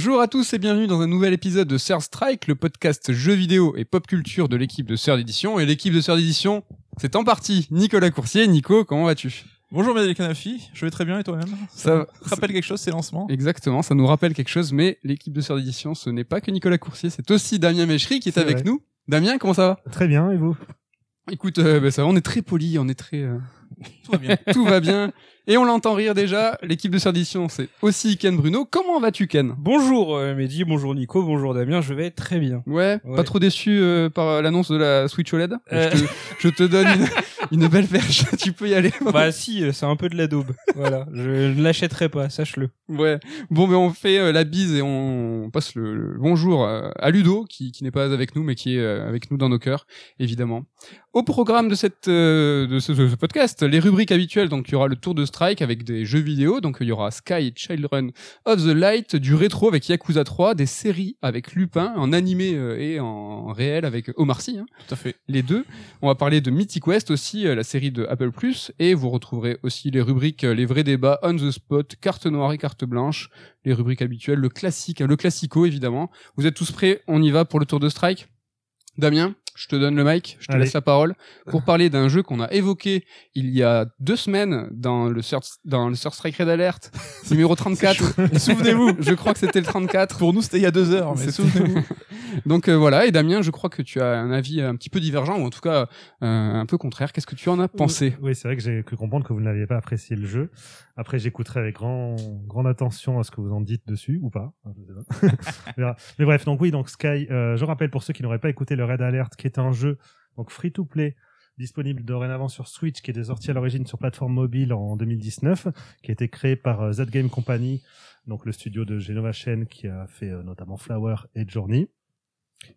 Bonjour à tous et bienvenue dans un nouvel épisode de Sir Strike, le podcast jeux vidéo et pop culture de l'équipe de Sœur d'édition. Et l'équipe de Sœur d'édition, c'est en partie Nicolas Coursier. Nico, comment vas-tu? Bonjour Médéric Canafi, je vais très bien et toi-même? Ça rappelle quelque chose ces lancements? Exactement, ça nous rappelle quelque chose, mais l'équipe de Sœur d'édition, ce n'est pas que Nicolas Coursier, c'est aussi Damien Méchery qui est, avec vrai. nous. Damien, comment ça va? Très bien, et vous? Écoute, euh, bah, ça va, on est très poli, on est très... euh, Tout va bien. tout va bien. Et on l'entend rire déjà, l'équipe de Sœur d'édition, c'est aussi Ken Bruno. Comment vas-tu Ken? Bonjour euh, Mehdi, bonjour Nico, bonjour Damien, je vais très bien. Ouais, Ouais. pas trop déçu euh, par l'annonce de la Switch OLED Euh. je, te, je te donne une, une belle perche, tu peux y aller. bah si, c'est un peu de la daube. voilà, je ne l'achèterai pas, sache-le. Ouais. Bon, mais on fait la bise et on passe le, le bonjour à Ludo, qui, qui n'est pas avec nous, mais qui est avec nous dans nos cœurs, évidemment. Au programme de cette de ce, ce podcast, les rubriques habituelles. Donc, il y aura le tour de strike avec des jeux vidéo. Donc, il y aura Sky Children of the Light, du rétro avec Yakuza 3, des séries avec Lupin, en animé euh, et en réel avec Omar Sy. hein Tout à fait. les deux. On va parler de Mythic Quest aussi, euh, la série de Apple et vous retrouverez aussi les rubriques euh, les vrais débats, on the spot, carte noire et carte blanche, les rubriques habituelles, le classique, hein, le classico évidemment. Vous êtes tous prêts? On y va pour le tour de strike? Damien, je te donne le mic, je te Allez. laisse la parole pour parler d'un jeu qu'on a évoqué il y a deux semaines dans le Sur, dans le Sur Strike Red Alert numéro 34. Souvenez-vous, je crois que c'était le 34. Pour nous, c'était il y a deux heures, mais souvenez-vous. Donc euh, voilà, et Damien, je crois que tu as un avis un petit peu divergent, ou en tout cas euh, un peu contraire. Qu'est-ce que tu en as pensé? Oui, c'est vrai que j'ai cru comprendre que vous n'aviez pas apprécié le jeu. Après, j'écouterai avec grand, grande attention à ce que vous en dites dessus, ou pas. hein. Mais bref, donc oui, donc Sky, euh, je rappelle pour ceux qui n'auraient pas écouté le Red Alert, qui est un jeu donc free to play disponible dorénavant sur Switch, qui était sorti à l'origine sur plateforme mobile en 2019, qui a été créé par euh, Z Game Company, donc le studio de Genova Chen qui a fait euh, notamment Flower et Journey.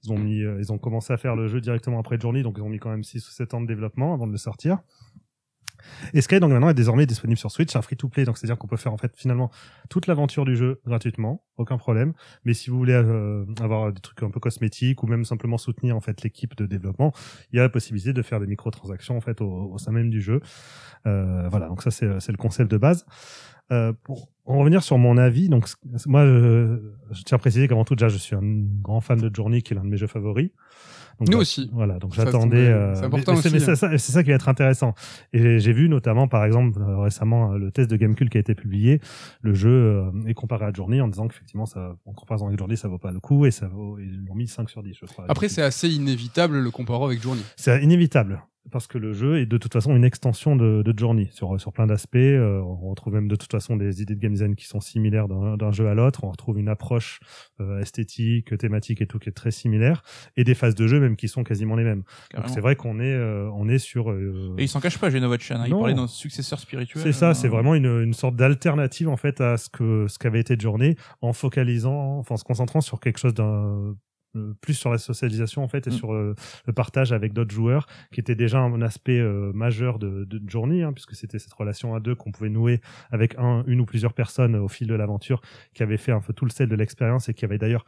Ils ont mis, ils ont commencé à faire le jeu directement après Journey, donc ils ont mis quand même 6 ou 7 ans de développement avant de le sortir. Et Sky donc maintenant est désormais disponible sur Switch, un free to play, donc c'est à dire qu'on peut faire en fait finalement toute l'aventure du jeu gratuitement, aucun problème. Mais si vous voulez euh, avoir des trucs un peu cosmétiques ou même simplement soutenir en fait l'équipe de développement, il y a la possibilité de faire des microtransactions en fait au, sein même du jeu. Euh, voilà, donc ça c'est c'est le concept de base. Euh, pour en revenir sur mon avis, donc moi je, je tiens à préciser qu'avant tout déjà je suis un grand fan de Journey qui est l'un de mes jeux favoris. Donc, Nous aussi. Voilà, donc j'attendais. c'est- euh, c'est important mais aussi, hein. ça- ça- c'est ça qui va être intéressant. Et j'ai vu notamment, par exemple, euh, récemment, euh, le test de Gamecube qui a été publié. Le jeu euh, est comparé à Journey en disant qu'effectivement, ça, en comparaison avec Journey, ça vaut pas le coup et ça vaut, ils l'ont mis 5 sur 10, je crois. Après, c'est assez inévitable le comparant avec Journey. C'est inévitable parce que le jeu est de toute façon une extension de, de Journey sur, sur plein d'aspects. Euh, on retrouve même de toute façon des idées de game design qui sont similaires d'un jeu à l'autre. On retrouve une approche euh, esthétique, thématique et tout qui est très similaire et des phases de jeu même qui sont quasiment les mêmes. Donc c'est vrai qu'on est euh, on est sur euh, Et il s'en cache pas, Genova Chan. hein. Il parlait d'un successeur spirituel. c'est ça, Euh, c'est vraiment une, une sorte d'alternative en fait à ce que ce qu'avait été Journey en focalisant, enfin en se concentrant sur quelque chose d'un plus sur la socialisation en fait et Mm. sur euh, le partage avec d'autres joueurs qui était déjà un aspect euh, majeur de, de Journey hein, puisque c'était cette relation à deux qu'on pouvait nouer avec un une ou plusieurs personnes au fil de l'aventure qui avait fait un peu tout le sel de l'expérience et qui avait d'ailleurs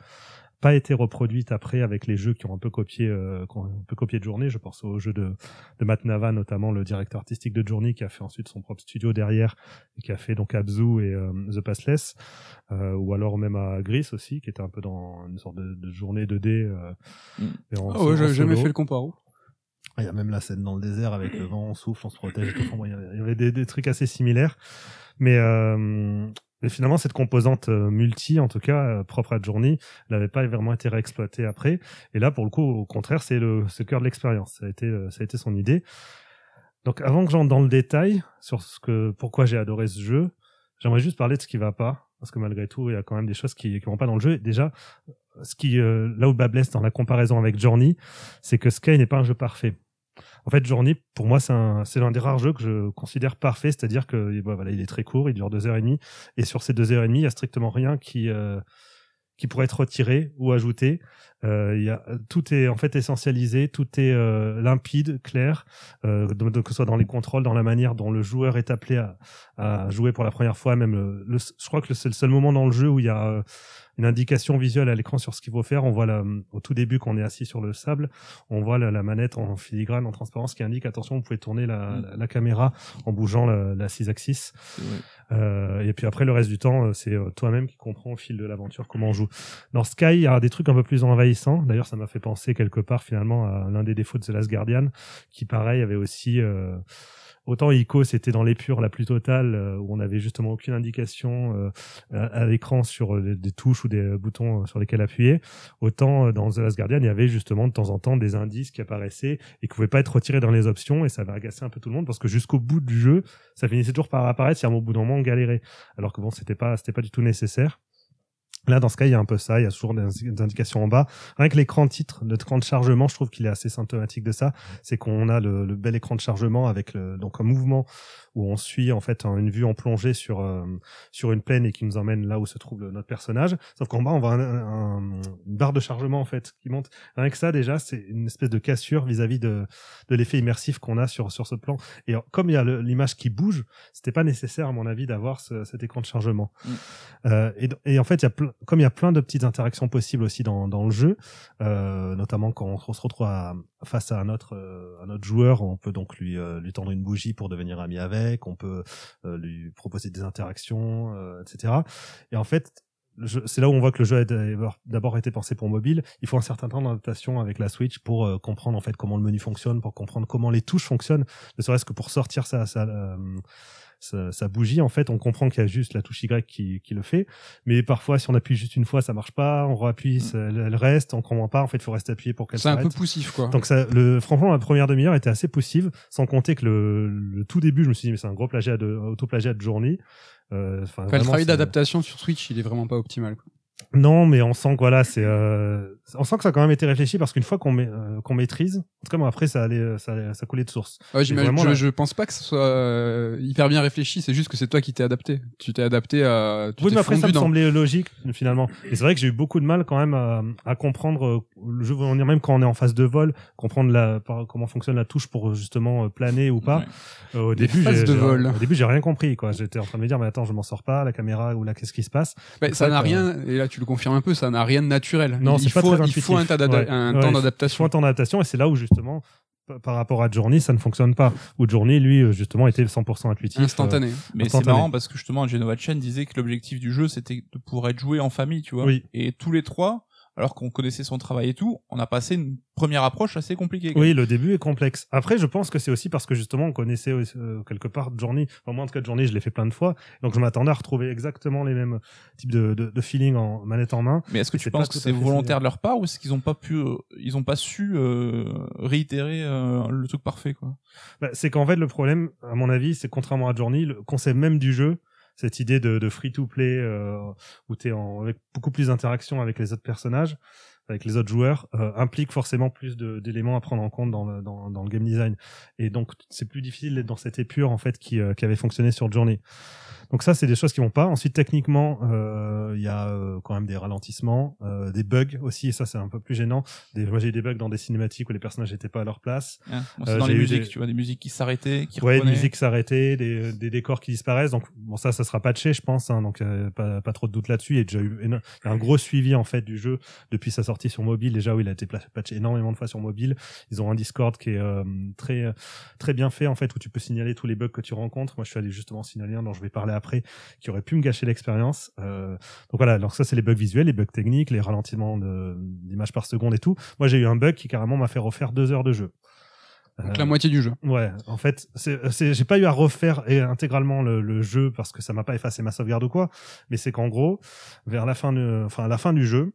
pas été reproduite après avec les jeux qui ont un peu copié euh, qui ont un peu copié de Journey je pense au jeu de de Matt Nava notamment le directeur artistique de Journey qui a fait ensuite son propre studio derrière et qui a fait donc Abzu et euh, The Passless euh, ou alors même à Gris aussi qui était un peu dans une sorte de, de journée 2D euh, Mm. mais en- Ah ouais, j'avais jamais fait le comparo. Ah, Il y a même la scène dans le désert avec le vent, on souffle, on se protège et tout. Enfin, bon, il y avait- il y avait des, des trucs assez similaires. Mais, euh, mais finalement, cette composante euh, multi, en tout cas, euh, propre à Journey, n'avait pas vraiment été réexploitée après. Et là, pour le coup, au contraire, c'est le, le cœur de l'expérience. Ça a été, euh, ça a été son idée. Donc, avant que j'entre dans le détail sur ce que, pourquoi j'ai adoré ce jeu, j'aimerais juste parler de ce qui va pas. Parce que malgré tout, il y a quand même des choses qui, qui vont pas dans le jeu. Déjà, ce qui, euh, là où bas dans la comparaison avec Journey, c'est que Sky n'est pas un jeu parfait. En fait, Journey, pour moi, c'est un, c'est l'un des rares jeux que je considère parfait, c'est-à-dire que bah, voilà, il est très court, il dure deux heures et demie, et sur ces deux heures et demie, il y a strictement rien qui euh, qui pourrait être retiré ou ajouté. Euh, y a, tout est en fait essentialisé, tout est euh, limpide, clair, euh, que ce soit dans les contrôles, dans la manière dont le joueur est appelé à, à jouer pour la première fois. Même, le, le- je crois que c'est le seul moment dans le jeu où il y a euh, une indication visuelle à l'écran sur ce qu'il faut faire. On voit la, au tout début quand on est assis sur le sable, on voit la, la manette en filigrane, en transparence, qui indique attention, vous pouvez tourner la, Mm. la, la caméra en bougeant la, la six axis. C'est vrai. Euh, et puis après, le reste du temps, euh, c'est euh, toi-même qui comprends au fil de l'aventure comment on joue. Dans Sky, il y a des trucs un peu plus envahissants. D'ailleurs, ça m'a fait penser quelque part finalement à l'un des défauts de The Last Guardian, qui pareil avait aussi... euh, Autant Ico, c'était dans l'épure la plus totale, euh, où on n'avait justement aucune indication euh, à, l'écran sur euh, des, touches ou des boutons euh, sur lesquels appuyer. Autant dans The Last Guardian, il y avait justement de temps en temps des indices qui apparaissaient et qui pouvaient pas être retirés dans les options, et ça avait agacé un peu tout le monde parce que jusqu'au bout du jeu, ça finissait toujours par apparaître, si à un bout d'un moment on galérait. Alors que bon, c'était pas, c'était pas du tout nécessaire. Là, dans ce cas, il y a un peu ça. Il y a toujours des, indications en bas. Rien que l'écran titre, l'écran de chargement, je trouve qu'il est assez symptomatique de ça. C'est qu'on a le, le bel écran de chargement avec le, donc un mouvement où on suit en fait un- une vue en plongée sur euh, sur une plaine et qui nous emmène là où se trouve le- notre personnage. Sauf qu'en bas, on voit un- un- une barre de chargement en fait qui monte. Rien que ça, déjà, c'est une espèce de cassure vis-à-vis de de l'effet immersif qu'on a sur sur ce plan. Et alors, comme il y a l'image qui bouge, c'était pas nécessaire à mon avis d'avoir ce- cet écran de chargement. Mm. Euh, et, et en fait, il y a plein, comme il y a plein de petites interactions possibles aussi dans, dans le jeu, euh, notamment quand on, se retrouve à- face à un autre, euh, un autre joueur, on peut donc lui, euh, lui tendre une bougie pour devenir ami avec, on peut euh, lui proposer des interactions, etc. Et en fait, c'est là où on voit que le jeu a d'abord- été pensé pour mobile. Il faut un certain temps d'adaptation avec la Switch pour comprendre en fait comment le menu fonctionne, pour comprendre comment les touches fonctionnent, ne serait-ce que pour sortir sa, sa, euh, sa, sa bougie. En fait, on comprend qu'il y a juste la touche Y qui, qui le fait, mais parfois si on appuie juste une fois, ça marche pas. On rappuie, ça- elle, reste, on comprend pas. En fait, il faut rester appuyé pour qu'elle C'est un s'arrête. peu poussif, quoi. Donc ça, le, franchement, la première demi-heure était assez poussive, sans compter que le, le tout début, je me suis dit, mais c'est un gros plagiat de, auto-plagiat de Journey. Euh, enfin, le travail d'adaptation sur Switch, il est vraiment pas optimal. quoi. Non, mais on sent que voilà, c'est, euh, on sent que ça a quand même été réfléchi parce qu'une fois qu'on met, euh, qu'on maîtrise, en tout cas, après, ça allait, ça, allait- ça coulait de source. Ouais, j'imagine- je, là- je pense pas que ce soit euh, hyper bien réfléchi, c'est juste que c'est toi qui t'es adapté. Tu t'es adapté à. Tu Oui, mais après, ça me semblait logique, finalement. Et c'est vrai que j'ai eu beaucoup de mal quand même à, à comprendre euh, le jeu, on dire même quand on est en phase de vol, comprendre la, par- comment fonctionne la touche pour euh, justement euh, planer ou pas. Ouais. Euh, au Des début, j'ai- de j'ai- vol. Au début, j'ai rien compris, quoi. J'étais en train de me dire, mais attends, je m'en sors pas, la caméra ou là, qu'est-ce qui se passe? Bah, ça n'a rien, et là tu le confirmes un peu, ça n'a rien de naturel. Non, c'est pas faut, très il faut un, Ouais. un Ouais, temps d'adaptation. un temps d'adaptation et c'est là où justement, par rapport à Journey, ça ne fonctionne pas. Où Journey, lui, euh, justement, était 100% intuitif. euh, Instantané. Mais c'est marrant parce que justement, Genova Chen disait que l'objectif du jeu c'était de pouvoir être joué en famille, tu vois. Oui. Et tous les trois, alors qu'on connaissait son travail et tout, on a passé une première approche assez compliquée. Oui, le début est complexe. Après, je pense que c'est aussi parce que justement, on connaissait euh, quelque part Journey. Enfin, moi, en tout cas, Journey, je l'ai fait plein de fois. Donc, je m'attendais à retrouver exactement les mêmes types de, de, de feeling en manette en main. Mais est-ce que tu penses que c'est volontaire de leur part ou est-ce qu'ils ont pas pu, euh, ils ont pas su euh, réitérer euh, le truc parfait quoi? Bah, c'est qu'en fait, le problème, à mon avis, c'est contrairement à Journey, le concept même du jeu, cette idée de, de free-to-play euh, où tu es en, avec beaucoup plus d'interaction avec les autres personnages, avec les autres joueurs, euh, implique forcément plus d'éléments à prendre en compte dans le, dans le game design. Et donc, c'est plus difficile d'être dans cette épure en fait qui, euh, qui avait fonctionné sur Journey. Donc ça, c'est des choses qui vont pas. Ensuite, techniquement, euh, il y a euh, quand même des ralentissements, euh, des bugs aussi, et ça, c'est un peu plus gênant. Des, moi, j'ai eu des bugs dans des cinématiques où les personnages n'étaient pas à leur place. Hein Bon, Euh, dans les musiques, des- tu vois, des musiques qui s'arrêtaient, qui Ouais, des musiques s'arrêter, des, des décors qui disparaissent. Donc bon, ça, ça sera patché, je pense. Hein, donc euh, pas, pas trop de doute là-dessus. Il y a déjà eu éno- il y a un gros suivi en fait du jeu depuis sa sortie sur mobile. Déjà où il a été patché énormément de fois sur mobile. Ils ont un Discord qui est euh, très très bien fait en fait où tu peux signaler tous les bugs que tu rencontres. Moi, je suis allé justement signaler un dont je vais parler après qui aurait pu me gâcher l'expérience. Euh, donc voilà. Alors ça, c'est les bugs visuels, les bugs techniques, les ralentissements d'images par seconde et tout. Moi, j'ai eu un bug qui carrément m'a fait refaire deux heures de jeu. Donc Euh, la moitié du jeu. Ouais, en fait, j'ai pas eu à refaire intégralement le, le jeu parce que ça m'a pas effacé ma sauvegarde ou quoi, mais c'est qu'en gros, vers la fin, de, enfin à la fin du jeu,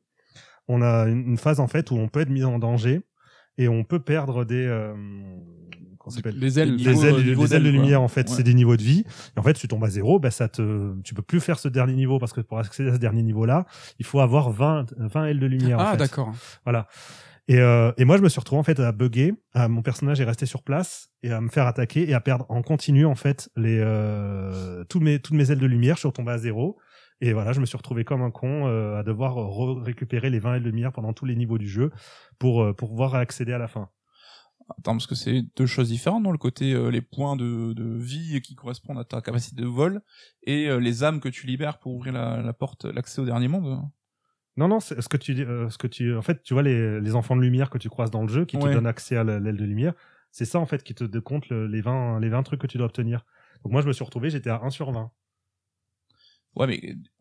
on a une phase en fait où on peut être mis en danger et on peut perdre des, euh, s'appelle Les ailes. Niveaux, ailes, niveaux ailes de lumière en fait, Ouais. c'est des niveaux de vie. Et en fait, tu tombes à zéro, bah ça te, tu peux plus faire ce dernier niveau parce que pour accéder à ce dernier niveau-là, il faut avoir 20, 20 ailes de lumière. en Ah fait. d'accord. Voilà. Et, euh, et moi, je me suis retrouvé en fait à bugger. À, mon personnage est resté sur place et à me faire attaquer et à perdre en continu en fait les euh, tous mes toutes mes ailes de lumière. Je suis retombé à zéro. Et voilà, je me suis retrouvé comme un con euh, à devoir re- récupérer les 20 ailes de lumière pendant tous les niveaux du jeu pour, euh, pour pouvoir accéder à la fin. Attends, parce que c'est deux choses différentes, dans le côté euh, les points de, de vie qui correspondent à ta capacité de vol et euh, les âmes que tu libères pour ouvrir la, la porte, l'accès au dernier monde. Non, non, c'est ce que tu, euh, ce que tu, en fait, tu vois les, les enfants de lumière que tu croises dans le jeu, qui te donnent accès à la- l'aile de lumière. C'est ça, en fait, qui te décompte le- les 20, les 20 trucs que tu dois obtenir. Donc moi, je me suis retrouvé, j'étais à 1 sur 20. Ouais, mais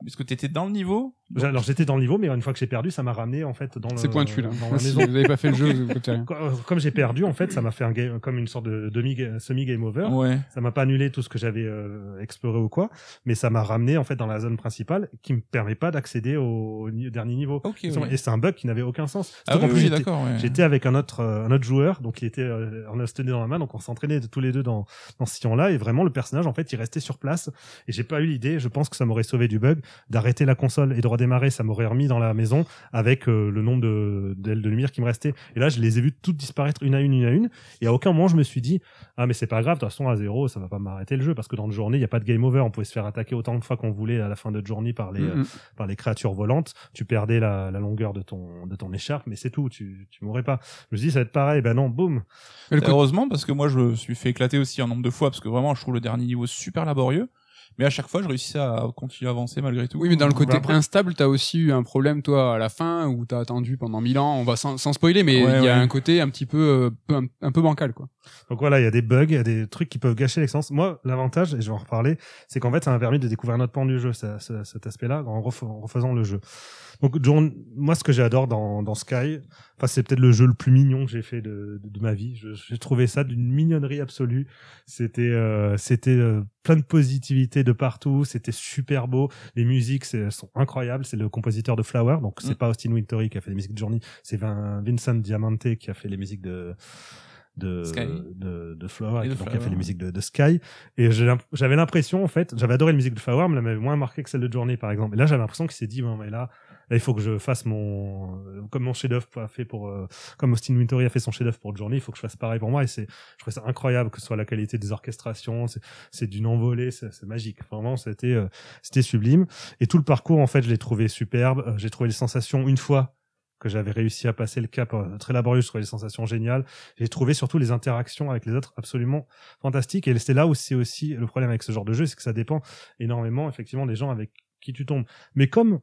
est-ce que t'étais dans le niveau? Alors j'étais dans le niveau, mais une fois que j'ai perdu, ça m'a ramené, en fait, dans le, C'est pointu là. dans la Si maison. vous avez pas fait le jeu, vous Comme j'ai perdu, en fait, ça m'a fait un game, comme une sorte de demi semi game over. Ouais. Ça m'a pas annulé tout ce que j'avais euh, exploré ou quoi, mais ça m'a ramené en fait dans la zone principale, qui me permet pas d'accéder au, ni- dernier niveau. Ok. Et c'est un bug qui n'avait aucun sens. Ah oui, oui, j'étais- d'accord. Ouais. J'étais avec un autre, euh, un autre joueur, donc il était, euh, on a se tenait dans la main, donc on s'entraînait tous les deux dans, dans ce sillon-là, et vraiment le personnage, en fait, il restait sur place, et j'ai pas eu l'idée, je pense que ça m'aurait sauvé du bug, d'arrêter la console et de redémarrer, ça m'aurait remis dans la maison avec euh, le nombre de, d'ailes de lumière qui me restait. Et là, je les ai vues toutes disparaître une à une, une à une, et à aucun moment je me suis dit, ah mais c'est pas grave, de toute façon à zéro, ça va pas m'arrêter le jeu, parce que dans le journée, il y a pas de game over, on pouvait se faire attaquer autant de fois qu'on voulait à la fin de journée par les, Mm, mm. par les créatures volantes, tu perdais la, la longueur de ton, de ton écharpe, mais c'est tout, tu, tu mourrais pas. Je me suis dit, ça va être pareil, ben non, boum. Heureusement, parce que moi, je me suis fait éclater aussi un nombre de fois, parce que vraiment, je trouve le dernier niveau super laborieux. Mais à chaque fois, je réussis à continuer à avancer malgré tout. Oui, mais dans le côté après- instable, t'as aussi eu un problème, toi, à la fin, où t'as attendu pendant mille ans. On va sans, sans spoiler, mais il Ouais, y a un côté un petit peu, euh, un, un peu bancal, quoi. Donc voilà, il y a des bugs, il y a des trucs qui peuvent gâcher l'expérience. Moi, l'avantage, et je vais en reparler, c'est qu'en fait, ça m'a permis de découvrir un autre pan du jeu, ça- ça- cet aspect-là, en, ref- en refaisant le jeu. Donc, Journe- moi, ce que j'adore dans, dans Sky, enfin, c'est peut-être le jeu le plus mignon que j'ai fait de, de, de ma vie. J'ai trouvé ça d'une mignonnerie absolue. C'était, euh, c'était euh, plein de positivité de partout. C'était super beau. Les musiques sont incroyables. C'est le compositeur de Flower, donc c'est Mm. pas Austin Wintory qui a fait les musiques de Journey, c'est Vin- Vincent Diamante qui a fait les musiques de de Sky. de, de Flower, Et de qui donc a fait les musiques de, de Sky. Et j'avais l'impression, en fait, j'avais adoré la musique de Flower, mais elle m'avait moins marqué que celle de Journey, par exemple. Et là, j'avais l'impression qu'il s'est dit, bon, mais là, là, il faut que je fasse mon, euh, comme mon chef-d'œuvre a fait pour, euh, comme Austin Wintory a fait son chef-d'œuvre pour Journey, il faut que je fasse pareil pour moi. Et c'est, je trouvais ça incroyable que ce soit la qualité des orchestrations, c'est, c'est d'une envolée, c'est, magique. Vraiment, c'était, euh, c'était sublime. Et tout le parcours, en fait, je l'ai trouvé superbe. J'ai trouvé les sensations une fois que j'avais réussi à passer le cap très laborieux, je trouvais les sensations géniales. J'ai trouvé surtout les interactions avec les autres absolument fantastiques. Et c'est là où c'est aussi le problème avec ce genre de jeu, c'est que ça dépend énormément effectivement des gens avec qui tu tombes. Mais comme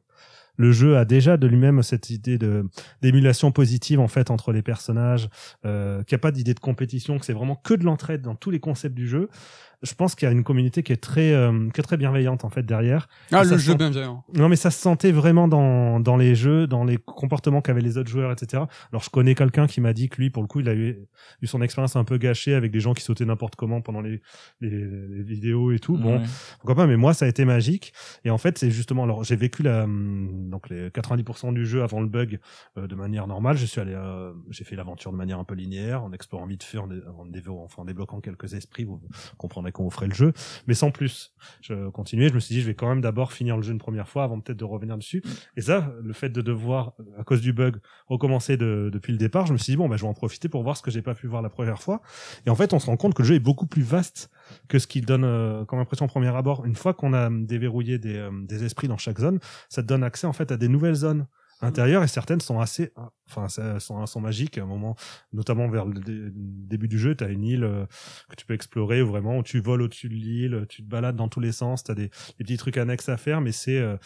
le jeu a déjà de lui-même cette idée de d'émulation positive en fait entre les personnages, euh, qu'il n'y a pas d'idée de compétition, que c'est vraiment que de l'entraide dans tous les concepts du jeu. Je pense qu'il y a une communauté qui est très euh, qui est très bienveillante en fait derrière. Ah, Et le jeu sent- bien bien. Non, mais ça se sentait vraiment dans, dans les jeux, dans les comportements qu'avaient les autres joueurs, etc. Alors, je connais quelqu'un qui m'a dit que lui, pour le coup, il a eu, eu son expérience un peu gâchée avec des gens qui sautaient n'importe comment pendant les, les, les vidéos et tout. Bon, Ouais. pourquoi pas, mais moi, ça a été magique. Et en fait, c'est justement, alors, j'ai vécu la, hum, donc les 90% du jeu avant le bug euh, de manière normale. Je suis allé, euh, j'ai fait l'aventure de manière un peu linéaire, en explorant vite fait, en, dé- en, en débloquant quelques esprits. Vous comprendrez vous ferez le jeu mais sans plus. Je continuais, je me suis dit, je vais quand même d'abord finir le jeu une première fois avant peut-être de revenir dessus. Et ça, le fait de devoir, à cause du bug, recommencer de- depuis le départ, je me suis dit, bon, bah, je vais en profiter pour voir ce que j'ai pas pu voir la première fois. Et en fait, on se rend compte que le jeu est beaucoup plus vaste que ce qu'il donne euh, comme impression au premier abord. Une fois qu'on a déverrouillé des, euh, des esprits dans chaque zone, ça donne accès en fait à des nouvelles zones intérieures et certaines sont assez enfin sont, sont magiques à un moment notamment vers le dé- début du jeu tu as une île euh, que tu peux explorer vraiment où tu voles au-dessus de l'île tu te balades dans tous les sens tu as des, des petits trucs annexes à faire mais c'est euh,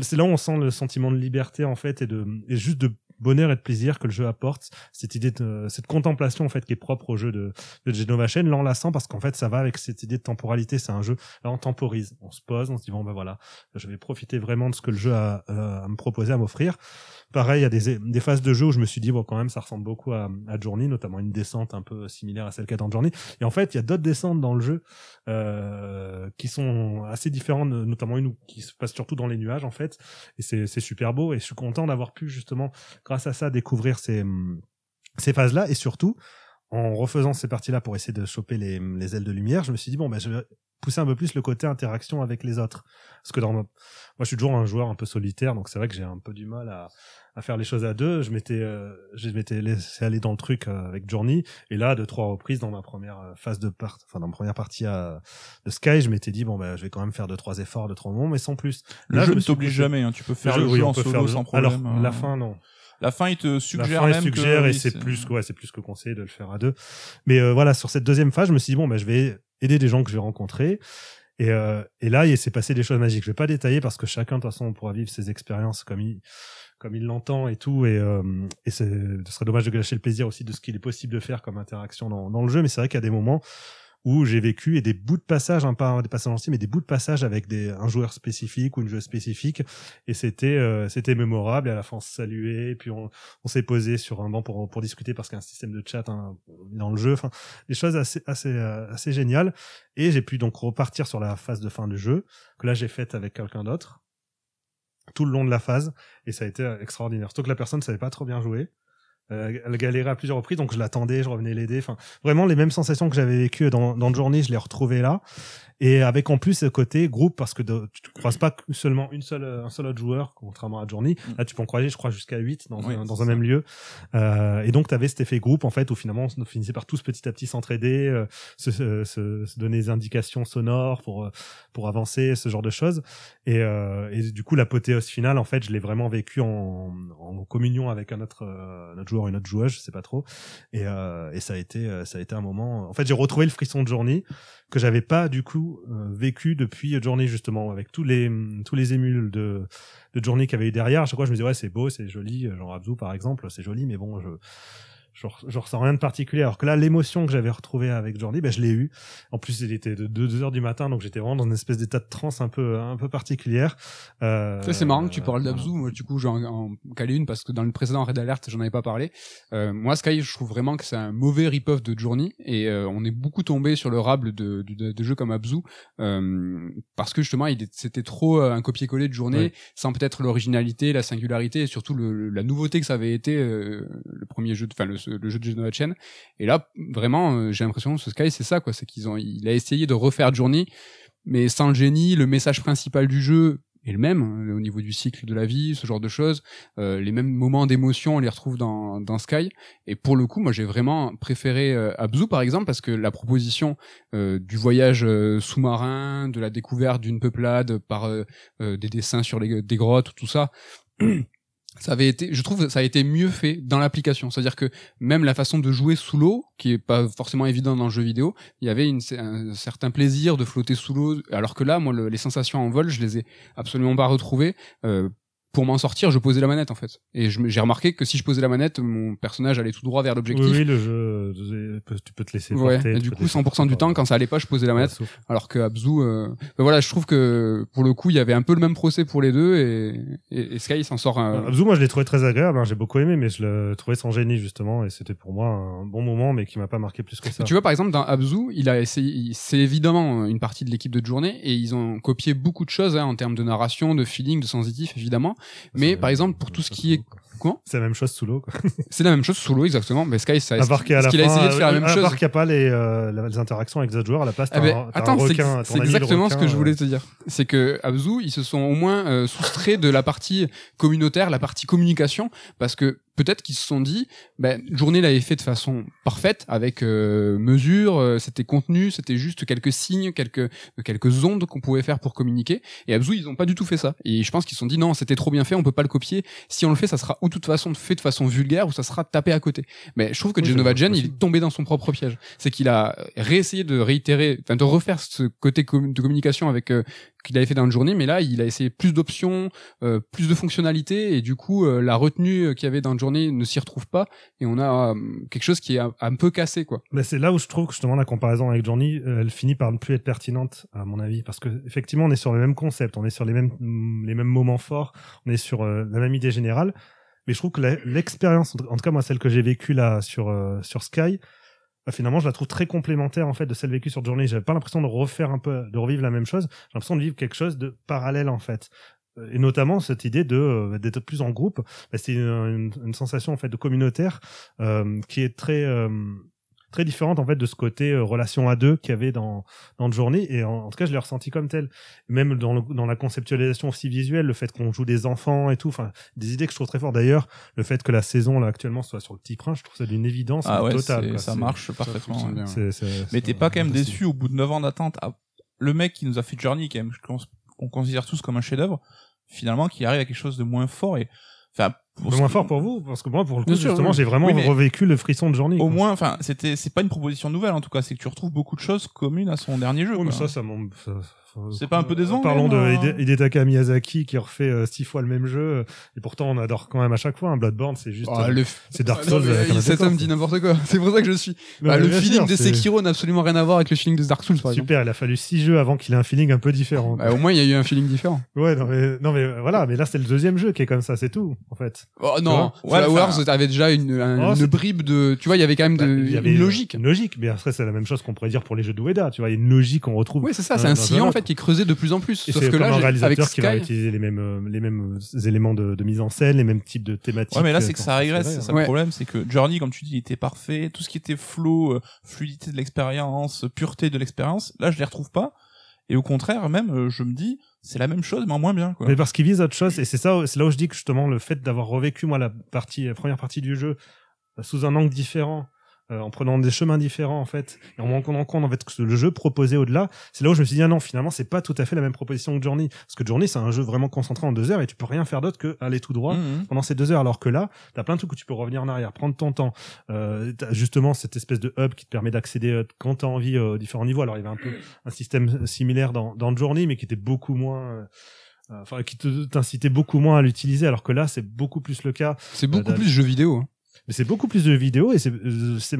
c'est là où on sent le sentiment de liberté en fait et de et juste de bonheur et de plaisir que le jeu apporte. Cette idée de cette contemplation en fait qui est propre au jeu de, de Genova Chain l'enlaçant parce qu'en fait ça va avec cette idée de temporalité. C'est un jeu là on temporise. On se pose on se dit bon ben voilà je vais profiter vraiment de ce que le jeu a euh, à me proposer à m'offrir. Pareil il y a des, des phases de jeu où je me suis dit bon quand même ça ressemble beaucoup à, à Journey notamment une descente un peu similaire à celle qu'il y a dans Journey. Et en fait il y a d'autres descentes dans le jeu euh, qui sont assez différentes notamment une qui se passe surtout dans les nuages en fait. Et c'est c'est super beau. Et je suis content d'avoir pu justement grâce à ça découvrir ces ces phases là et surtout en refaisant ces parties là pour essayer de choper les, les ailes de lumière je me suis dit bon ben je vais pousser un peu plus le côté interaction avec les autres. Parce que dans ma- moi, je suis toujours un joueur un peu solitaire, donc c'est vrai que j'ai un peu du mal à, à faire les choses à deux. Je m'étais, euh, je m'étais laissé aller dans le truc euh, avec Journey, et là, deux trois reprises dans ma première euh, phase de part, enfin dans ma première partie à, de Sky, je m'étais dit bon ben, je vais quand même faire deux trois efforts, deux trois moments, mais sans plus. Le Là, je jeu me ne t'oblige jamais, hein. tu peux faire Le jeu, oui, en solo faire sans problème. Alors la hein. fin non. La fin, il te suggère la fin, même il suggère que et oui, c'est plus ouais, c'est plus que conseillé de le faire à deux. Mais euh, voilà, sur cette deuxième phase, je me suis dit bon ben je vais aider des gens que je vais rencontrer. Et, euh, et là, il s'est passé des choses magiques. Je vais pas détailler parce que chacun de toute façon pourra vivre ses expériences comme il comme il l'entend et tout. Et, euh, et c'est, ce serait dommage de gâcher le plaisir aussi de ce qu'il est possible de faire comme interaction dans, dans le jeu. Mais c'est vrai qu'il y a des moments où j'ai vécu et des bouts de passage, hein, pas des passages entiers, mais des bouts de passage avec des, un joueur spécifique ou une joueuse spécifique. Et c'était, euh, c'était mémorable. Et à la fin, on se saluait, puis on, s'est posé sur un banc pour, pour discuter parce qu'il y a un système de chat hein, dans le jeu. Enfin, des choses assez, assez, euh, assez géniales. Et j'ai pu donc repartir sur la phase de fin du jeu, que là j'ai faite avec quelqu'un d'autre, tout le long de la phase. Et ça a été euh, extraordinaire. Surtout que la personne ne savait pas trop bien jouer. Euh, elle galérait à plusieurs reprises, donc je l'attendais, je revenais l'aider. Enfin, vraiment les mêmes sensations que j'avais vécues dans, dans le journée, je les retrouvais là. Et avec en plus ce côté groupe, parce que de- tu ne croises pas seulement une seule, un seul autre joueur, contrairement à Journey. Mm. Là, tu peux en croiser, je crois, jusqu'à 8 dans, Oui, un, dans un ça. même lieu. Euh, et donc, tu avais cet effet groupe, en fait, où finalement, on finissait par tous petit à petit s'entraider, euh, se, se, se- donner des indications sonores pour, euh, pour avancer, ce genre de choses. Et, euh, et du coup, l'apothéose finale, en fait, je l'ai vraiment vécu en, en communion avec un autre, euh, un autre joueur, une autre joueuse, je sais pas trop. Et, euh, et ça a été, euh, ça a été un moment. En fait, j'ai retrouvé le frisson de Journey que j'avais pas du coup euh, vécu depuis Journey justement, avec tous les tous les émules de de Journey qu'il y avait eu derrière. À chaque fois, je me disais ouais, c'est beau, c'est joli. Genre Abzu par exemple, c'est joli, mais bon, je je, je ressens rien de particulier. Alors que là, l'émotion que j'avais retrouvée avec Journey, ben, je l'ai eu. En plus, il était de 2 heures du matin, donc j'étais vraiment dans une espèce d'état de transe un peu, un peu particulière. Euh, Ça, c'est marrant que tu parles d'Abzu. Moi, du coup, j'en en calé une parce que dans le précédent Red Alert, j'en avais pas parlé. Euh, moi, Sky, je trouve vraiment que c'est un mauvais rip-off de Journey et euh, on est beaucoup tombé sur le rable de, de, de jeux comme Abzu euh, parce que justement, il c'était trop euh, un copier-coller de Journée Ouais. sans peut-être l'originalité, la singularité et surtout le, la nouveauté que ça avait été euh, le premier jeu, de- enfin le, le jeu de Genova Chain. Et là, vraiment, euh, j'ai l'impression que ce Sky, c'est ça, quoi. C'est qu'ils ont, il a essayé de refaire Journey, mais sans le génie. Le message principal du jeu est le même hein, au niveau du cycle de la vie, ce genre de choses. Euh, les mêmes moments d'émotion, on les retrouve dans, dans Sky. Et pour le coup, moi, j'ai vraiment préféré euh, Abzu, par exemple, parce que la proposition euh, du voyage sous-marin, de la découverte d'une peuplade par des dessins sur des grottes, tout ça. Ça avait été, je trouve, ça a été mieux fait dans l'application. C'est-à-dire que même la façon de jouer sous l'eau, qui est pas forcément évident dans le jeu vidéo, il y avait un certain plaisir de flotter sous l'eau. Alors que là, moi, le- les sensations en vol, je les ai absolument pas retrouvées. Euh, pour m'en sortir, je posais la manette en fait. Et j'ai remarqué que si je posais la manette, mon personnage allait tout droit vers l'objectif. Oui, oui, le jeu, euh, tu peux te laisser Ouais, porter. et du coup, laisser 100% du temps, quand ça allait pas, je posais la manette. Alors que Abzu, euh... ben voilà, je trouve que pour le coup, il y avait un peu le même procès pour les deux et, et, et Sky s'en sort un. Abzu, moi, je l'ai trouvé très agréable. hein, J'ai beaucoup aimé, mais je le trouvais sans génie justement, et c'était pour moi un bon moment, mais qui m'a pas marqué plus que ça. Tu vois, par exemple, dans Abzu, il a essayé, c'est évidemment une partie de l'équipe de journée et ils ont copié beaucoup de choses hein, en termes de narration, de feeling, de sensitif, évidemment. Mais C'est par exemple, pour la tout même ce chose qui est sous l'eau, quoi. Quoi C'est la même chose sous l'eau. quoi. C'est la même chose sous l'eau, exactement. Mais Sky, ça, À part qu'il a fin, essayé de faire la euh, même à chose part qu'il n'y a pas les, euh, les interactions avec les autres joueurs, à la place, Ah ben, un attends, c'est requin, exactement ce que je euh, voulais te dire. C'est que Abzu, ils se sont au moins euh, soustraits de la partie communautaire, la partie communication, parce que peut-être qu'ils se sont dit, ben, journée l'avait fait de façon parfaite, avec euh, mesure, euh, c'était contenu, c'était juste quelques signes, quelques quelques ondes qu'on pouvait faire pour communiquer. Et Abzu, ils ont pas du tout fait ça. Et je pense qu'ils se sont dit non, c'était trop bien fait, on peut pas le copier. Si on le fait, ça sera ou de toute façon fait de façon vulgaire ou ça sera tapé à côté. Mais je trouve que Oui, Genova Gen, il est tombé dans son propre piège. C'est qu'il a réessayé de réitérer, enfin de refaire ce côté com- de communication avec euh, qu'il avait fait dans le journée, mais là il a essayé plus d'options, euh, plus de fonctionnalités et du coup euh, la retenue qu'il y avait dans le journée ne s'y retrouve pas et on a euh, quelque chose qui est un, peu cassé quoi. Mais c'est là où je trouve que justement la comparaison avec Journey, euh, elle finit par ne plus être pertinente à mon avis, parce que effectivement on est sur le même concept, on est sur les mêmes les mêmes moments forts, on est sur euh, la même idée générale, mais je trouve que l'expérience, en tout cas moi celle que j'ai vécue là sur euh, sur Sky, bah, finalement je la trouve très complémentaire en fait de celle vécue sur Journey. J'avais pas l'impression de refaire un peu, de revivre la même chose. J'ai l'impression de vivre quelque chose de parallèle en fait. Euh, Et notamment cette idée de euh, d'être plus en groupe, bah, c'est une, une- une sensation en fait de communautaire euh, qui est très euh, très différente en fait de ce côté euh, relation à deux qu'il y avait dans dans Journey et en, en tout cas je l'ai ressenti comme tel même dans le- dans la conceptualisation aussi visuelle le fait qu'on joue des enfants et tout enfin des idées que je trouve très fortes d'ailleurs le fait que la saison là actuellement soit sur le petit prince je trouve ça d'une évidence Ah ouais, totale quoi. ça marche parfaitement. bien. c'est- c'est- Mais t'es pas quand même déçu au bout de 9 ans d'attente. Ah, Le mec qui nous a fait Journey, quand même, qu'on considère tous comme un chef-d'œuvre, finalement, qui arrive à quelque chose de moins fort et, enfin, Le moins fort pour vous parce que moi pour le coup sûr, justement oui. j'ai vraiment Oui, revécu le frisson de journée Au moins, enfin, c'était, c'est pas une proposition nouvelle, en tout cas, c'est que tu retrouves beaucoup de choses communes à son dernier jeu. Oui, mais ça, ça m'en- C'est pas un peu décevant, Parlons de hein Hide- Hidetaka Miyazaki qui refait euh, six fois le même jeu. Et pourtant, on adore quand même à chaque fois. Un Bloodborne, c'est juste. Ah, euh, c'est Dark Ah, Souls. un cet homme dit n'importe quoi. C'est pour ça que je suis. Bah, mais le feeling sûr, de Sekiro n'a absolument rien à voir avec le feeling de Dark Souls, par exemple. Super, il a fallu six jeux avant qu'il ait un feeling un peu différent. Bah, au moins, il y a eu un feeling différent. Ouais, non mais, non mais euh, voilà, mais là c'est le deuxième jeu qui est comme ça, c'est tout, en fait. Oh non, Ouais, Flowers enfin- avait déjà une, un- Oh, une bribe de, tu vois, il y avait quand même de, Bah, il y avait une logique. Une logique, mais après c'est la même chose qu'on pourrait dire pour les jeux d'Ueda, tu vois, il y a une logique qu'on retrouve. Oui, c'est ça, c'est un sillon en fait qui est creusé de plus en plus. Et Sauf que comme là, un j'ai- avec réalisateur qui va Sky, utiliser les mêmes, euh, les mêmes éléments de, de mise en scène, les mêmes types de thématiques. Ouais, mais là, euh, c'est que ça régresse, c'est ça Ouais. le problème, c'est que Journey, comme tu dis, il était parfait, tout ce qui était flow, euh, fluidité de l'expérience, pureté de l'expérience, là, je les retrouve pas. Et au contraire, même, euh, je me dis, c'est la même chose, mais en moins bien, quoi. Mais parce qu'il vise autre chose, et c'est ça, c'est là où je dis que justement le fait d'avoir revécu moi la partie, la première partie du jeu euh, sous un angle différent, euh, en prenant des chemins différents en fait, et en me rendant compte en fait que le jeu proposait au-delà, c'est là où je me suis dit ah non finalement c'est pas tout à fait la même proposition que Journey, parce que Journey c'est un jeu vraiment concentré en deux heures et tu peux rien faire d'autre que aller tout droit Mhm. pendant ces deux heures, alors que là, t'as plein de trucs où tu peux revenir en arrière, prendre ton temps. Euh, justement cette espèce de hub qui te permet d'accéder euh, quand t'as envie euh, aux différents niveaux. Alors il y avait un peu un système similaire dans, dans Journey, mais qui était beaucoup moins, euh, euh, enfin qui t'incitait beaucoup moins à l'utiliser, alors que là c'est beaucoup plus le cas. c'est beaucoup Bah, plus jeu vidéo. Mais c'est beaucoup plus de vidéos et c'est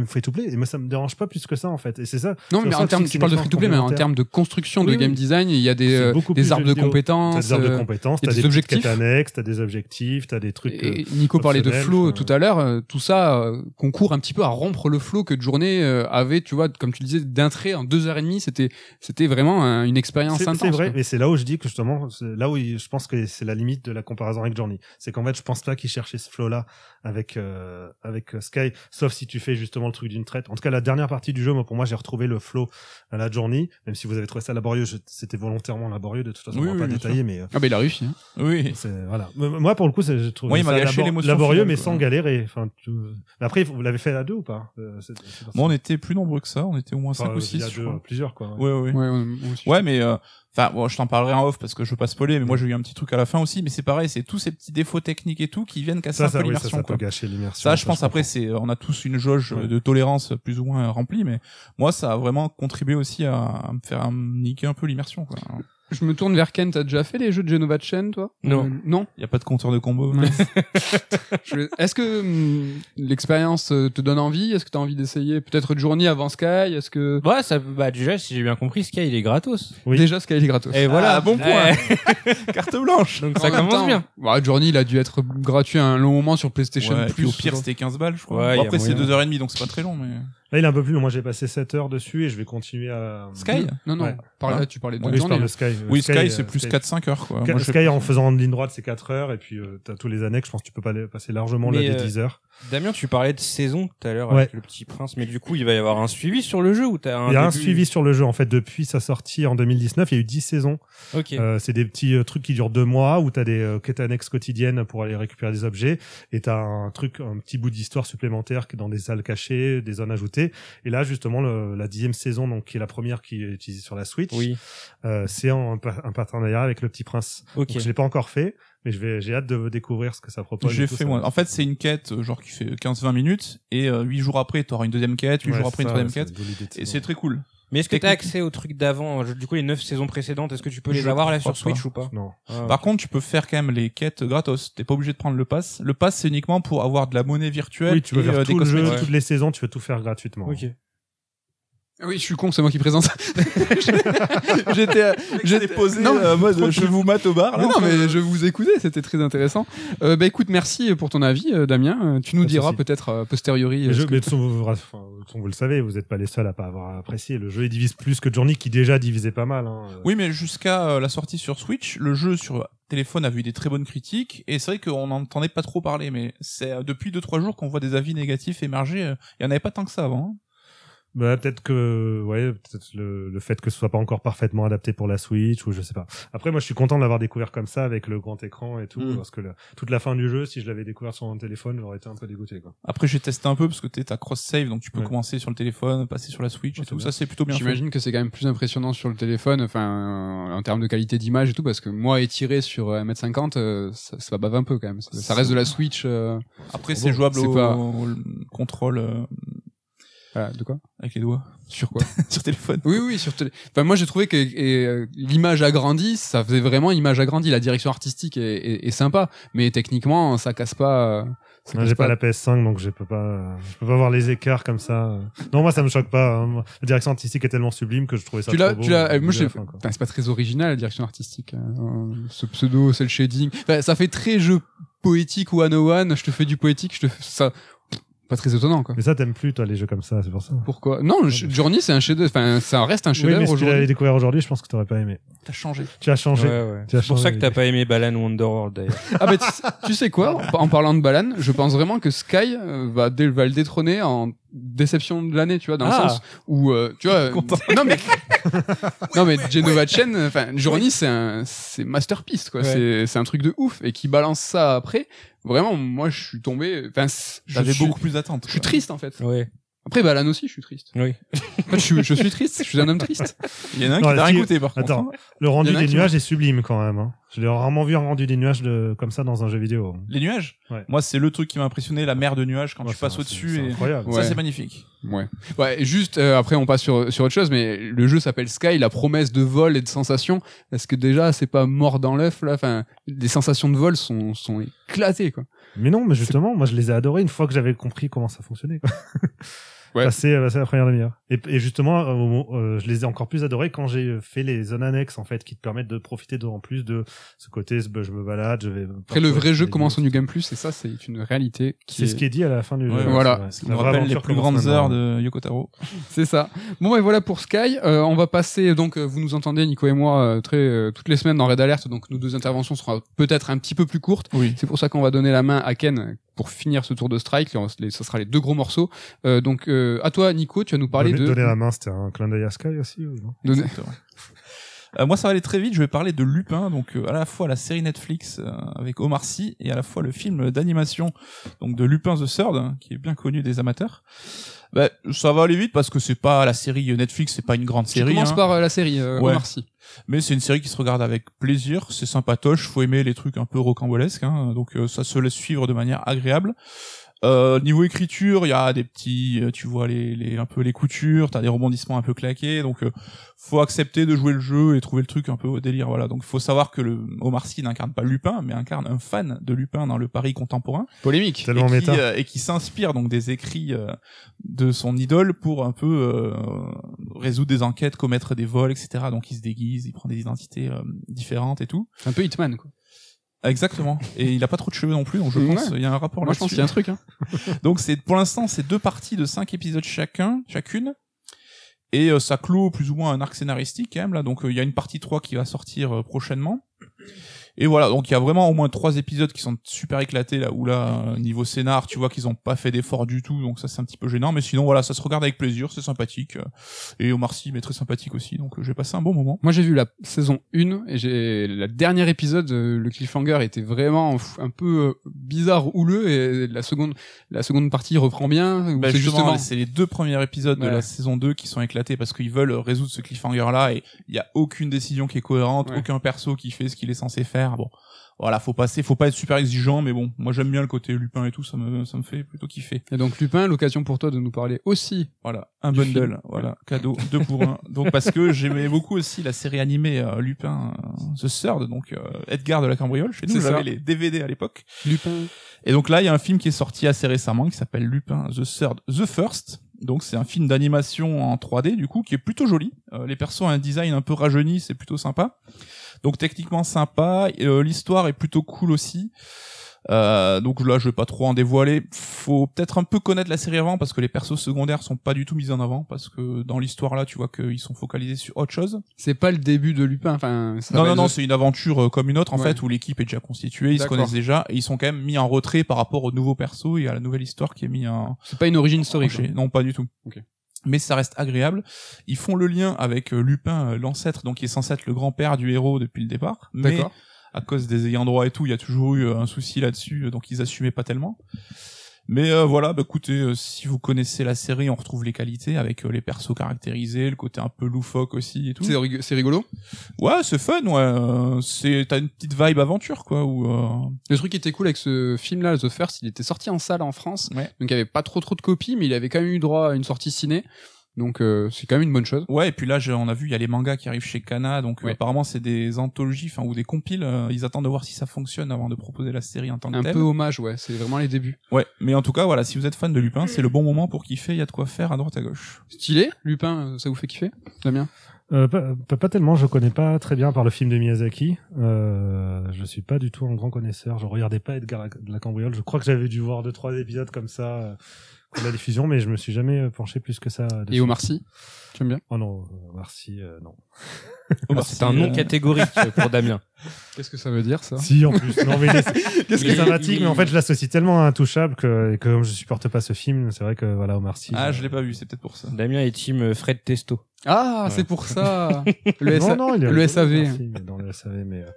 free to play. Et moi ça me dérange pas plus que ça en fait. Et c'est ça. Non, mais en termes, tu parles de free to play, mais en termes de construction de Oui, game design, il y a des, euh, des arbres de vidéo. T'as compétences. des arbres de euh, compétences, t'as des des, objectifs. annexes, t'as des objectifs, t'as des trucs. Et Nico parlait de flow tout à l'heure, euh, tout ça concourt un petit peu à rompre le flow que de journée avait, tu vois, comme tu disais, d'un trait en deux heures et demie, c'était c'était vraiment un- une expérience intense. c'est vrai, quoi. mais c'est là où je dis que justement, là où je pense que c'est la limite de la comparaison avec Journey. C'est qu'en fait, je pense pas qu'il cherchait ce flow-là avec euh, avec euh, Sky, sauf si tu fais justement le truc d'une traite. En tout cas, la dernière partie du jeu, moi, pour moi, j'ai retrouvé le flow à la Journey, même si vous avez trouvé ça laborieux, je- c'était volontairement laborieux. De toute façon, Oui, on va oui, pas détailler, mais euh, Ah bah il a réussi. Hein. Oui. c'est voilà. Moi, pour le coup, je trouve Moi, il m'a ça gâché labor- l'émotion laborieux, finale, mais sans galérer. Enfin, tu- mais après, vous l'avez fait à deux ou pas euh, c'est- c'est- Bon, on était plus nombreux que ça, on était au moins Enfin, 5 ou il y 6, a je deux, plusieurs quoi. Ouais, ouais. Ouais, ouais, moi. Ouais, mais euh, enfin, bon, je t'en parlerai en off parce que je veux pas spoiler, mais moi j'ai eu un petit truc à la fin aussi, mais c'est pareil, c'est tous ces petits défauts techniques et tout qui viennent casser Ça, un ça, peu oui, ça, l'immersion. ça quoi. peut gâcher l'immersion. Ça, je pense après, c'est, on a tous une jauge Ouais. de tolérance plus ou moins remplie, mais moi, ça a vraiment contribué aussi à, me faire niquer un peu l'immersion. Quoi. Je me tourne vers Ken, t'as déjà fait les jeux de Genova Chen, toi? Non. Euh, non? Il y a pas de compteur de combo. Je- Est-ce que hum, l'expérience euh, te donne envie? Est-ce que t'as envie d'essayer peut-être Journey avant Sky? Est-ce que Ouais, ça, bah, déjà, si j'ai bien compris, Sky, il est gratos. Oui. déjà Sky il est gratos Et voilà. Ah, bon point. Carte blanche. donc En ça commence temps, bien. bah, Journey il a dû être gratuit un long moment sur PlayStation Ouais, et puis Plus. au pire, c'était 15 balles, je crois. Ouais, Bon, après, c'est moyen. 2h30, donc c'est pas très long, mais. Là, il est un peu plus long. Moi, j'ai passé 7 heures dessus et je vais continuer à. Sky? Non non, Ouais. par là Hein tu parlais de Oui, je parle de Sky. Euh, Oui, Sky, euh, c'est plus 4-5 heures, quoi. Sky, Moi, je- Sky, en faisant en ligne droite, c'est 4 heures et puis euh, t'as tous les annexes. Je pense que tu peux pas passer largement là des euh, 10 heures. Damien, tu parlais de saison tout à l'heure Ouais. avec le petit prince, mais du coup, il va y avoir un suivi sur le jeu ou t'as un Il y a un suivi sur le jeu en fait depuis sa sortie en 2019. Il y a eu 10 saisons. Ok. Euh, c'est des petits euh, trucs qui durent deux mois où t'as des euh, quêtes annexes quotidiennes pour aller récupérer des objets et t'as un truc, un petit bout d'histoire supplémentaire qui est dans des salles cachées, des zones ajoutées. Et là, justement, le- la dixième saison, donc qui est la première qui est utilisée sur la Switch, Oui. euh, c'est un, pa- un partenariat avec le Petit Prince. Ok. Donc, je l'ai pas encore fait, mais je vais, j'ai hâte de découvrir ce que ça propose. J'ai fait ça- moi. En fait, c'est une quête euh, genre qui fait 15-20 minutes et euh, 8 jours après, t'auras une deuxième quête, 8 Ouais, jours après une troisième quête. Et c'est très cool. Mais est-ce que t'as Technique. accès aux trucs d'avant je- Du coup, les neuf saisons précédentes, est-ce que tu peux les avoir là sur pas. Switch ou pas? Non. Ah, Par contre, tu peux faire quand même les quêtes gratos. T'es pas obligé de prendre le pass. Le pass, c'est uniquement pour avoir de la monnaie virtuelle Oui, tu peux et faire euh, des tout le jeu, toutes les saisons, tu peux tout faire gratuitement. Ok. Ah Oui, je suis con, c'est moi qui présente. J'étais euh, J'étais posé Non, euh, tranquille. je vous mate au bar. Mais Là, non, mais je vous écoutais, c'était très intéressant. Euh, bah écoute, merci pour ton avis, euh, Damien. Euh, Tu nous Pas diras peut-être euh, posteriori. jeu, que- mais de toute façon, vous, enfin, de vous le savez, vous n'êtes pas les seuls à pas avoir apprécié. Le jeu il divise plus que Journey qui déjà divisait pas mal. Hein. Oui, mais jusqu'à euh, la sortie sur Switch, le jeu sur téléphone a vu des très bonnes critiques et c'est vrai qu'on n'entendait pas trop parler. Mais c'est euh, depuis 2-3 jours qu'on voit des avis négatifs émerger. euh, Il y en avait pas tant que ça avant. Bah, peut-être que, ouais, peut-être le, le fait que ce soit pas encore parfaitement adapté pour la Switch ou je sais pas. Après, moi, je suis content de l'avoir découvert comme ça avec le grand écran et tout, Mm. parce que la- toute la fin du jeu, si je l'avais découvert sur mon téléphone, j'aurais été un peu dégoûté, quoi. Après, j'ai testé un peu parce que t'es ta cross save, donc tu peux Ouais. commencer sur le téléphone, passer sur la Switch Ouais, et tout. bien. Ça, c'est plutôt bien. J'imagine que c'est quand même plus impressionnant sur le téléphone, enfin, en termes de qualité d'image et tout, parce que moi, étiré sur 1m50, euh, ça, ça bave un peu quand même. Ça, ça reste de la Switch, euh, Après, c'est jouable au, pas- au contrôle euh, voilà, de quoi? avec les doigts Sur quoi? sur téléphone. Oui, oui, sur télé. Enfin, moi, j'ai trouvé que euh, l'image agrandie, ça faisait vraiment image agrandie. La direction artistique est, est, est sympa, mais techniquement, ça casse pas. euh, ça Moi, casse j'ai pas la PS5, donc je peux pas, je peux pas voir les écarts comme ça. Non, moi, ça me choque pas. hein. La direction artistique est tellement sublime que je trouvais ça Tu trop beau. tu l'as. euh, Moi, fin. Enfin, c'est pas très original la direction artistique. hein. Ce pseudo, c'est le shading. Enfin, ça fait très jeu poétique ou one Je te fais du poétique, je te fais ça. Pas très étonnant, quoi. Mais ça, t'aimes plus, toi, les jeux comme ça, c'est pour ça. Pourquoi? Non, je- Journey, c'est un chef-d'œuvre. Enfin, ça reste un Oui, mais chef-d'œuvre si tu l'avais aujourd'hui. découvert aujourd'hui, je pense que t'aurais pas aimé. T'as changé. Tu as changé. Ouais, ouais. Tu as C'est pour ça que t'as pas aimé Balan Wonderworld d'ailleurs. Ah bah tu, sais- tu sais quoi? En, parlant de Balan, je pense vraiment que Sky euh, va, dé- va le détrôner en déception de l'année, tu vois, dans Ah. le sens où euh, tu vois. non mais non mais Genova Chen, enfin Journey c'est un c'est masterpiece quoi, Ouais. c'est c'est un truc de ouf et qui balance ça après. Vraiment, moi je suis tombé. Enfin, J'avais suis, beaucoup plus d'attentes. je suis triste en fait. Ouais. Après Balan aussi, je suis triste. Oui. En fait, je, suis, je suis triste. Je suis un homme triste. Il y en a un Non, qui t'a rien goûté par contre. Attends. Le rendu Il y en a des qui nuages est sublime quand même. Hein. Je l'ai rarement vu un rendu des nuages de... comme ça dans un jeu vidéo. Les nuages. Ouais. Moi, c'est le truc qui m'a impressionné, la mer de nuages quand Ouais, tu passes c'est- au-dessus c'est et incroyable. Ouais. ça c'est magnifique. Ouais. Ouais, juste euh, après on passe sur sur autre chose mais le jeu s'appelle Sky, la promesse de vol et de sensation. Est-ce que déjà c'est pas mort dans l'œuf là? Enfin, les sensations de vol sont sont éclatées quoi. Mais non, mais justement, moi je les ai adorés une fois que j'avais compris comment ça fonctionnait. Ouais. Passer, euh, passer la première demi-heure. Et, et justement, euh, euh, je les ai encore plus adorés quand j'ai fait les zones annexes en fait, qui te permettent de profiter d'autant plus de ce côté. Je me balade, je vais. Après le vrai jeu commence au. New Game Plus et ça c'est une réalité qui C'est est... ce qui est dit à la fin du Ouais, jeu. voilà. Ce qui nous rappelle les plus grandes heures de Yoko Taro. C'est ça. Bon et voilà pour Sky. Euh, on va passer donc euh, vous nous entendez Nico et moi euh, très euh, toutes les semaines dans Red Alert donc nos deux interventions seront peut-être un petit peu plus courtes. Oui. C'est pour ça qu'on va donner la main à Ken pour finir ce tour de strike. Les- Ce sera les deux gros morceaux. Euh, donc euh, à toi Nico, tu vas nous parler donner, de donner la main, c'était un clin d'œil à Sky aussi, ou non? Donner-. Euh, moi, ça va aller très vite. Je vais parler de Lupin, donc euh, à la fois la série Netflix euh, avec Omar Sy et à la fois le film d'animation donc de Lupin the Third, hein, qui est bien connu des amateurs. Bah, ça va aller vite parce que c'est pas la série Netflix, c'est pas une grande série, commences hein, par euh, la série euh, Ouais. Omar Sy. mais c'est une série qui se regarde avec plaisir. C'est sympatoche, faut aimer les trucs un peu rocambolesques, hein, donc euh, ça se laisse suivre de manière agréable. Euh, niveau écriture, il y a des petits, euh, tu vois les, les un peu les coutures, t'as des rebondissements un peu claqués, donc euh, faut accepter de jouer le jeu et trouver le truc un peu au délire, voilà. Donc il faut savoir que le Omar Sy n'incarne pas Lupin, mais incarne un fan de Lupin dans le Paris contemporain Polémique. Tellement et qui, méta. euh, et qui s'inspire donc des écrits euh, de son idole pour un peu euh, résoudre des enquêtes, commettre des vols, etc. Donc il se déguise, il prend des identités euh, différentes et tout. C'est un peu Hitman quoi. Exactement. Et il a pas trop de cheveux non plus, donc je pense il y a un rapport Moi je pense qu'il y a un truc. Hein. Donc c'est pour l'instant c'est deux parties de cinq épisodes chacun, chacune. Et euh, ça clôt plus ou moins un arc scénaristique quand même là. Donc euh, il y a une partie 3 qui va sortir euh, prochainement. Et voilà, donc il y a vraiment au moins trois épisodes qui sont super éclatés là où là euh, niveau scénar, tu vois qu'ils ont pas fait d'effort du tout, donc ça c'est un petit peu gênant mais sinon voilà, ça se regarde avec plaisir, c'est sympathique euh, et Omar Sy mais très sympathique aussi. Donc euh, j'ai passé un bon moment. Moi j'ai vu la saison 1 et j'ai la dernière épisode le cliffhanger était vraiment un peu bizarre houleux et la seconde la seconde partie reprend bien Bah, c'est justement, c'est les deux premiers épisodes de la saison 2 qui sont éclatés parce qu'ils veulent résoudre ce cliffhanger là et il y a aucune décision qui est cohérente, Ouais. aucun perso qui fait ce qu'il est censé faire. Bon, voilà, faut passer, faut pas être super exigeant, mais bon, moi j'aime bien le côté Lupin et tout, ça me ça me fait plutôt kiffer. et donc Lupin l'occasion pour toi de nous parler aussi Voilà, un bundle, film. voilà, cadeau, deux pour un. Donc parce que j'aimais beaucoup aussi la série animée euh, Lupin euh, The Third, donc euh, Edgar de la Cambriole. Chez nous, j'avais les DVD à l'époque. Lupin Et donc là, il y a un film qui est sorti assez récemment qui s'appelle Lupin The Third, The First. Donc c'est un film d'animation en 3D du coup qui est plutôt joli. Euh, les persos ont un design un peu rajeuni, c'est plutôt sympa. Donc techniquement sympa. Euh, L'histoire est plutôt cool aussi. Euh, donc là, je vais pas trop en dévoiler. Faut peut-être un peu connaître la série avant parce que les persos secondaires sont pas du tout mis en avant parce que dans l'histoire là, tu vois qu'ils sont focalisés sur autre chose. c'est pas le début de Lupin enfin ça Non, non, non, c'est une aventure euh, comme une autre en Ouais. fait où l'équipe est déjà constituée, ils se connaissent déjà et ils sont quand même mis en retrait par rapport aux nouveaux persos et à la nouvelle histoire qui est mis en c'est pas une origin story. Non, pas du tout. Ok. mais ça reste agréable. Ils font le lien avec euh, Lupin, l'ancêtre, donc qui est censé être le grand-père du héros depuis le départ. Mais D'accord. À cause des ayants droit et tout, il y a toujours eu euh, un souci là-dessus, euh, donc ils assumaient pas tellement. Mais euh, voilà, bah écoutez, euh, si vous connaissez la série, on retrouve les qualités avec euh, les persos caractérisés, le côté un peu loufoque aussi et tout. C'est rig- c'est rigolo. Ouais, c'est fun, ouais. euh, C'est t'as une petite vibe aventure quoi. Où euh, Le truc qui était cool avec ce film-là, The First, il était sorti en salle en France. Ouais. Donc il y avait pas trop trop de copies, mais il avait quand même eu droit à une sortie ciné. Donc euh, c'est quand même une bonne chose. Ouais, et puis là, je- on a vu, il y a les mangas qui arrivent chez Kana, donc euh, apparemment c'est des anthologies, enfin ou des compiles. euh, ils attendent de voir si ça fonctionne avant de proposer la série en tant que Un peu hommage, ouais. C'est vraiment les débuts. Ouais, mais en tout cas, voilà, si vous êtes fan de Lupin, c'est le bon moment pour kiffer. Il y a de quoi faire à droite à gauche. Stylé, Lupin, euh, ça vous fait kiffer Damien? Euh, pas, pas- pas tellement, je connais pas très bien par le film de Miyazaki. Euh, je suis pas du tout un grand connaisseur. Je regardais pas Edgar de la cambriole. Je crois que j'avais dû voir deux trois épisodes comme ça euh, la diffusion, mais je me suis jamais euh, penché plus que ça. Dessus. Et Omar Sy Tu aimes bien? Oh non, euh, merci, euh, non. C'est un nom catégorique pour Damien. Qu'est-ce que ça veut dire ça? Si en plus, non mais c'est Qu'est-ce c'est sympathique, mais en fait je l'associe tellement à intouchable que, et que comme je supporte pas ce film, c'est vrai que voilà Omar Sy. Ah, je- je l'ai pas vu, c'est peut-être pour ça. Damien est team euh, Fred Testo. Ah, Ouais. c'est pour ça le, SA non non, il le SAV. Omar Sy, dans le SAV, mais euh,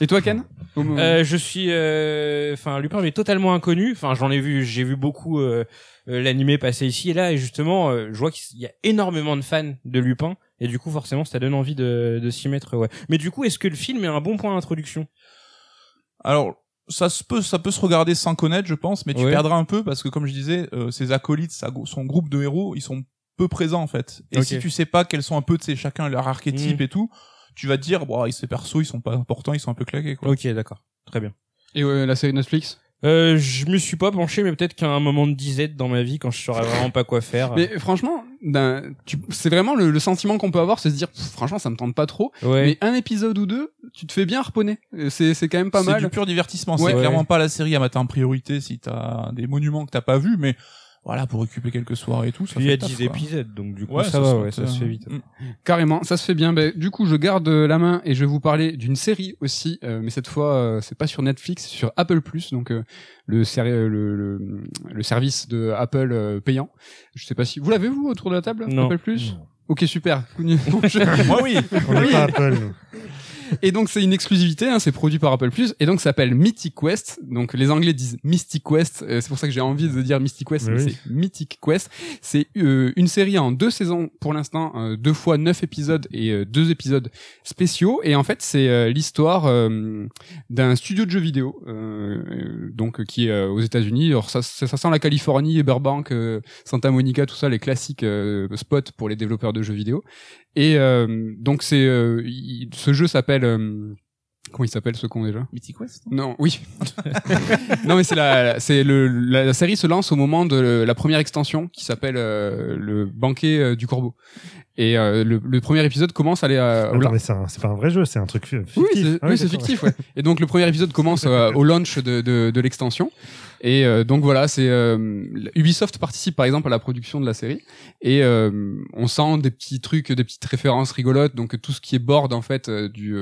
Et toi Ken Euh, je suis, euh, enfin, Lupin m'est totalement inconnu. Enfin, j'en ai vu, j'ai vu beaucoup euh, euh, l'animé passer ici et là, et justement, euh, je vois qu'il y a énormément de fans de Lupin, et du coup, forcément, ça donne envie de, de s'y mettre. Ouais. Mais du coup, est-ce que le film est un bon point d'introduction? Alors, ça se peut, ça peut se regarder sans connaître, je pense, mais tu Ouais. perdras un peu parce que, comme je disais, euh, ses acolytes, sa- son groupe de héros, ils sont peu présents en fait. Et si tu sais pas quels sont un peu, tu sais, chacun leur archétype Mm. et tout, tu vas te dire, bon, ces persos, ils sont pas importants, ils sont un peu claqués, quoi. Ok, d'accord, très bien. Et euh, la série Netflix Euh, je me suis pas penché, mais peut-être qu'à un moment de disette dans ma vie, quand je saurais vraiment pas quoi faire. Mais franchement, c'est vraiment le, le sentiment qu'on peut avoir, c'est se dire, pff, franchement, ça me tente pas trop. ouais. Mais un épisode ou deux, tu te fais bien harponner. Euh, C'est c'est quand même pas C'est mal. du pur divertissement. Ouais. c'est Ouais. clairement pas la série à mettre en priorité si t'as des monuments que t'as pas vus, mais voilà, pour occuper quelques soirées et tout, ça il y fait a le taf, 10 quoi. épisodes, donc du coup, Ouais, ça, ça va, se ouais, fait, ça se fait vite. mm. Carrément, ça se fait bien. Ben, du coup, je garde euh, la main et je vais vous parler d'une série aussi, euh, mais cette fois, euh, c'est pas sur Netflix, c'est sur Apple Plus, donc euh, le, euh, le, le, le service de Apple euh, payant. Je sais pas si vous l'avez vous autour de la table, Non. Apple Plus? non. Ok, super. Moi, oui. on n'est pas Apple. Et donc c'est une exclusivité, hein, c'est produit par Apple Plus, et donc ça s'appelle Mythic Quest. Donc les Anglais disent Mystic Quest, euh, c'est pour ça que j'ai envie de dire Mystic Quest, Mais mais oui. c'est Mythic Quest. C'est euh, une série en deux saisons pour l'instant, euh, deux fois neuf épisodes et euh, deux épisodes spéciaux. Et en fait c'est euh, l'histoire euh, d'un studio de jeux vidéo, donc qui est aux États-Unis. Alors ça, ça, ça sent la Californie, Burbank, Santa Monica, tout ça, les classiques euh, spots pour les développeurs de jeux vidéo. Et euh, donc c'est euh, ce jeu s'appelle euh, comment il s'appelle ce con déjà? Mythic Quest. Non, oui. non mais c'est la c'est le la, la série se lance au moment de la première extension qui s'appelle euh, le banquet euh, du corbeau. Et euh, le, le premier épisode commence à aller à, au Attends, mais c'est un- c'est pas un vrai jeu, c'est un truc fictif. oui, c'est Ah oui, c'est d'accord. fictif, ouais. Et donc le premier épisode commence euh, au launch de, de, de l'extension. Et euh, donc voilà, c'est euh, Ubisoft participe par exemple à la production de la série et euh, on sent des petits trucs, des petites références rigolotes. Donc tout ce qui est board en fait du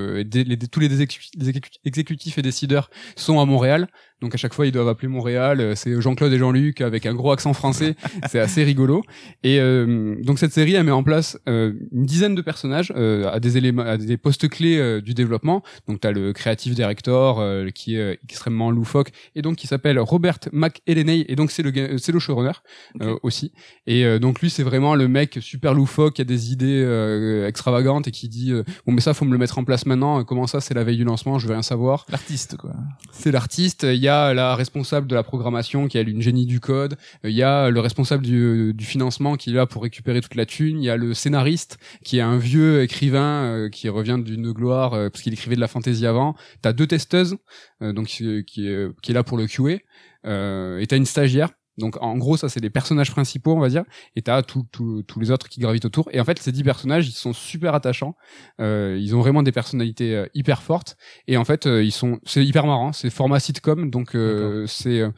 tous les exécu- les exécu- exécutifs et décideurs sont à Montréal. Donc à chaque fois ils doivent appeler Montréal. Euh, C'est Jean-Claude et Jean-Luc avec un gros accent français. c'est assez rigolo. Et euh, donc cette série elle met en place euh, une dizaine de personnages euh, à des éléments, à des postes clés euh, du développement. Donc t'as le creative director euh, qui est extrêmement loufoque et donc qui s'appelle Robert McElhenney et donc c'est le c'est le showrunner euh, aussi. Et euh, donc lui c'est vraiment le mec super loufoque qui a des idées euh, extravagantes et qui dit euh, bon mais ça faut me le mettre en place maintenant. Comment ça c'est la veille du lancement je veux rien savoir. L'artiste, quoi. C'est l'artiste. Il y a la responsable de la programmation qui est une génie du code. Il y a le responsable du, financement qui est là pour récupérer toute la thune. Il y a le scénariste qui est un vieux écrivain euh, qui revient d'une gloire euh, parce qu'il écrivait de la fantaisie avant. T'as deux testeuses euh, donc euh, qui est là pour le QA. Euh, et t'as une stagiaire. Donc en gros ça c'est les personnages principaux on va dire et t'as tous tous tous les autres qui gravitent autour et en fait ces dix personnages ils sont super attachants euh, ils ont vraiment des personnalités euh, hyper fortes et en fait euh, ils sont c'est hyper marrant c'est format sitcom donc euh, c'est euh,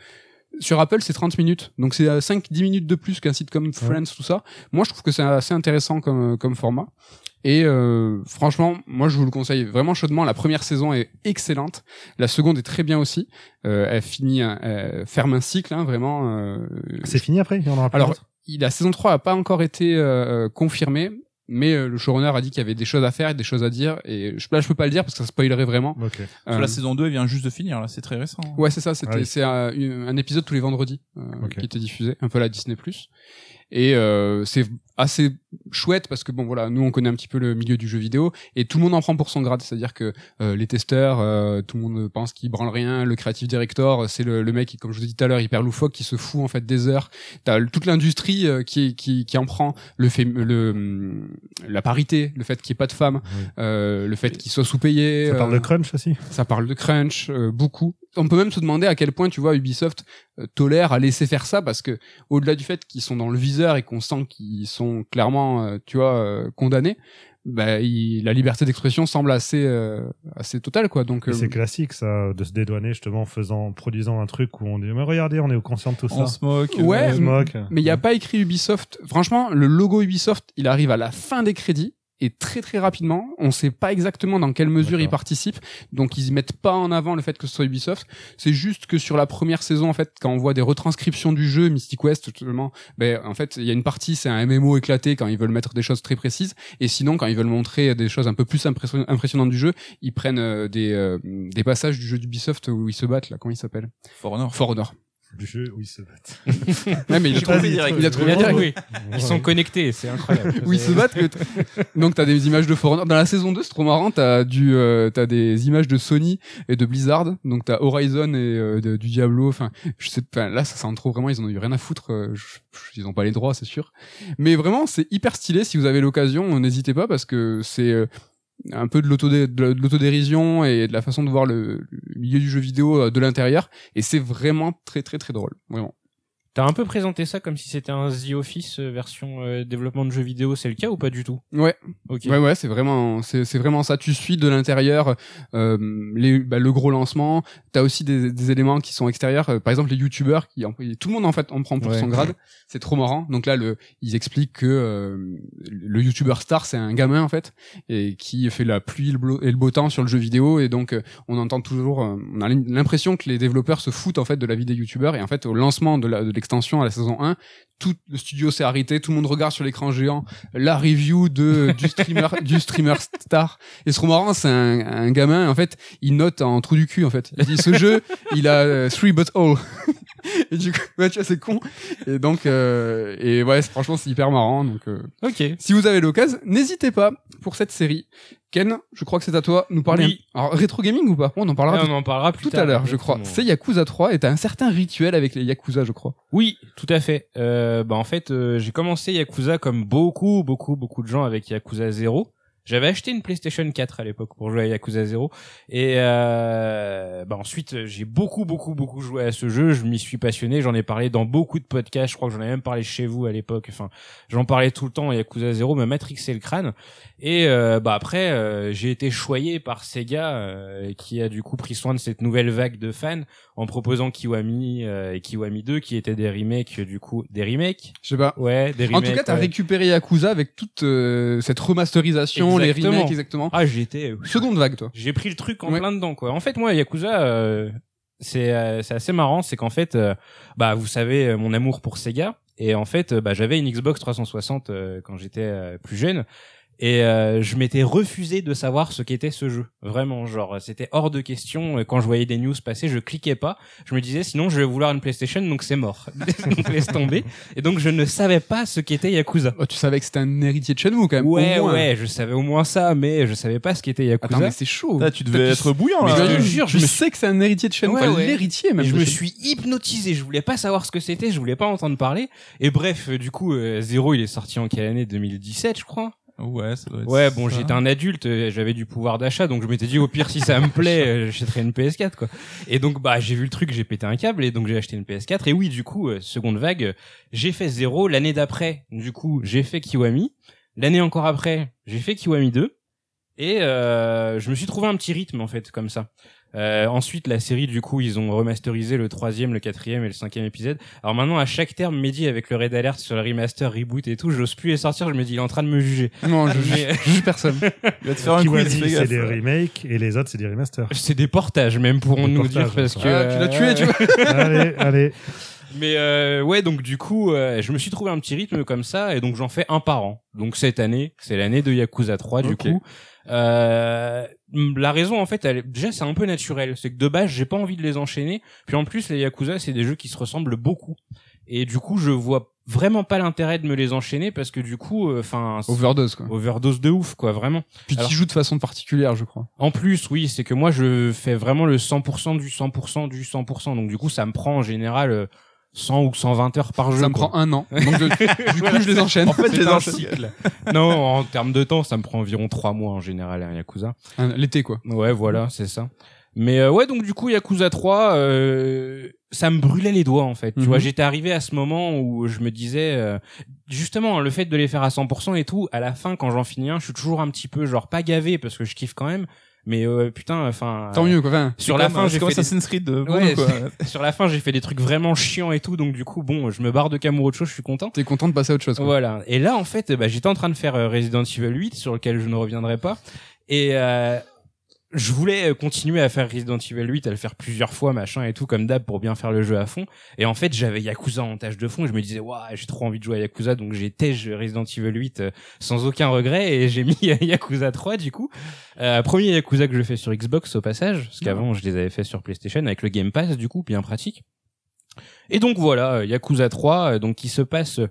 sur Apple, c'est 30 minutes. Donc c'est 5-10 minutes de plus qu'un sitcom Friends, tout ça. Moi, je trouve que c'est assez intéressant comme, comme format. Et euh, franchement, moi, je vous le conseille vraiment chaudement. La première saison est excellente. La seconde est très bien aussi. Euh, elle finit, un- elle ferme un cycle, hein, vraiment. euh, C'est fini après Il y en aura plus alors, la saison 3 a pas encore été euh, confirmée, mais euh, le showrunner a dit qu'il y avait des choses à faire et des choses à dire. Et je, là, je peux pas le dire parce que ça spoilerait vraiment. Euh, La saison 2 elle vient juste de finir, là, c'est très récent. Ouais, c'est ça. C'était Ah oui. c'est un, épisode tous les vendredis euh, qui était diffusé, un peu à la Disney+. Et euh, c'est assez chouette parce que bon voilà, nous on connaît un petit peu le milieu du jeu vidéo et tout le monde en prend pour son grade, c'est-à-dire que euh, les testeurs, euh, tout le monde pense qu'ils branlent rien, le creative director, c'est le, le mec qui, comme je vous ai dit tout à l'heure, hyper loufoque, qui se fout en fait des heures. T'as toute l'industrie euh, qui, qui qui en prend, le fait le hum, la parité, le fait qu'il n'y ait pas de femmes, Oui. euh, le fait qu'ils soient sous-payés. Ça parle euh, de crunch aussi. ça parle de crunch euh, beaucoup. On peut même se demander à quel point tu vois Ubisoft euh, tolère à laisser faire ça parce que au-delà du fait qu'ils sont dans le viseur et qu'on sent qu'ils sont clairement euh, tu vois euh, condamnés, bah, il- la liberté d'expression semble assez euh, assez totale quoi. Donc euh, C'est classique ça, de se dédouaner justement en faisant, produisant un truc où on dit mais regardez, on est au conscient de tout On ça. se moque. Ouais, on se moque. mais il n'y a pas écrit Ubisoft. Franchement, le logo Ubisoft, il arrive à la fin des crédits et très très rapidement. On sait pas exactement dans quelle mesure ils participent, donc ils mettent pas en avant le fait que ce soit Ubisoft. C'est juste que sur la première saison, en fait, quand on voit des retranscriptions du jeu Mystic West, justement, ben en fait, il y a une partie, c'est un MMO éclaté quand ils veulent mettre des choses très précises, et sinon quand ils veulent montrer des choses un peu plus impression- impressionnantes du jeu, ils prennent euh, des euh, des passages du jeu d'Ubisoft où ils se battent là. Comment il s'appelle? For Honor. For Honor. Du jeu où ils se battent. Ouais, mais il a trouvé direct. Il a trouvé direct. Ils sont connectés, c'est incroyable. Oui, ils se battent. que t- Donc t'as des images de For Honor. Dans la saison 2, c'est trop marrant. T'as du, euh, t'as des images de Sony et de Blizzard. Donc t'as Horizon et euh, de- du Diablo. Enfin, je sais. Enfin, là, ça sent trop vraiment. Ils en ont eu rien à foutre. euh, je- je- ils ont pas les droits, c'est sûr. Mais vraiment, c'est hyper stylé. Si vous avez l'occasion, n'hésitez pas parce que c'est euh, un peu de l'autodé- de l'autodérision et de la façon de voir le, le milieu du jeu vidéo euh, de l'intérieur. Et c'est vraiment très très très drôle. Vraiment. T'as un peu présenté ça comme si c'était un The Office euh, version euh, développement de jeux vidéo, c'est le cas ou pas du tout? Ouais. Ok. Ouais ouais c'est vraiment c'est c'est vraiment ça. Tu suis de l'intérieur euh, les bah, le gros lancement. T'as aussi des, des éléments qui sont extérieurs euh, par exemple les youtubeurs qui tout le monde en fait en prend pour Ouais. son grade. C'est trop marrant. Donc là le ils expliquent que le youtubeur star c'est un gamin en fait et qui fait la pluie et le, et le beau temps sur le jeu vidéo. Et donc on entend toujours on a l'impression que les développeurs se foutent en fait de la vie des youtubeurs. Et en fait au lancement de la- de l'extension à la saison 1 tout le studio s'est arrêté, tout le monde regarde sur l'écran géant la review de du streamer du streamer star. Et ce trop marrant, c'est un, un gamin en fait, il note en trou du cul en fait. Il dit ce jeu, il a euh, three but all. et du coup, ouais, tu vois, c'est con. Et donc euh, et ouais, franchement, c'est hyper marrant. Donc euh, Ok. si vous avez l'occasion, n'hésitez pas pour cette série. Ken, je crois que c'est à toi de nous parler. Oui. Alors rétro gaming ou pas? On en parlera tout, on en parlera plus tout tard, à l'heure, je crois. C'est Yakuza 3 et t'as un certain rituel avec les Yakuza, je crois. Oui, tout à fait. Euh, bah en fait, euh, j'ai commencé Yakuza comme beaucoup, beaucoup, beaucoup de gens avec Yakuza 0. J'avais acheté une PlayStation 4 à l'époque pour jouer à Yakuza 0 et euh, bah ensuite j'ai beaucoup beaucoup beaucoup joué à ce jeu, je m'y suis passionné, j'en ai parlé dans beaucoup de podcasts, je crois que j'en ai même parlé chez vous à l'époque, enfin j'en parlais tout le temps Yakuza 0 m'a matrixé le crâne et euh, bah après euh, j'ai été choyé par Sega euh, qui a du coup pris soin de cette nouvelle vague de fans en proposant Kiwami euh, et Kiwami 2 qui étaient des remakes du coup des remakes Je sais pas. ouais des En remakes tout cas, t'as ouais. récupéré Yakuza avec toute euh, cette remasterisation, les remakes, exactement. ah j'étais Seconde vague, toi. j'ai pris le truc en Ouais. plein dedans quoi en fait moi Yakuza euh, c'est euh, c'est assez marrant c'est qu'en fait bah vous savez mon amour pour Sega et en fait bah j'avais une Xbox 360 euh, quand j'étais plus jeune et euh, je m'étais refusé de savoir ce qu'était ce jeu vraiment genre c'était hors de question quand je voyais des news passer je cliquais pas je me disais sinon je vais vouloir une PlayStation donc c'est mort donc laisse tomber et donc je ne savais pas ce qu'était Yakuza Oh, tu savais que c'était un héritier de Shenmue, quand même. au ouais moins. ouais je savais au moins ça mais je savais pas ce qu'était Yakuza Attends, mais c'est chaud. Là, tu devais être bouillant, Mais là. je te jure, je je me sais que c'est un héritier de Shenmue. Ouais, Enfin, ouais. l'héritier, même. Et je me suis hypnotisé, je voulais pas savoir ce que c'était, je voulais pas entendre parler. Et bref, euh, du coup, euh, Zero, il est sorti en quelle année? 2017, je crois. Ouais, ça doit être Ouais, bon, j'étais un adulte, j'avais du pouvoir d'achat, donc je m'étais dit au pire si ça me plaît, euh, j'achèterai une PS4 quoi. Et donc bah j'ai vu le truc, j'ai pété un câble et donc j'ai acheté une PS4 et oui, du coup, euh, seconde vague, j'ai fait Zero l'année d'après. Du coup, j'ai fait Kiwami. L'année encore après, j'ai fait Kiwami 2 et euh, je me suis trouvé un petit rythme en fait comme ça. Euh, ensuite, la série, du coup, ils ont remasterisé le troisième, le quatrième et le cinquième épisode. Alors maintenant, à chaque terme, Mehdi, avec le Red Alert sur le remaster, reboot et tout, j'ose plus les sortir. Je me dis, il est en train de me juger. Non, je Mais- je juge personne. Il va te faire un quiz, c'est des remakes et les autres, c'est des remasters. C'est des portages, même, Des pourrons-nous portages, dire, parce que... Ah, tu l'as tué, tu vois. allez, allez. Mais euh, ouais, donc du coup, euh, je me suis trouvé un petit rythme comme ça, et donc j'en fais un par an. Donc cette année, c'est l'année de Yakuza 3 du coup. Euh, la raison en fait, elle, déjà c'est un peu naturel, c'est que de base j'ai pas envie de les enchaîner. Puis en plus les Yakuza c'est des jeux qui se ressemblent beaucoup, et du coup je vois vraiment pas l'intérêt de me les enchaîner parce que du coup, enfin, Overdose, quoi. overdose de ouf quoi, vraiment. Puis Alors- qui joue de façon particulière, je crois. En plus, oui, c'est que moi, je fais vraiment le 100% du 100% du 100%. Donc, du coup, ça me prend en général euh, 100 ou 120 heures par jeu. Ça me quoi. prend un an. Donc, je- du coup, je les enchaîne. En fait, C'est je les un enchaîne. cycle. non, en termes de temps, ça me prend environ 3 mois en général, un Yakuza. L'été, quoi. Ouais, voilà, c'est ça. Mais euh, ouais, donc du coup, Yakuza 3, euh, ça me brûlait les doigts en fait. Tu Mhm. vois, j'étais arrivé à ce moment où je me disais, euh, justement, le fait de les faire à 100% et tout, à la fin, quand j'en finis un, je suis toujours un petit peu genre pas gavé parce que je kiffe quand même. Mais euh, putain, enfin. Tant mieux, quoi. Enfin, Sur C'est la comme- fin, c'est j'ai comme fait des- Assassin's Creed. Ouais, bon, quoi. sur la fin, j'ai fait des trucs vraiment chiants et tout, donc du coup, bon, je me barre de Kamurocho, je suis content. t'es content de passer à autre chose, quoi. Voilà. Et là, en fait, bah, j'étais en train de faire euh, Resident Evil 8, sur lequel je ne reviendrai pas. Et euh, je voulais euh, continuer à faire Resident Evil 8, à le faire plusieurs fois, machin et tout, comme d'hab, pour bien faire le jeu à fond. Et en fait, j'avais Yakuza en tâche de fond, et je me disais, waouh, j'ai trop envie de jouer à Yakuza, donc j'ai tège Resident Evil 8 euh, sans aucun regret, et j'ai mis Yakuza 3, du coup. Euh, premier Yakuza que je fais sur Xbox, au passage, parce qu'avant, je les avais fait sur PlayStation, avec le Game Pass, du coup, bien pratique. Et donc voilà, euh, Yakuza 3, euh, donc qui se passe euh,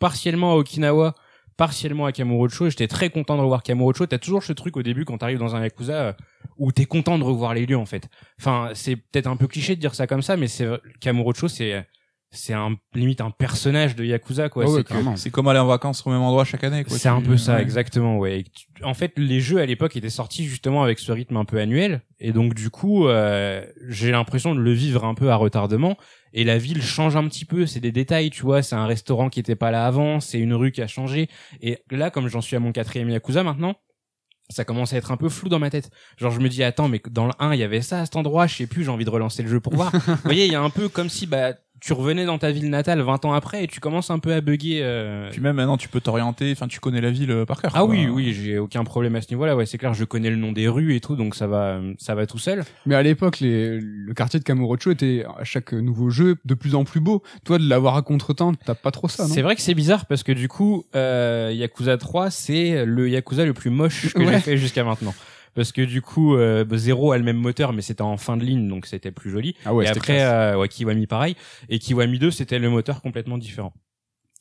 partiellement à Okinawa, partiellement à Kamurocho. Et J'étais très content de revoir Kamurocho. T'as toujours ce truc au début quand t'arrives dans un Yakuza euh, où t'es content de revoir les lieux en fait. Enfin, c'est peut-être un peu cliché de dire ça comme ça, mais c'est Kamurocho, c'est c'est un limite un personnage de Yakuza quoi. C'est que- clairement. C'est comme aller en vacances au même endroit chaque année. quoi. c'est un peu ça, ouais. exactement, ouais. En fait, les jeux à l'époque étaient sortis justement avec ce rythme un peu annuel, et donc du coup, euh, j'ai l'impression de le vivre un peu à retardement. Et la ville change un petit peu, c'est des détails, tu vois. C'est un restaurant qui était pas là avant, c'est une rue qui a changé. Et là, comme j'en suis à mon quatrième Yakuza maintenant, ça commence à être un peu flou dans ma tête. Genre je me dis attends mais dans le 1 il y avait ça à cet endroit, je sais plus, j'ai envie de relancer le jeu pour voir. Vous voyez, il y a un peu comme si bah tu revenais dans ta ville natale 20 ans après et tu commences un peu à bugger euh, Puis même maintenant, tu peux t'orienter. Enfin, tu connais la ville euh, par cœur. ah quoi. oui, oui, j'ai aucun problème à ce niveau-là. Ouais, c'est clair, je connais le nom des rues et tout, donc ça va, ça va tout seul. Mais à l'époque, les- le quartier de Kamurocho était à chaque nouveau jeu de plus en plus beau. Toi, de l'avoir à contre-temps, t'as pas trop ça, non? C'est vrai que c'est bizarre parce que du coup, euh, Yakuza 3, c'est le Yakuza le plus moche que Ouais. j'ai fait jusqu'à maintenant. Parce que du coup, euh, Zero a le même moteur, mais c'était en fin de ligne, donc c'était plus joli. Ah ouais, et après, euh, ouais, Kiwami pareil. Et Kiwami 2, c'était le moteur complètement différent.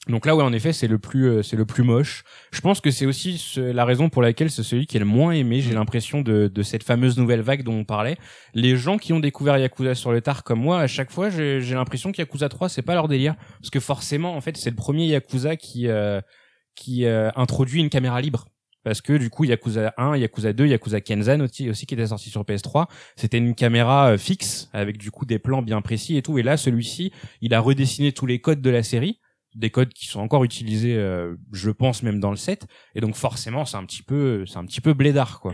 Donc là, ouais, en effet, c'est le plus, euh, c'est le plus moche. Je pense que c'est aussi ce- la raison pour laquelle c'est celui qui est le moins aimé. Mm. J'ai l'impression de, de cette fameuse nouvelle vague dont on parlait. Les gens qui ont découvert Yakuza sur le tard comme moi, à chaque fois, j'ai j'ai l'impression que Yakuza 3, c'est pas leur délire. Parce que forcément, en fait, c'est le premier Yakuza qui, euh, qui euh, introduit une caméra libre. Parce que du coup, Yakuza 1, Yakuza 2, Yakuza Kenzan aussi, aussi qui était sorti sur PS3, c'était une caméra euh, fixe avec du coup des plans bien précis et tout. Et là, celui-ci, il a redessiné tous les codes de la série, des codes qui sont encore utilisés, euh, je pense même dans le set. Et donc forcément, c'est un petit peu, c'est un petit peu blédard quoi.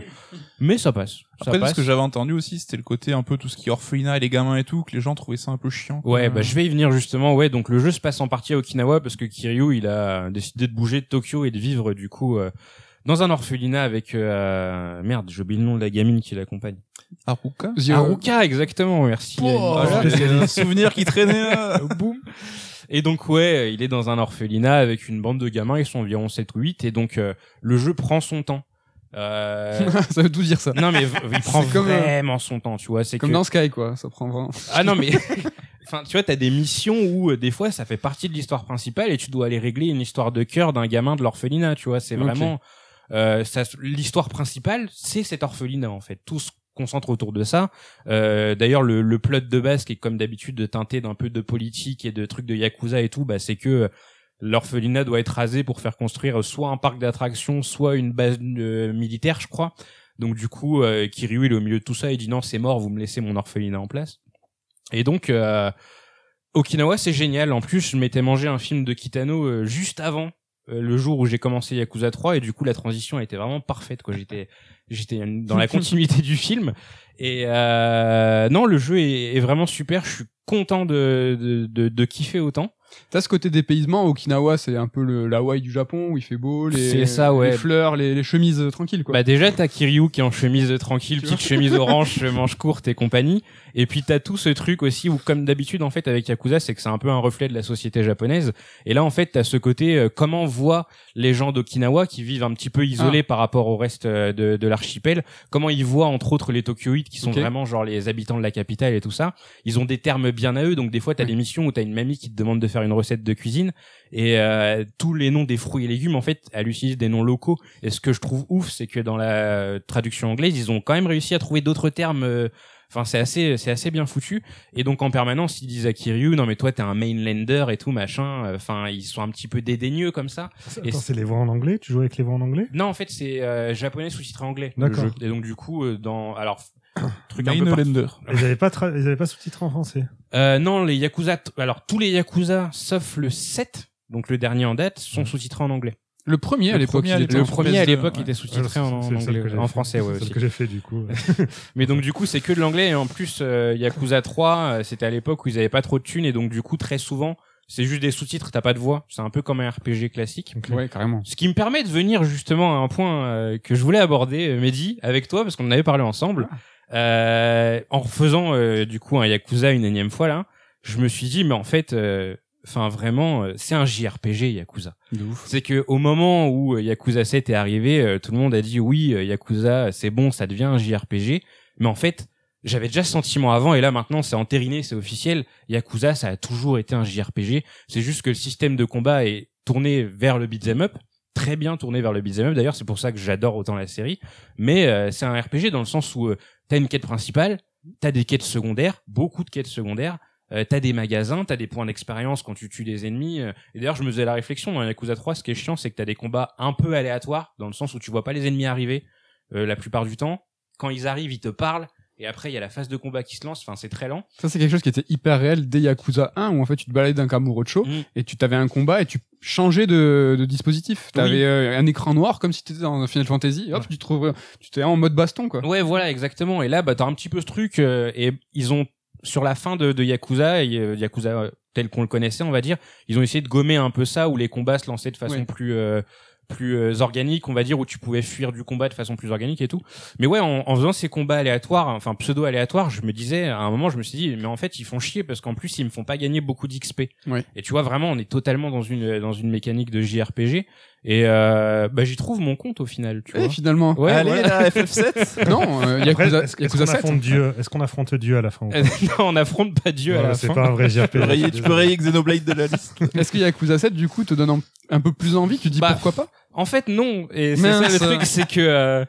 Mais ça passe. Ça Après, passe. ce que j'avais entendu aussi, c'était le côté un peu tout ce qui est orphelinat et les gamins et tout, que les gens trouvaient ça un peu chiant. quoi. Ouais, bah je vais y venir justement. Ouais, donc le jeu se passe en partie à Okinawa parce que Kiryu, il a décidé de bouger de Tokyo et de vivre du coup euh, dans un orphelinat avec euh, merde, j'ai oublié le nom de la gamine qui l'accompagne. Haruka The- Haruka, exactement. Merci. Oh, Ah, Voilà. j'ai un souvenir qui traînait là. Boum. Et donc ouais, il est dans un orphelinat avec une bande de gamins, ils sont environ 7 ou 8 et donc euh, le jeu prend son temps. Euh, ça veut tout dire, ça. non mais il prend euh, vraiment son temps, tu vois, c'est Comme que dans Sky, quoi. Ça prend vraiment. Ah non mais enfin tu vois t'as des missions où euh, des fois ça fait partie de l'histoire principale et tu dois aller régler une histoire de cœur d'un gamin de l'orphelinat, tu vois, c'est vraiment euh, l'histoire principale, c'est cet orphelinat en fait. Tout se concentre autour de ça. Euh, D'ailleurs, le, le plot de base qui est comme d'habitude de teinter d'un peu de politique et de trucs de yakuza et tout, bah c'est que l'orphelinat doit être rasé pour faire construire soit un parc d'attractions, soit une base euh, militaire, je crois. Donc du coup, euh, Kiryu il est au milieu de tout ça, il dit non, c'est mort, vous me laissez mon orphelinat en place. Et donc euh, Okinawa, c'est génial. En plus, je m'étais mangé un film de Kitano euh, juste avant euh, le jour où j'ai commencé Yakuza 3 et du coup la transition a été vraiment parfaite quoi. J'étais j'étais dans la continuité du film et euh, non, le jeu est, est vraiment super. Je suis content de de, de, de kiffer autant. T'as ce côté dépaysement. Okinawa, c'est un peu le la Hawaï du Japon où il fait beau, les, C'est ça, ouais. les fleurs, les, les chemises tranquilles, quoi. Bah déjà t'as Kiryu qui est en chemise tranquille, petite chemise orange, manche courte et compagnie. Et puis t'as tout ce truc aussi où comme d'habitude en fait avec Yakuza c'est que c'est un peu un reflet de la société japonaise. Et là en fait t'as ce côté euh, comment voient les gens d'Okinawa qui vivent un petit peu isolés Ah. par rapport au reste euh, de, de l'archipel. Comment ils voient entre autres les Tokyoïdes qui sont vraiment genre les habitants de la capitale et tout ça. Ils ont des termes bien à eux donc des fois t'as des missions où t'as une mamie qui te demande de faire une recette de cuisine et euh, tous les noms des fruits et légumes en fait elle utilise des noms locaux et ce que je trouve ouf, c'est que dans la traduction anglaise, ils ont quand même réussi à trouver d'autres termes. euh, Enfin, c'est assez, c'est assez bien foutu. Et donc en permanence, ils disent à Kiryu, non mais toi t'es un mainlander et tout machin. Euh, Enfin, ils sont un petit peu dédaigneux comme ça. Et Attends, c'est- c'est les voix en anglais? Tu joues avec les voix en anglais? Non, en fait, c'est euh, japonais sous-titré anglais. D'accord. Et donc du coup, euh, dans alors truc un peu Mainlander. Ils avaient pas, tra- ils avaient pas sous-titré en français. Euh, non, les Yakuza, t- alors tous les Yakuza, sauf le 7, donc le dernier en date, sont sous-titrés en anglais. le premier à l'époque. il était. Le en premier français. à PS2, l'époque était sous-titré en, anglais, en français, ouais C'est aussi. ce que j'ai fait du coup. Mais donc du coup c'est que de l'anglais et en plus euh, Yakuza 3 euh, c'était à l'époque où ils avaient pas trop de thunes et donc du coup très souvent c'est juste des sous-titres t'as pas de voix c'est un peu comme un RPG classique Ouais, carrément. ce qui me permet de venir justement à un point euh, que je voulais aborder euh, Mehdi avec toi parce qu'on en avait parlé ensemble euh, en refaisant euh, du coup un Yakuza une énième fois là je me suis dit mais en fait euh, enfin vraiment euh, c'est un JRPG Yakuza c'est que au moment où euh, Yakuza 7 est arrivé, euh, tout le monde a dit oui, Yakuza, c'est bon, ça devient un JRPG. Mais en fait, j'avais déjà ce sentiment avant et là maintenant c'est entériné, c'est officiel. Yakuza, ça a toujours été un JRPG. C'est juste que le système de combat est tourné vers le beat'em up, très bien tourné vers le beat'em up. D'ailleurs, c'est pour ça que j'adore autant la série. Mais euh, c'est un RPG dans le sens où euh, t'as une quête principale, t'as des quêtes secondaires, beaucoup de quêtes secondaires. Euh, t'as des magasins, t'as des points d'expérience quand tu tues des ennemis. euh, et d'ailleurs, je me faisais la réflexion dans Yakuza 3, ce qui est chiant, c'est que t'as des combats un peu aléatoires, dans le sens où tu vois pas les ennemis arriver euh, la plupart du temps. Quand ils arrivent, ils te parlent, et après, il y a la phase de combat qui se lance, enfin, c'est très lent. Ça, c'est quelque chose qui était hyper réel dès Yakuza 1, où en fait, tu te baladais d'un Kamurocho, Mm. et tu t'avais un combat, et tu changeais de, de dispositif. T'avais Oui. euh, un écran noir, comme si t'étais dans Final Fantasy, hop, tu trouves, tu t'es en mode baston, quoi. Ouais, voilà, exactement. Et là, bah, t'as un petit peu ce truc, euh, et ils ont, sur la fin de, de Yakuza, et, euh, Yakuza euh, tel qu'on le connaissait, on va dire, ils ont essayé de gommer un peu ça, où les combats se lançaient de façon Ouais. plus, euh, plus euh, organique, on va dire, où tu pouvais fuir du combat de façon plus organique et tout. Mais ouais, en, en faisant ces combats aléatoires, enfin pseudo aléatoires, je me disais, à un moment, je me suis dit, mais en fait, ils font chier parce qu'en plus, ils me font pas gagner beaucoup d'XP. Et tu vois, vraiment, on est totalement dans une dans une mécanique de JRPG. Et euh, bah, j'y trouve mon compte au final, tu Et vois. finalement. Ouais, Allez, voilà. la FF7 Non, euh, Après, Yakuza, est-ce, est-ce Yakuza qu'on 7. affronte Dieu? Est-ce qu'on affronte Dieu à la fin ou pas Euh, non, on n'affronte pas Dieu à la C'est fin. pas un vrai JRPG. tu peux rayer- tu peux rayer Xenoblade de la liste. Est-ce que Yakuza 7, du coup, te donne un, un peu plus envie? Tu dis Bah, pourquoi pas? En fait, non. Et c'est ça le truc, c'est que euh,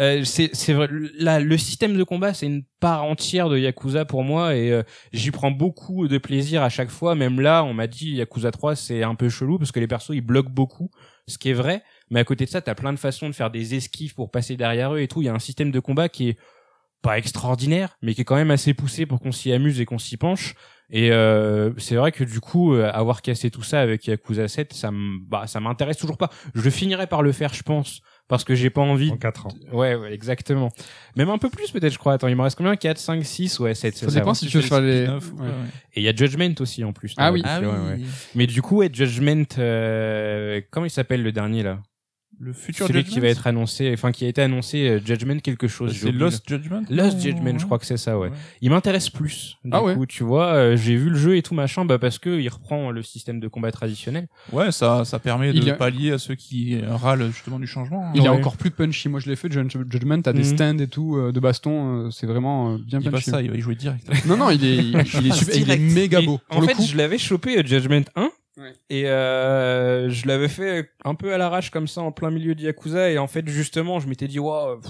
euh, c'est c'est vrai. Là, le système de combat, c'est une part entière de Yakuza pour moi, et euh, j'y prends beaucoup de plaisir à chaque fois. Même là, on m'a dit Yakuza 3, c'est un peu chelou parce que les persos ils bloquent beaucoup, ce qui est vrai. Mais à côté de ça, t'as plein de façons de faire des esquives pour passer derrière eux et tout. Il y a un système de combat qui est pas extraordinaire, mais qui est quand même assez poussé pour qu'on s'y amuse et qu'on s'y penche. Et euh, c'est vrai que du coup, euh, avoir cassé tout ça avec Yakuza 7, ça me, bah, ça m'intéresse toujours pas. Je finirai par le faire, je pense, parce que j'ai pas envie. En 4 ans. Ouais, ouais, exactement. Même un peu plus peut-être, je crois. Attends, il me reste combien? 4, 5, 6 Ouais, 7, Ça c'est dépend si tu veux faire les. ouais. ouais. Et il y a Judgment aussi en plus. Ah oui. Ah culture, ouais, ouais. oui. Mais du coup, ouais, Judgment, euh, comment il s'appelle le dernier là? Le futur Celui Judgment qui va être annoncé, enfin qui a été annoncé, euh, Judgment quelque chose. C'est Lost Judgment Lost non Judgment, je crois que c'est ça, ouais. Ouais. Il m'intéresse plus. Du Ah ouais. coup, tu vois, euh, j'ai vu le jeu et tout machin, bah parce que il reprend le système de combat traditionnel. Ouais, ça, ça permet de Il a- pallier à ceux qui râlent justement du changement. Il est Ouais. encore plus punchy. Moi, je l'ai fait, Judgment, t'as des Mhm. stands et tout, euh, de baston, euh, c'est vraiment euh, bien Il va punchy. ça, il va y jouer direct. Non, non, il est, il, il est super, il est Direct. méga beau. En fait, coup, je l'avais chopé euh, Judgment 1 Ouais. et euh, je l'avais fait un peu à l'arrache comme ça en plein milieu de Yakuza et en fait justement, je m'étais dit waouh,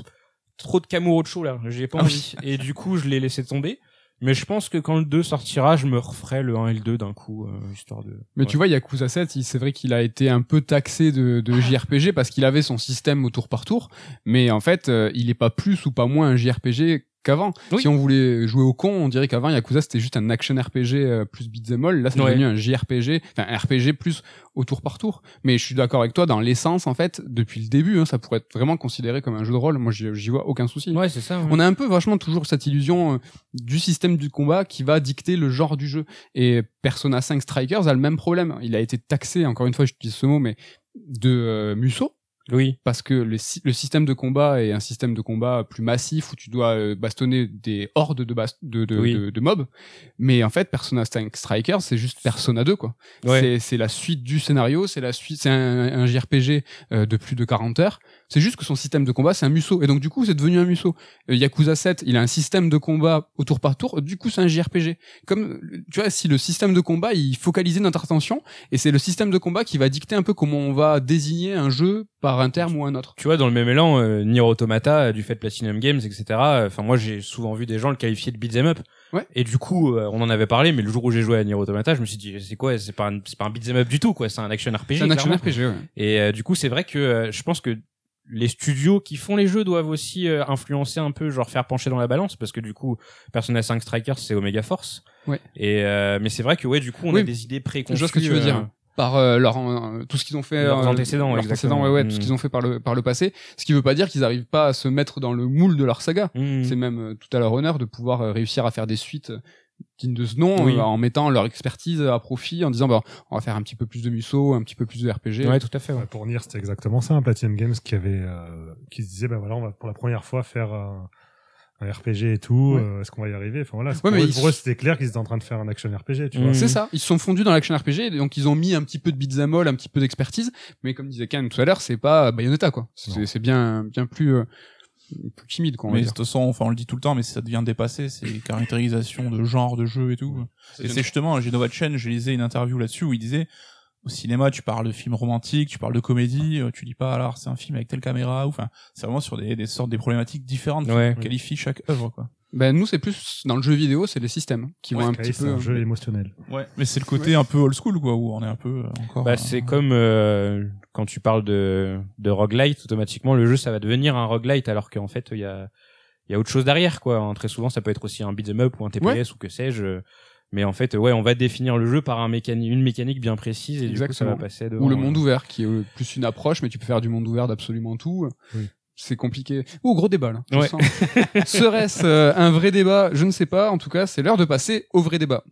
trop de Kamurocho là, j'ai pas Ah envie et du coup, je l'ai laissé tomber. Mais je pense que quand le 2 sortira, je me referai le 1 et le 2 d'un coup, euh, histoire de. Mais ouais. tu vois, Yakuza 7, il- c'est vrai qu'il a été un peu taxé de, de JRPG parce qu'il avait son système au tour par tour. Mais en fait, euh, il est pas plus ou pas moins un JRPG qu'avant. Oui. Si on voulait jouer au con, on dirait qu'avant Yakuza c'était juste un action RPG euh, plus beat'em all. Là, c'est Ouais. devenu un JRPG, enfin un RPG plus au tour par tour. Mais je suis d'accord avec toi dans l'essence en fait. Depuis le début, hein, ça pourrait être vraiment considéré comme un jeu de rôle. Moi, j'y vois aucun souci. Ouais, c'est ça. ouais. On a un peu vachement toujours cette illusion euh, du système du combat qui va dicter le genre du jeu. Et Persona 5 Strikers a le même problème. Il a été taxé, encore une fois, j'utilise ce mot, mais de euh, Musso Oui. parce que le, sy- le système de combat est un système de combat plus massif où tu dois euh, bastonner des hordes de, bas- de, de, Oui. de, de mobs. Mais en fait, Persona 5 Strikers, c'est juste Persona 2, quoi. Ouais. C'est- C'est la suite du scénario, c'est la suite, c'est un, un JRPG euh, de plus de 40 heures. C'est juste que son système de combat, c'est un Musso. Et donc, du coup, c'est devenu un Musso. Euh, Yakuza 7, il a un système de combat au tour par tour. Du coup, c'est un JRPG. Comme, tu vois, si le système de combat, il focalisait notre attention, et c'est le système de combat qui va dicter un peu comment on va désigner un jeu par un terme ou un autre. Tu vois, dans le même élan, euh, Nier Automata, euh, du fait Platinum Games, etc. euh, Enfin, moi, j'ai souvent vu des gens le qualifier de beat'em up. Ouais. Et du coup, euh, on en avait parlé, mais le jour où j'ai joué à Nier Automata, je me suis dit, c'est quoi C'est pas un, pas un beat'em up du tout, quoi. C'est un action RPG. C'est un action clairement. RPG, ouais. Et euh, du coup, c'est vrai que euh, je pense que les studios qui font les jeux doivent aussi euh, influencer un peu, genre faire pencher dans la balance, parce que du coup, Persona 5 Strikers, c'est Omega Force. Ouais. Et euh, mais c'est vrai que ouais, du coup, on Oui. a des idées préconçues. Je vois ce que tu veux euh, dire. Par euh, leur, euh, tout ce qu'ils ont fait, Leurs euh, antécédents, leurs exactement. ouais, ouais, tout ce Mm. qu'ils ont fait par le par le passé. Ce qui veut pas dire qu'ils arrivent pas à se mettre dans le moule de leur saga. hmm. C'est même euh, tout à leur honneur de pouvoir euh, réussir à faire des suites euh, dignes de ce nom Oui. euh, en mettant leur expertise à profit, en disant bah on va faire un petit peu plus de Musso, un petit peu plus de RPG. Ouais, tout à fait. ouais. Pour Nier, c'était exactement ça, un Platinum Games qui avait, euh, qui se disait, ben voilà, on va pour la première fois faire un, un RPG et tout. Ouais. euh, Est-ce qu'on va y arriver? Enfin voilà, c'est Ouais, pour, mais eux, pour eux, c'était clair qu'ils étaient en train de faire un action RPG, tu Mm. vois. C'est ça. Ils se sont fondus dans l'action RPG, donc ils ont mis un petit peu de beat'em all, un petit peu d'expertise. Mais comme disait Ken tout à l'heure, c'est pas Bayonetta quoi. C'est bien bien plus euh, plus timide quoi. On va Mais de toute façon, enfin, on le dit tout le temps, mais ça devient dépassé, ces caractérisations de genre de jeu et tout. Et c'est justement, Genova Chen, je lisais une interview là-dessus où il disait, au cinéma, tu parles de films romantiques, tu parles de comédie, euh, tu dis pas, alors c'est un film avec telle caméra, ou enfin, c'est vraiment sur des, des sortes des problématiques différentes Ouais. qui qualifient chaque œuvre, quoi. Ben nous c'est plus dans le jeu vidéo, c'est les systèmes qui vont un petit c'est peu. un jeu émotionnel. Ouais. Mais c'est le côté un peu old school, quoi, où on est un peu euh, encore. Bah, euh, c'est comme euh, quand tu parles de, de roguelite, automatiquement le jeu ça va devenir un roguelite alors qu'en fait il y a, il y a autre chose derrière quoi. Hein, Très souvent ça peut être aussi un beat'em up ou un TPS ou que sais-je. Mais en fait ouais on va définir le jeu par un mécanique, une mécanique bien précise et du coup ça va passer devant. Ou le euh, monde ouvert, qui est euh, plus une approche, mais tu peux faire du monde ouvert d'absolument tout. Oui. C'est compliqué. Ou gros débat là. Ouais. Serait-ce euh, un vrai débat? Je ne sais pas. En tout cas, c'est l'heure de passer au vrai débat.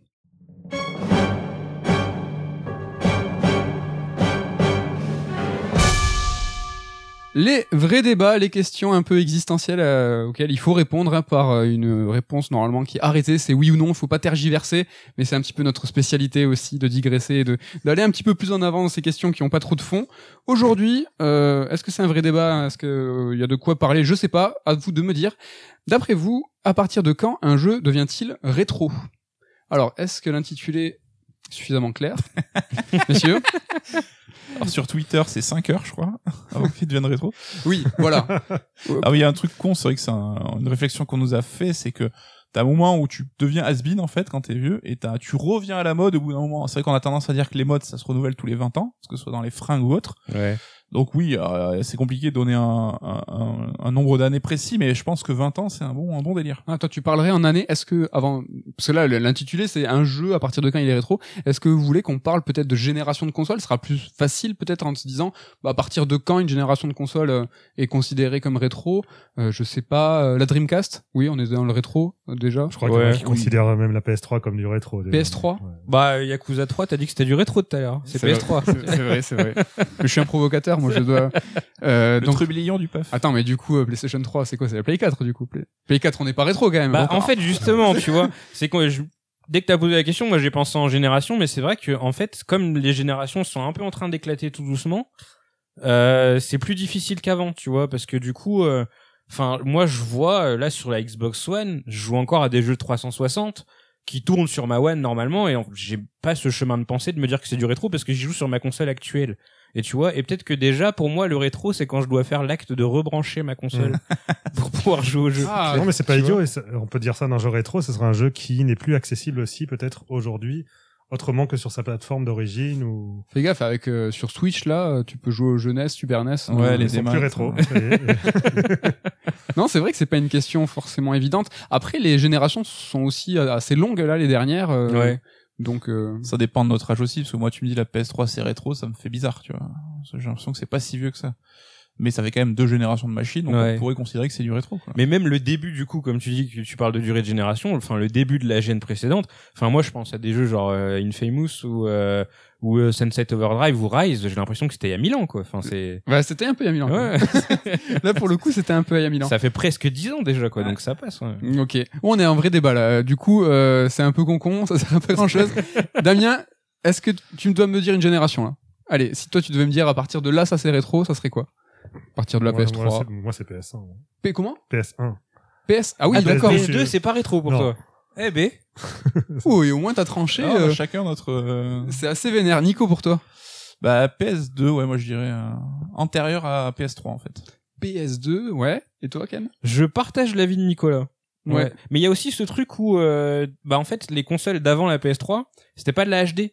Les vrais débats, les questions un peu existentielles euh, auxquelles il faut répondre hein, par euh, une réponse normalement qui est arrêtée, c'est oui ou non, il faut pas tergiverser, mais c'est un petit peu notre spécialité aussi de digresser et de d'aller un petit peu plus en avant dans ces questions qui ont pas trop de fond. Aujourd'hui, euh, est-ce que c'est un vrai débat? Est-ce que euh, il y a de quoi parler? Je sais pas. À vous de me dire. D'après vous, à partir de quand un jeu devient-il rétro? Alors, est-ce que l'intitulé est suffisamment clair, messieurs Alors, sur Twitter, c'est 5 heures, je crois, avant qu'il devienne rétro. Oui, voilà. Ah oui, il y a un truc con, c'est vrai que c'est un- une réflexion qu'on nous a fait, c'est que t'as un moment où tu deviens has-been, en fait, quand t'es vieux, et t'as, tu reviens à la mode au bout d'un moment. C'est vrai qu'on a tendance à dire que les modes, ça se renouvelle tous les 20 ans, que ce soit dans les fringues ou autres. Ouais. Donc oui, euh, c'est compliqué de donner un, un, un- un nombre d'années précis, mais je pense que 20 ans, c'est un bon, un bon délire. Ah, toi, tu parlerais en année. Est-ce que avant, parce que là, l'intitulé c'est un jeu à partir de quand il est rétro. Est-ce que vous voulez qu'on parle peut-être de génération de consoles? Ce sera plus facile peut-être en se disant, bah, à partir de quand une génération de consoles euh, est considérée comme rétro? Euh, Je sais pas. euh, la Dreamcast? Oui, on est dans le rétro euh, déjà. Je crois qu'il y en a Ouais, qui oui. considèrent même la PS3 comme du rétro. déjà. PS3? Ouais. Bah Yakuza 3 t'as dit que c'était du rétro tout à l'heure. C'est PS3. vrai, C'est vrai, c'est vrai. je suis un provocateur, moi je dois. Euh, Le donc, trublion du puff. attends, mais du coup, euh, PlayStation 3, c'est quoi? C'est la Play 4 du coup. Play, Play 4, on n'est pas rétro quand même. Bah, Donc, en fait, justement, tu vois, c'est quand je... dès que t'as posé la question, moi j'ai pensé en génération, mais c'est vrai que en fait, comme les générations sont un peu en train d'éclater tout doucement, euh, c'est plus difficile qu'avant, tu vois, parce que du coup, euh, enfin, moi je vois là sur la Xbox One, je joue encore à des jeux de 360 qui tournent sur ma One normalement, et j'ai pas ce chemin de pensée de me dire que c'est du rétro parce que j'y joue sur ma console actuelle. Et tu vois, et peut-être que déjà pour moi le rétro c'est quand je dois faire l'acte de rebrancher ma console pour pouvoir jouer au jeu. Ah, non, mais c'est pas idiot. Et ça- on peut dire ça d'un jeu rétro. Ce sera un jeu qui n'est plus accessible aussi, peut-être aujourd'hui, autrement que sur sa plateforme d'origine ou Fais gaffe, avec euh, sur Switch là, euh, tu peux jouer aux jeunesse, Super NES. Ouais, euh, les ils sont démat, plus rétro. Non, c'est vrai que c'est pas une question forcément évidente. Après, les générations sont aussi euh, assez longues là, les dernières. euh, Ouais. Donc, euh, Ça dépend de notre âge aussi, parce que moi, tu me dis la PS3 c'est rétro, ça me fait bizarre, tu vois. J'ai l'impression que c'est pas si vieux que ça. Mais ça fait quand même deux générations de machines, donc Ouais. on pourrait considérer que c'est du rétro, quoi. Mais même le début du coup, comme tu dis que tu parles de durée de génération, enfin le début de la gêne précédente. Enfin moi je pense à des jeux genre euh, Infamous ou euh, ou euh, Sunset Overdrive ou Rise. J'ai l'impression que c'était il y a mille ans quoi. Enfin c'est bah, c'était un peu il y a mille ans. ouais. Là, pour le coup, c'était un peu il y a mille ans. ça fait presque dix ans déjà quoi. Donc ça passe. Ouais. Ok. On est en vrai débat là. Du coup, euh, c'est un peu con ça sert à pas grand chose. Damien, est-ce que tu dois me dire une génération là? Allez, si toi tu devais me dire à partir de là ça c'est rétro, ça serait quoi? À partir de la Moi- PS3. Moi, c'est- moi, c'est PS1. moi. P comment? PS1. PS Ah oui, Ah, d'accord. PS2, PS2 c'est pas rétro pour Non. toi. Eh ben. Oh, et au moins t'as tranché. Ah, on a euh, chacun notre. euh, c'est assez vénère. Nico pour toi? Bah PS2, ouais, moi je dirais euh, antérieur à PS3 en fait. PS2, ouais. Et toi, Ken? Je partage l'avis de Nicolas. Ouais. Mais il y a aussi ce truc où, euh, bah en fait, les consoles d'avant la PS3, c'était pas de la HD.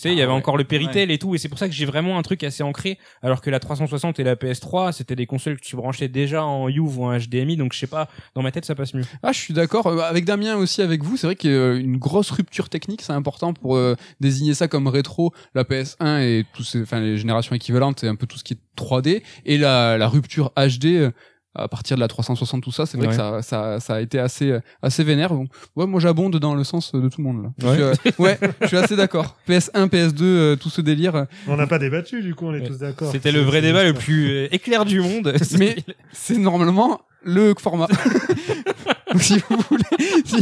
Tu sais, il y Ah avait ouais. encore le Péritel et tout, et c'est pour ça que j'ai vraiment un truc assez ancré. Alors que la 360 et la PS3, c'était des consoles que tu branchais déjà en UV ou en HDMI, donc je sais pas, dans ma tête ça passe mieux. Ah, je suis d'accord. Euh, Avec Damien aussi, avec vous, c'est vrai qu'il y a une grosse rupture technique, c'est important pour euh, désigner ça comme rétro. La PS1 et tous ces, enfin les générations équivalentes et un peu tout ce qui est 3D et la, la rupture HD euh, à partir de la 360 tout ça, c'est vrai Ouais. que ça, ça, ça a été assez, assez vénère. Donc, ouais, moi j'abonde dans le sens de tout le monde là. Je Ouais. suis, euh, ouais, je suis assez d'accord. PS1, PS2, euh, tout ce délire. euh, On n'a pas débattu, du coup, on est Ouais. tous d'accord. C'était le vrai débat le plus euh, éclair du monde. Mais c'est normalement le format. Si vous voulez, si,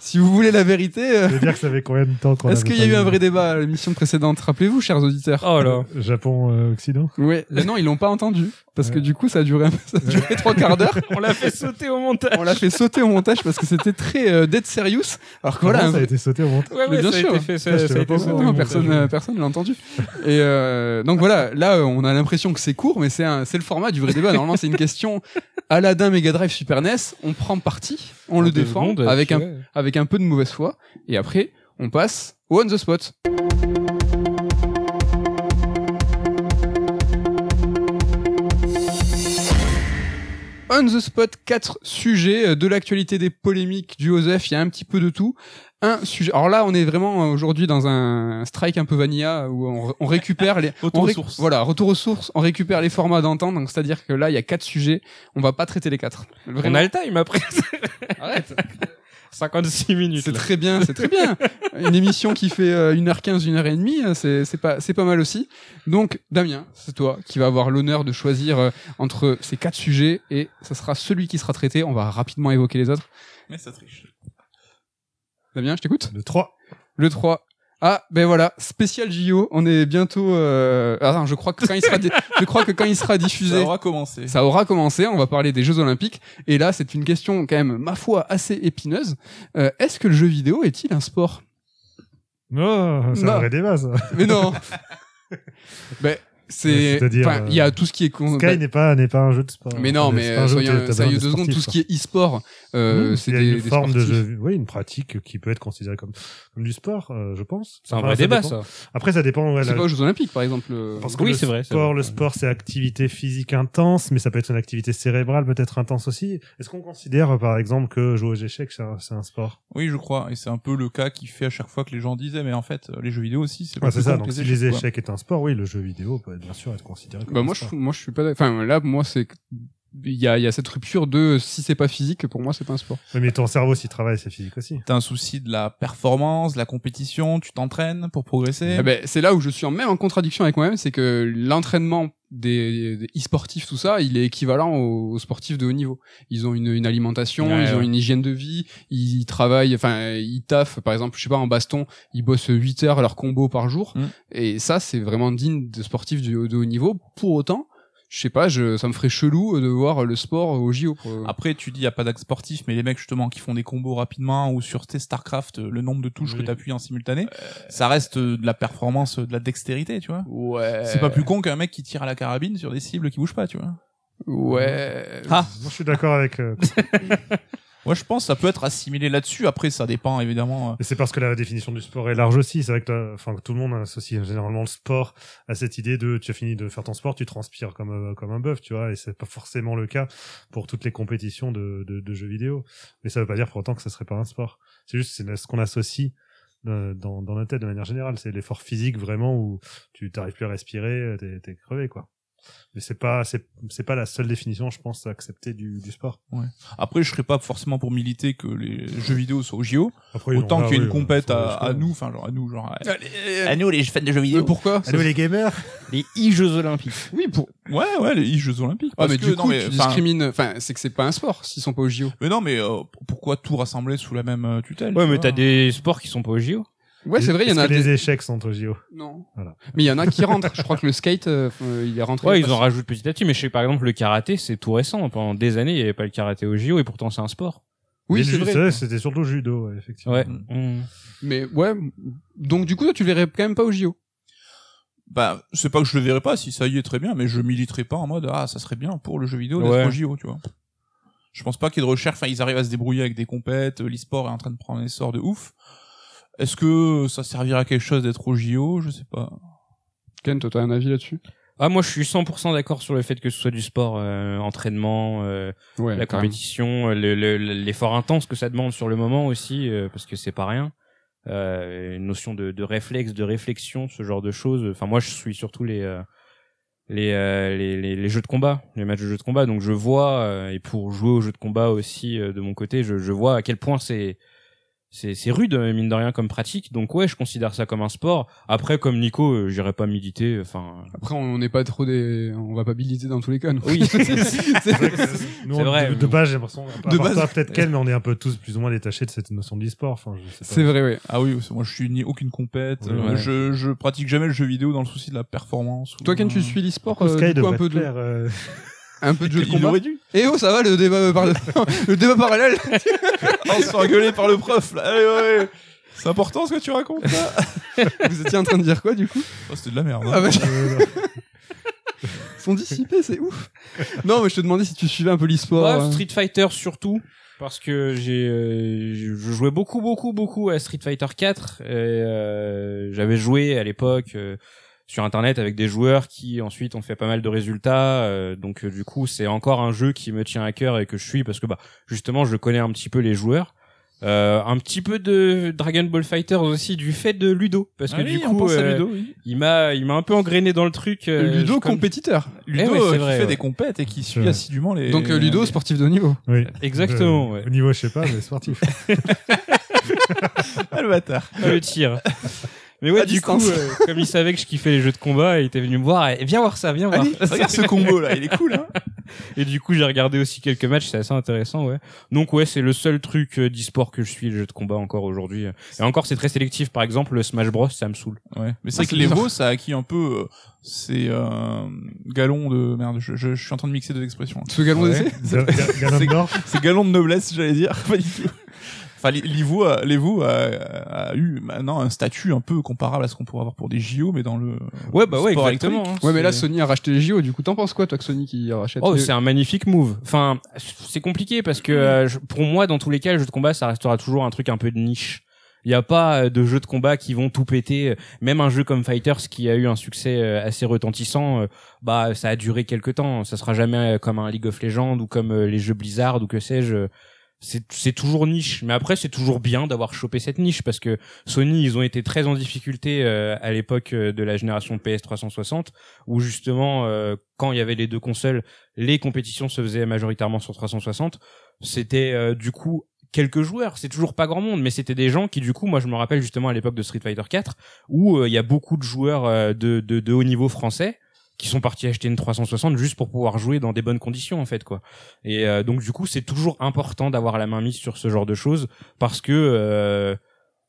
si vous voulez la vérité, euh, Je veux dire que ça fait combien de temps qu'on est-ce qu'il y a eu un vrai débat à l'émission précédente Rappelez-vous, chers auditeurs? oh là. Japon, euh, Occident Ouais. Mais non, ils l'ont pas entendu parce que du coup, ça a duré, ça a trois quarts d'heure. On l'a fait sauter au montage. On l'a fait sauter au montage parce que c'était très euh, dead serious. Alors que voilà, Comment un ça a été sauté au montage. Ouais, bien ça a sûr. été fait, ça, Ah, a savais été sauté non, personne, euh, personne l'a entendu. Et euh, donc voilà, là, euh, on a l'impression que c'est court, mais c'est le format du vrai débat. Normalement, c'est une question Aladdin, Mega Drive, Super NES. On prend parti, on le défend secondes, avec un, ouais. avec un peu de mauvaise foi, et après, on passe au on the spot. On the spot, quatre sujets euh, de l'actualité des polémiques du Osef, il y a un petit peu de tout. Un sujet. Alors là, on est vraiment euh, aujourd'hui dans un strike un peu vanilla où on, on récupère les Retour on aux sources. Voilà, retour aux sources. On récupère les formats d'antan. Donc c'est-à-dire que là, il y a quatre sujets. On va pas traiter les quatre. On Vraiment. a le time après. Arrête. 56 minutes. C'est très bien, c'est très bien. Une émission qui fait euh, 1h15, 1h30, c'est c'est pas c'est pas mal aussi. Donc Damien, c'est toi qui va avoir l'honneur de choisir euh, entre ces quatre sujets et ça sera celui qui sera traité. On va rapidement évoquer les autres. Mais ça triche. Damien, je t'écoute? Le 3. Le 3. Ah, ben voilà, spécial JO, on est bientôt euh... attends, je crois que quand il sera di- je crois que quand il sera diffusé Ça aura commencé. ça aura commencé, on va parler des Jeux Olympiques, et là c'est une question quand même, ma foi, assez épineuse. Euh, Est-ce que le jeu vidéo est-il un sport? Non, c'est Non. un vrai débat, ça. Mais non Ben, c'est... Enfin, Il y a tout ce qui est... con- Sky bah, n'est pas, n'est pas un jeu de sport. mais non, mais euh, soyons sérieux de deux secondes, tout ce qui est e-sport, euh, Mmh, c'est des, une des forme de sportifs. jeu, oui, une pratique qui peut être considérée comme, comme du sport, euh, je pense. C'est un vrai débat, dépend. ça. Après, ça dépend. ouais, C'est la- pas aux Jeux Olympiques, par exemple. Parce que Oui, le c'est vrai, Sport, le sport, c'est activité physique intense, mais ça peut être une activité cérébrale peut-être intense aussi. Est-ce qu'on considère, par exemple, que jouer aux échecs, c'est un, c'est un sport? Oui, je crois. Et c'est un peu le cas qui fait à chaque fois que les gens disaient, mais en fait, les jeux vidéo aussi, c'est Ouais, pas C'est ça. Donc, si les quoi. échecs est un sport, oui, le jeu vidéo peut bien sûr être considéré comme Bah un moi je, sport. moi je suis pas d'accord. enfin là moi c'est il y a, il y a cette rupture de si c'est pas physique pour moi c'est pas un sport. Oui, mais ton cerveau, s'il travaille, c'est physique aussi. T'as un souci de la performance, de la compétition, tu t'entraînes pour progresser? Eh ben, c'est là où je suis en même en contradiction avec moi-même, c'est que l'entraînement des, des e-sportifs, tout ça, il est équivalent aux, aux sportifs de haut niveau. Ils ont une, une alimentation, Ouais, ils ont une hygiène de vie, ils travaillent, enfin, ils taffent, par exemple, je sais pas, en baston, ils bossent 8 heures leur combo par jour. Mm. Et ça, c'est vraiment digne de sportifs de haut niveau. Pour autant, je sais pas, je, ça me ferait chelou de voir le sport au JO. Après, tu dis, y a pas d'acte sportif, mais les mecs, justement, qui font des combos rapidement, ou sur tes StarCraft, euh, le nombre de touches Oui. que t'appuies en simultané, ça reste euh, de la performance, euh, de la dextérité, tu vois. Ouais. C'est pas plus con qu'un mec qui tire à la carabine sur des cibles qui bougent pas, tu vois. Ouais. Ah. Moi, je suis d'accord avec. euh, Moi, je pense ça peut être assimilé là-dessus. Après, ça dépend évidemment. euh, Et c'est parce que la définition du sport est large aussi. C'est vrai que enfin, tout le monde associe généralement le sport à cette idée de tu as fini de faire ton sport, tu transpires comme, euh, un bœuf, tu vois. Et c'est pas forcément le cas pour toutes les compétitions de, de, jeux vidéo. Mais ça veut pas dire pour autant que ça serait pas un sport. C'est juste ce qu'on associe euh, dans, dans notre tête de manière générale. C'est l'effort physique vraiment où tu t'arrives plus à respirer, t'es crevé, quoi. Mais c'est pas, c'est, c'est pas la seule définition, je pense, à accepter du, du sport. Après, je serais pas forcément pour militer que les jeux vidéo soient au JO. Après, Autant non, qu'il y ait une oui, compète à, à nous, enfin genre à nous, genre à, Allez, à nous les fans de jeux euh, vidéo. pourquoi Allô les gamers Les e-jeux olympiques. Oui, pour. Ouais, ouais, les Jeux Olympiques. Ah, Parce mais que, du non, coup, mais, tu enfin, discrimines. Enfin, c'est que c'est pas un sport s'ils sont pas au JO. Mais non, mais euh, pourquoi tout rassembler sous la même euh, tutelle Ouais, tu mais t'as des sports qui sont pas au JO. Ouais, c'est vrai, il y en a que les des. échecs sont au JO. Non. Voilà. Mais il y en a qui rentrent. Je crois que le skate, euh, euh, il est rentré. Ouais, ils en rajoutent petit à petit, mais je sais par exemple le karaté, c'est tout récent. Pendant des années, il y avait pas le karaté au JO et pourtant c'est un sport. Oui, c'est le vrai. C'était surtout judo, ouais, effectivement. Ouais. Mm. Mm. Mais ouais. Donc du coup, toi, tu verrais quand même pas au JO. Bah, c'est pas que je le verrai pas, si ça y est, très bien, mais je militerai pas en mode, ah, ça serait bien pour le jeu vidéo d'être Ouais. au JO, tu vois. Je pense pas qu'il y ait de recherche, enfin, ils arrivent à se débrouiller avec des compètes, euh, l'e-sport est en train de prendre un essor de ouf. Est-ce que ça servira à quelque chose d'être au JO? Je sais pas. Ken, toi, t'as un avis là-dessus? Ah, moi, je suis 100% d'accord sur le fait que ce soit du sport, euh, entraînement, euh, Ouais. la compétition, euh, le- le- l'effort intense que ça demande sur le moment aussi, euh, parce que c'est pas rien. Euh, une notion de, de réflexe, de réflexion, ce genre de choses. Enfin, moi, je suis surtout les euh, les, euh, les, les les jeux de combat, les matchs de jeux de combat. Donc, je vois euh, et pour jouer aux jeux de combat aussi euh, de mon côté, je, je vois à quel point c'est c'est c'est rude euh, mine de rien comme pratique. Donc ouais, je considère ça comme un sport. Après, comme Nico, euh, j'irai pas militer. Enfin, Après, on n'est pas trop des. On va pas militer dans tous les cas. nous. oui. C'est vrai on- De, base, j'ai l'impression, De base. peut-être Ken, mais on est un peu tous plus ou moins détachés de cette notion d'e-sport. Enfin. C'est vrai, ouais. Ah oui, moi, je suis ni aucune compète, euh, ouais. je, je pratique jamais le jeu vidéo dans le souci de la performance. ou- Toi, Ken, tu suis l'e-sport, euh, un peu de, euh, un peu de jeu de Il combat. aurait dû. Eh oh, ça va le débat par... le débat parallèle. On se fait engueuler par le prof, là. Allez, ouais, ouais. C'est important ce que tu racontes, là. Vous étiez en train de dire quoi du coup? Oh, c'était de la merde. hein. Ah bah, ils sont dissipés, c'est ouf. Non, mais je te demandais si tu suivais un peu l'e-sport. Ouais, euh. Street Fighter surtout parce que j'ai euh, je je jouais beaucoup beaucoup beaucoup à Street Fighter 4 et euh, j'avais joué à l'époque euh, sur internet avec des joueurs qui ensuite ont fait pas mal de résultats euh, donc euh, du coup c'est encore un jeu qui me tient à cœur et que je suis parce que bah justement je connais un petit peu les joueurs euh, un petit peu de Dragon Ball Fighters aussi du fait de Ludo parce que Ah oui, du coup euh, Ludo, oui. il m'a il m'a un peu engrainé dans le truc euh, Ludo compétiteur. Ludo ouais, c'est euh, qui vrai, fait ouais. des compètes et qui suit Ouais. assidûment les. Donc euh, Ludo, sportif de haut niveau. oui. exactement Euh, ouais. Au niveau, je sais pas, mais sportif. Ah, le bâtard. Ah, le tir. Mais ouais, À du coup, euh, comme il savait que je kiffais les jeux de combat, il était venu me voir et viens voir ça, viens voir. Allez, regarde ce combo là, il est cool, hein. Et du coup, j'ai regardé aussi quelques matchs, c'est assez intéressant, ouais. Donc ouais, c'est le seul truc euh, d'e-sport que je suis, les jeux de combat encore aujourd'hui. Et encore, c'est très sélectif. Par exemple, le Smash Bros, ça me saoule. Ouais. Mais c'est Ah, vrai que c'est l'Evo, bizarre. ça a acquis un peu, euh, c'est, euh, galon de, merde, je, je, je suis en train de mixer deux expressions. Ce galon Ouais. Ganondorf. C'est galon de noblesse, j'allais dire. Pas du tout. Enfin, l'Evo, a- l'Evo a, a eu maintenant un statut un peu comparable à ce qu'on pourrait avoir pour des JO, mais dans le Ouais, bah ouais, sport exactement. hein. Ouais, mais là, Sony a racheté les JO. Du coup, t'en penses quoi, toi, que Sony qui rachète Oh, les- c'est un magnifique move. Enfin, c'est compliqué parce que euh, je- pour moi, dans tous les cas, le jeu de combat, ça restera toujours un truc un peu de niche. Il n'y a pas euh, de jeux de combat qui vont tout péter. Même un jeu comme Fighters qui a eu un succès euh, assez retentissant, euh, bah ça a duré quelques temps. Ça sera jamais euh, comme un League of Legends ou comme euh, les jeux Blizzard ou que sais-je. C'est toujours niche. Mais après, c'est toujours bien d'avoir chopé cette niche parce que Sony, ils ont été très en difficulté euh, à l'époque euh, de la génération PS 360 où justement, euh, quand il y avait les deux consoles, les compétitions se faisaient majoritairement sur 360. C'était euh, du coup quelques joueurs, c'est toujours pas grand monde, mais c'était des gens qui du coup, moi je me rappelle justement à l'époque de Street Fighter 4, où il y a beaucoup de joueurs de haut niveau français qui sont partis acheter une 360 juste pour pouvoir jouer dans des bonnes conditions en fait quoi. Et euh, donc du coup, c'est toujours important d'avoir la main mise sur ce genre de choses parce que euh,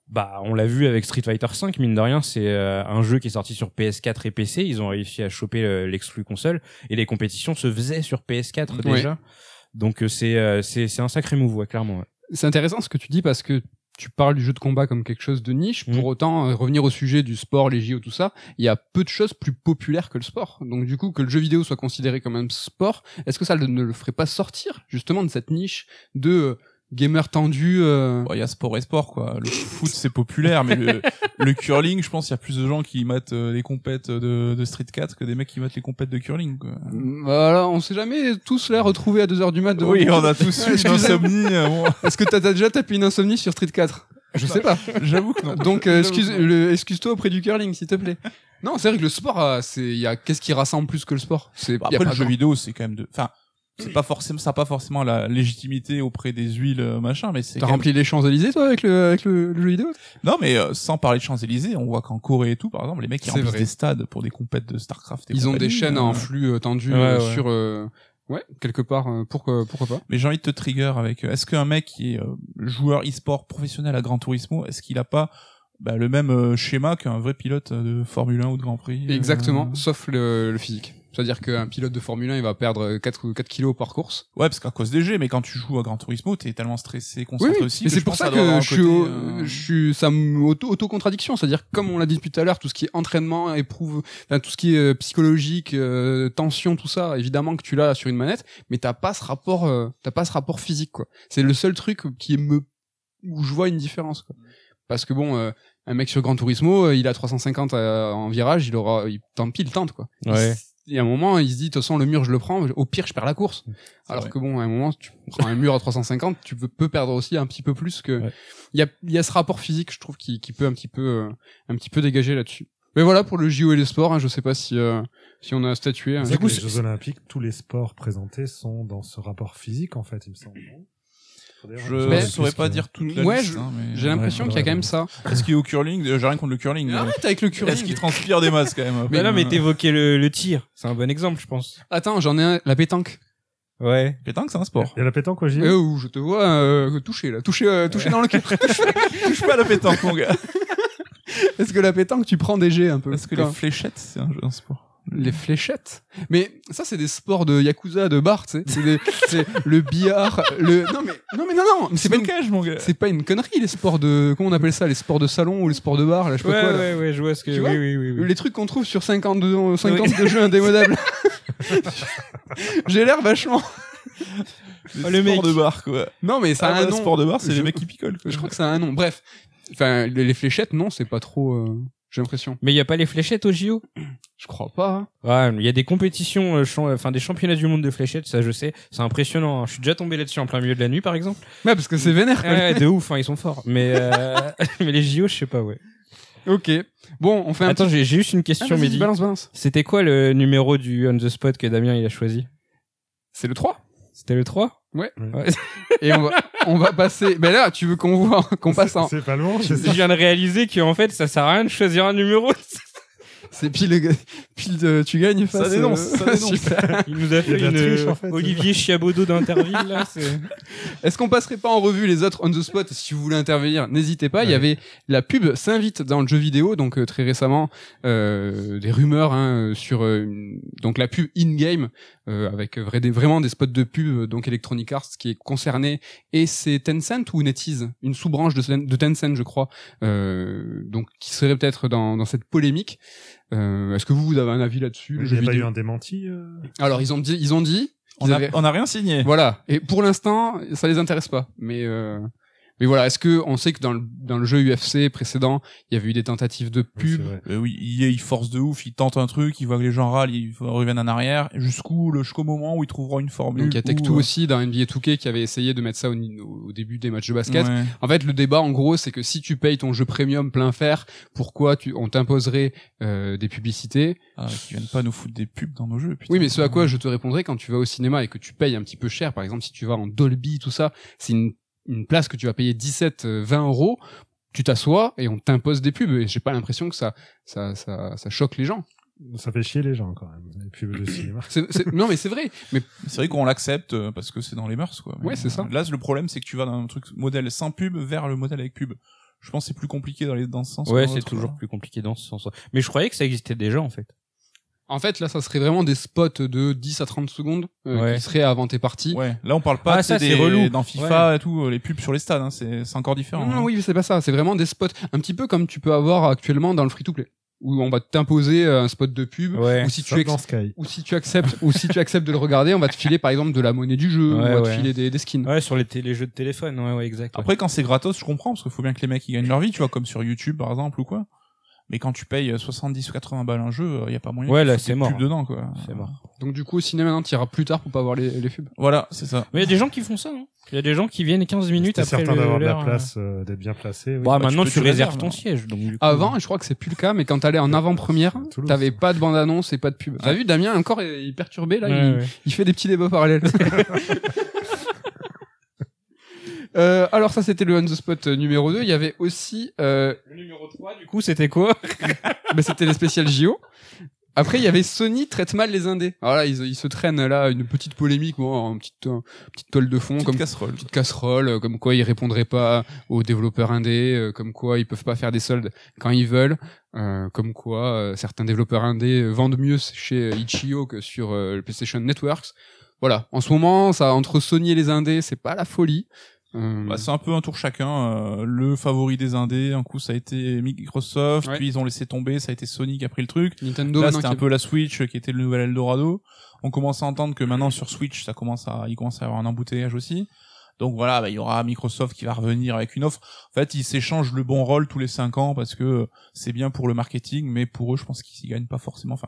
bah on l'a vu avec Street Fighter 5 mine de rien, c'est euh, un jeu qui est sorti sur PS4 et PC, ils ont réussi à choper euh, l'exclu console et les compétitions se faisaient sur PS4 Ouais. déjà. Donc euh, c'est euh, c'est c'est un sacré move ouais, clairement. ouais. C'est intéressant ce que tu dis parce que tu parles du jeu de combat comme quelque chose de niche. Pour autant, euh, revenir au sujet du sport, les JO, tout ça, il y a peu de choses plus populaires que le sport. Donc du coup, que le jeu vidéo soit considéré comme un sport, est-ce que ça ne le ferait pas sortir justement de cette niche de euh, gamer tendu. euh, Bon, Il y a sport et sport, quoi. Le foot, c'est populaire, mais le, le curling, je pense qu'il y a plus de gens qui matent euh, les compètes de, de Street 4 que des mecs qui matent les compètes de curling, quoi. Voilà, on s'est jamais tous là retrouvés à 2h du mat. Oui, on a tous eu une insomnie. euh, bon, Est-ce que t'as déjà tapé une insomnie sur Street 4 Je sais pas. J'avoue que non. Donc euh, excuse, le- excuse-toi auprès du curling, s'il te plaît. Non, c'est vrai que le sport, euh, c'est, il y a qu'est-ce qui rassemble plus que le sport? C'est Bah, y a Après, pas le jeu vidéo, c'est quand même de, enfin, c'est pas forcément, ça a pas forcément la légitimité auprès des huiles, euh, machin, mais c'est T'as rempli les Champs Élysées toi avec le avec le, le jeu vidéo Non, mais euh, sans parler de Champs-Élysées, on voit qu'en Corée et tout, par exemple, les mecs qui C'est remplissent vrai. des stades pour des compètes de Starcraft. et Ils ont des chaînes euh, en flux euh, tendu Ouais, euh, ouais. sur euh, ouais quelque part. euh, pourquoi pourquoi pas? Mais j'ai envie de te trigger avec, euh, est-ce qu'un mec qui est euh, joueur e-sport professionnel à Gran Turismo, est-ce qu'il a pas bah, le même euh, schéma qu'un vrai pilote de Formule 1 ou de Grand Prix euh, Exactement, sauf le, le physique. C'est-à-dire qu'un pilote de Formule 1, il va perdre 4 ou 4 kilos par course. Ouais, parce qu'à cause des jeux, mais quand tu joues à Gran Turismo, t'es tellement stressé, concentré Oui, aussi. mais que c'est pour ça que je suis, au- euh, je suis, ça auto-contradiction. C'est-à-dire, comme on l'a dit depuis tout à l'heure, tout ce qui est entraînement, éprouve, enfin, tout ce qui est euh, psychologique, euh, tension, tout ça, évidemment que tu l'as sur une manette, mais t'as pas ce rapport, euh, t'as pas ce rapport physique, quoi. C'est le seul truc qui me, où je vois une différence, quoi. Parce que bon, euh, un mec sur Gran Turismo, euh, il a 350 euh, en virage, il aura, il, tant pis, il tente, quoi. Ouais. Il y a un moment, il se dit, de toute façon, le mur, je le prends, au pire, je perds la course. Alors vrai. que bon, à un moment, tu prends un mur à 350, tu peux, perdre aussi un petit peu plus que, Ouais. il y a, il y a ce rapport physique, je trouve, qui, qui peut un petit peu, euh, un petit peu dégager là-dessus. Mais voilà, pour le JO et les sports, hein, je sais pas si, euh, si on a statué. hein. C'est Du coup, les Jeux Olympiques, tous les sports présentés sont dans ce rapport physique, en fait, il me semble. Je ne saurais pas dire toute la Ouais, liste, hein, mais- j'ai l'impression Ouais, qu'il y a quand même ça. Est-ce qu'il est au curling euh, J'ai rien contre le curling. mais Arrête avec le Est-ce curling. qu'il transpire des masses quand même Mais non, mais euh, t'évoquais le, le tir. C'est un bon exemple, je pense. Attends, j'en ai un, la pétanque. Ouais. Pétanque, c'est un sport. Il y a la pétanque au JO Eh oh, je te vois, euh, toucher, là. Toucher, euh, toucher dans le cœur. Touche pas à la pétanque, mon gars. Est-ce que la pétanque, tu prends des jets un peu? Est-ce que les fléchettes, c'est un jeu, un sport Les fléchettes. Mais ça, c'est des sports de yakuza, de bar, tu sais. C'est des- c'est le billard, le. Non mais non mais non non. mais C'est pas une. cage, mon gars. C'est pas une connerie les sports de comment on appelle ça les sports de salon ou les sports de bar là je sais Ouais, pas quoi là. ouais, ouais, je vois ce que. Tu oui, vois oui, oui, oui. les trucs qu'on trouve sur 52 50 de jeux indémodables j'ai l'air vachement Les Oh, le mec. de bar, quoi. non mais ça Ah, a un voilà, nom sport de bar, c'est Je- les mecs qui picolent. quoi. je crois que ça a un nom bref enfin les, les fléchettes non c'est pas trop euh, j'ai l'impression Mais il y a pas les fléchettes au JO je crois pas hein. Ouais, il y a des compétitions, euh, champ- enfin des championnats du monde de fléchettes, ça je sais, c'est impressionnant. hein. Je suis déjà tombé là-dessus en plein milieu de la nuit, par exemple. ouais parce que c'est vénère quoi. Ouais, de ouf, hein, ils sont forts. Mais euh... mais les JO, je sais pas, ouais. ok bon on fait un Attends, petit... j'ai j'ai juste une Ah, question, vas-y, Mehdi. balance balance C'était quoi le numéro du on the spot que Damien il a choisi? C'est le 3 C'était le 3 et on va on va passer mais là tu veux qu'on voit qu'on passe en C'est pas loin, Je viens de réaliser qu'en fait ça sert à rien de choisir un numéro. C'est pile, pile de, tu gagnes face. Ça dénonce, euh, ça dénonce. super. Il nous a fait a une triche, en fait. Olivier Chiabodo d'Interville là. c'est- Est-ce qu'on passerait pas en revue les autres on the spot Si vous voulez intervenir, n'hésitez pas. Il y Ouais. avait la pub s'invite dans le jeu vidéo, donc euh, très récemment, euh, des rumeurs hein, sur euh, donc la pub in game avec vrai, des, vraiment des spots de pub euh, donc Electronic Arts qui est concerné et c'est Tencent ou NetEase, une sous-branche de, de Tencent je crois, euh, donc qui serait peut-être dans, dans cette polémique. Euh, Est-ce que vous, vous avez un avis là-dessus Il n'y a pas eu un démenti euh? Alors ils ont dit, ils ont dit, On qu'ils a, avaient- on a rien signé. voilà. Et pour l'instant, ça les intéresse pas. Mais euh, mais voilà, est-ce que on sait que dans le dans le jeu UFC précédent, il y avait eu des tentatives de pub. Euh, oui, il force de ouf, il tente un truc, il voit que les gens râlent, ils reviennent en arrière, jusqu'où, le- jusqu'au moment où ils trouveront une formule. donc il y a Tech2 où, euh, aussi dans NBA 2K qui avait essayé de mettre ça au, au début des matchs de basket. ouais. En fait, le débat en gros, c'est que si tu payes ton jeu premium plein fer, pourquoi tu on t'imposerait euh, des publicités? Ah, qu'ils viennent pas nous foutre des pubs dans nos jeux. putain. Oui, mais ce à quoi je te répondrai quand tu vas au cinéma et que tu payes un petit peu cher, par exemple si tu vas en Dolby, tout ça, c'est une, une place que tu vas payer 17, euh, 20 euros, tu t'assois et on t'impose des pubs et j'ai pas l'impression que ça, ça, ça, ça choque les gens. Ça fait chier les gens quand même, les pubs de cinéma. Non mais c'est vrai, mais C'est vrai qu'on l'accepte euh, parce que c'est dans les mœurs, quoi. Mais, Ouais, c'est ça. euh, Là, le problème, c'est que tu vas d'un truc modèle sans pub vers le modèle avec pub. Je pense que c'est plus compliqué dans, les, dans ce sens. Ouais, c'est toujours quoi. plus compliqué dans ce sens. Mais je croyais que ça existait déjà en fait. En fait là ça serait vraiment des spots de 10 à 30 secondes euh, Ouais. qui seraient avant tes parties. Ouais, là, on parle pas Ah, ça, c'est des- relou. dans FIFA et tout, euh, les pubs sur les stades, hein, c'est encore différent. Non, hein. oui, c'est pas ça. C'est vraiment des spots, un petit peu comme tu peux avoir actuellement dans le free-to-play. où on va t'imposer un spot de pub, Ouais. ou si tu Sauf ex- dans Sky. ou si tu acceptes ou si tu acceptes de le regarder, on va te filer par exemple de la monnaie du jeu, Ouais, on va te filer des, des skins. Ouais, sur les, les jeux de téléphone, ouais, ouais, exact. ouais. Après, quand c'est gratos, je comprends, parce qu'il faut bien que les mecs ils gagnent leur vie, tu vois, comme sur YouTube, par exemple, ou quoi. Mais quand tu payes 70 ou 80 balles un jeu, il y a pas moyen Ouais, là, c'est mort. pubs dedans, quoi. C'est mort. Donc du coup au cinéma maintenant tu iras plus tard pour pas voir les, les pubs. Voilà, c'est ça. Mais il y a des gens qui font ça, hein. Il y a des gens qui viennent 15 minutes T'es après certain d'avoir de la place, euh, d'être bien placé. oui. Bah, Bah, maintenant tu réserves réserves, ton hein. siège. Donc, du coup, Avant, je crois que c'est plus le cas, mais quand t'allais en avant-première, t'avais pas de bande-annonce et pas de pub. T'as vu Damien encore il est perturbé là, Ouais, il, ouais. il fait des petits débats parallèles. Euh, alors ça c'était le on the spot euh, numéro 2, il y avait aussi euh, Le numéro 3, du coup, c'était quoi bah, c'était les spéciales JO. Après il y avait Sony traite mal les indés. Alors là ils, ils se traînent là une petite polémique bon, une petite euh, petite toile de fond Petite comme casserole. petite casserole, euh, comme quoi ils répondraient pas aux développeurs indés, comme quoi ils peuvent pas faire des soldes quand ils veulent, euh, comme quoi euh, certains développeurs indés vendent mieux chez Itch.io que sur euh, le PlayStation Networks. Voilà, en ce moment, ça entre Sony et les indés, c'est pas la folie. Euh, Bah, c'est un peu un tour chacun. euh, le favori des indés, un coup ça a été Microsoft, Ouais. puis ils ont laissé tomber, ça a été Sony qui a pris le truc. Nintendo, Là c'était un peu la Switch euh, qui était le nouvel Eldorado. On commence à entendre que maintenant sur Switch ça commence à, il commence à y avoir un embouteillage aussi. Donc voilà, bah, il y aura Microsoft qui va revenir avec une offre. En fait, ils s'échangent le bon rôle tous les cinq ans parce que c'est bien pour le marketing, mais pour eux, je pense qu'ils y gagnent pas forcément. Enfin,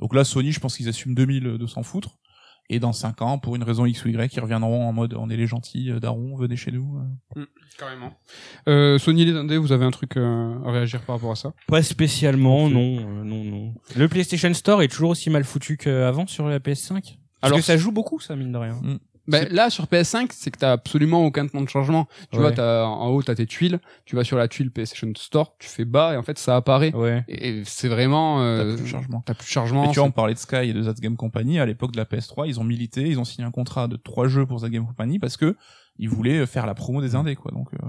donc là, Sony, je pense qu'ils assument 2000 de s'en foutre. Et dans cinq ans, pour une raison X ou Y, ils reviendront en mode on est les gentils, euh, daron, venez chez nous. euh. carrément. Euh, Sony et les indés, vous avez un truc euh, à réagir par rapport à ça? Pas spécialement, non, euh, non, non. Le PlayStation Store est toujours aussi mal foutu qu'avant sur la PS5. Parce Alors, que ça joue beaucoup, ça, mine de rien. Ben, là, sur PS5, c'est que t'as absolument aucun temps de changement. Tu Ouais. vois, t'as, en haut, t'as tes tuiles. Tu vas sur la tuile PlayStation Store, tu fais bas et en fait, ça apparaît. Ouais. Et, et c'est vraiment, T'as euh, plus de chargement. t'as plus de chargement. Et tu vois, on parlait de Sky et de That Game Company. À l'époque de la PS3, ils ont milité, ils ont signé un contrat de trois jeux pour That Game Company parce que ils voulaient faire la promo des indés, quoi. Donc, euh,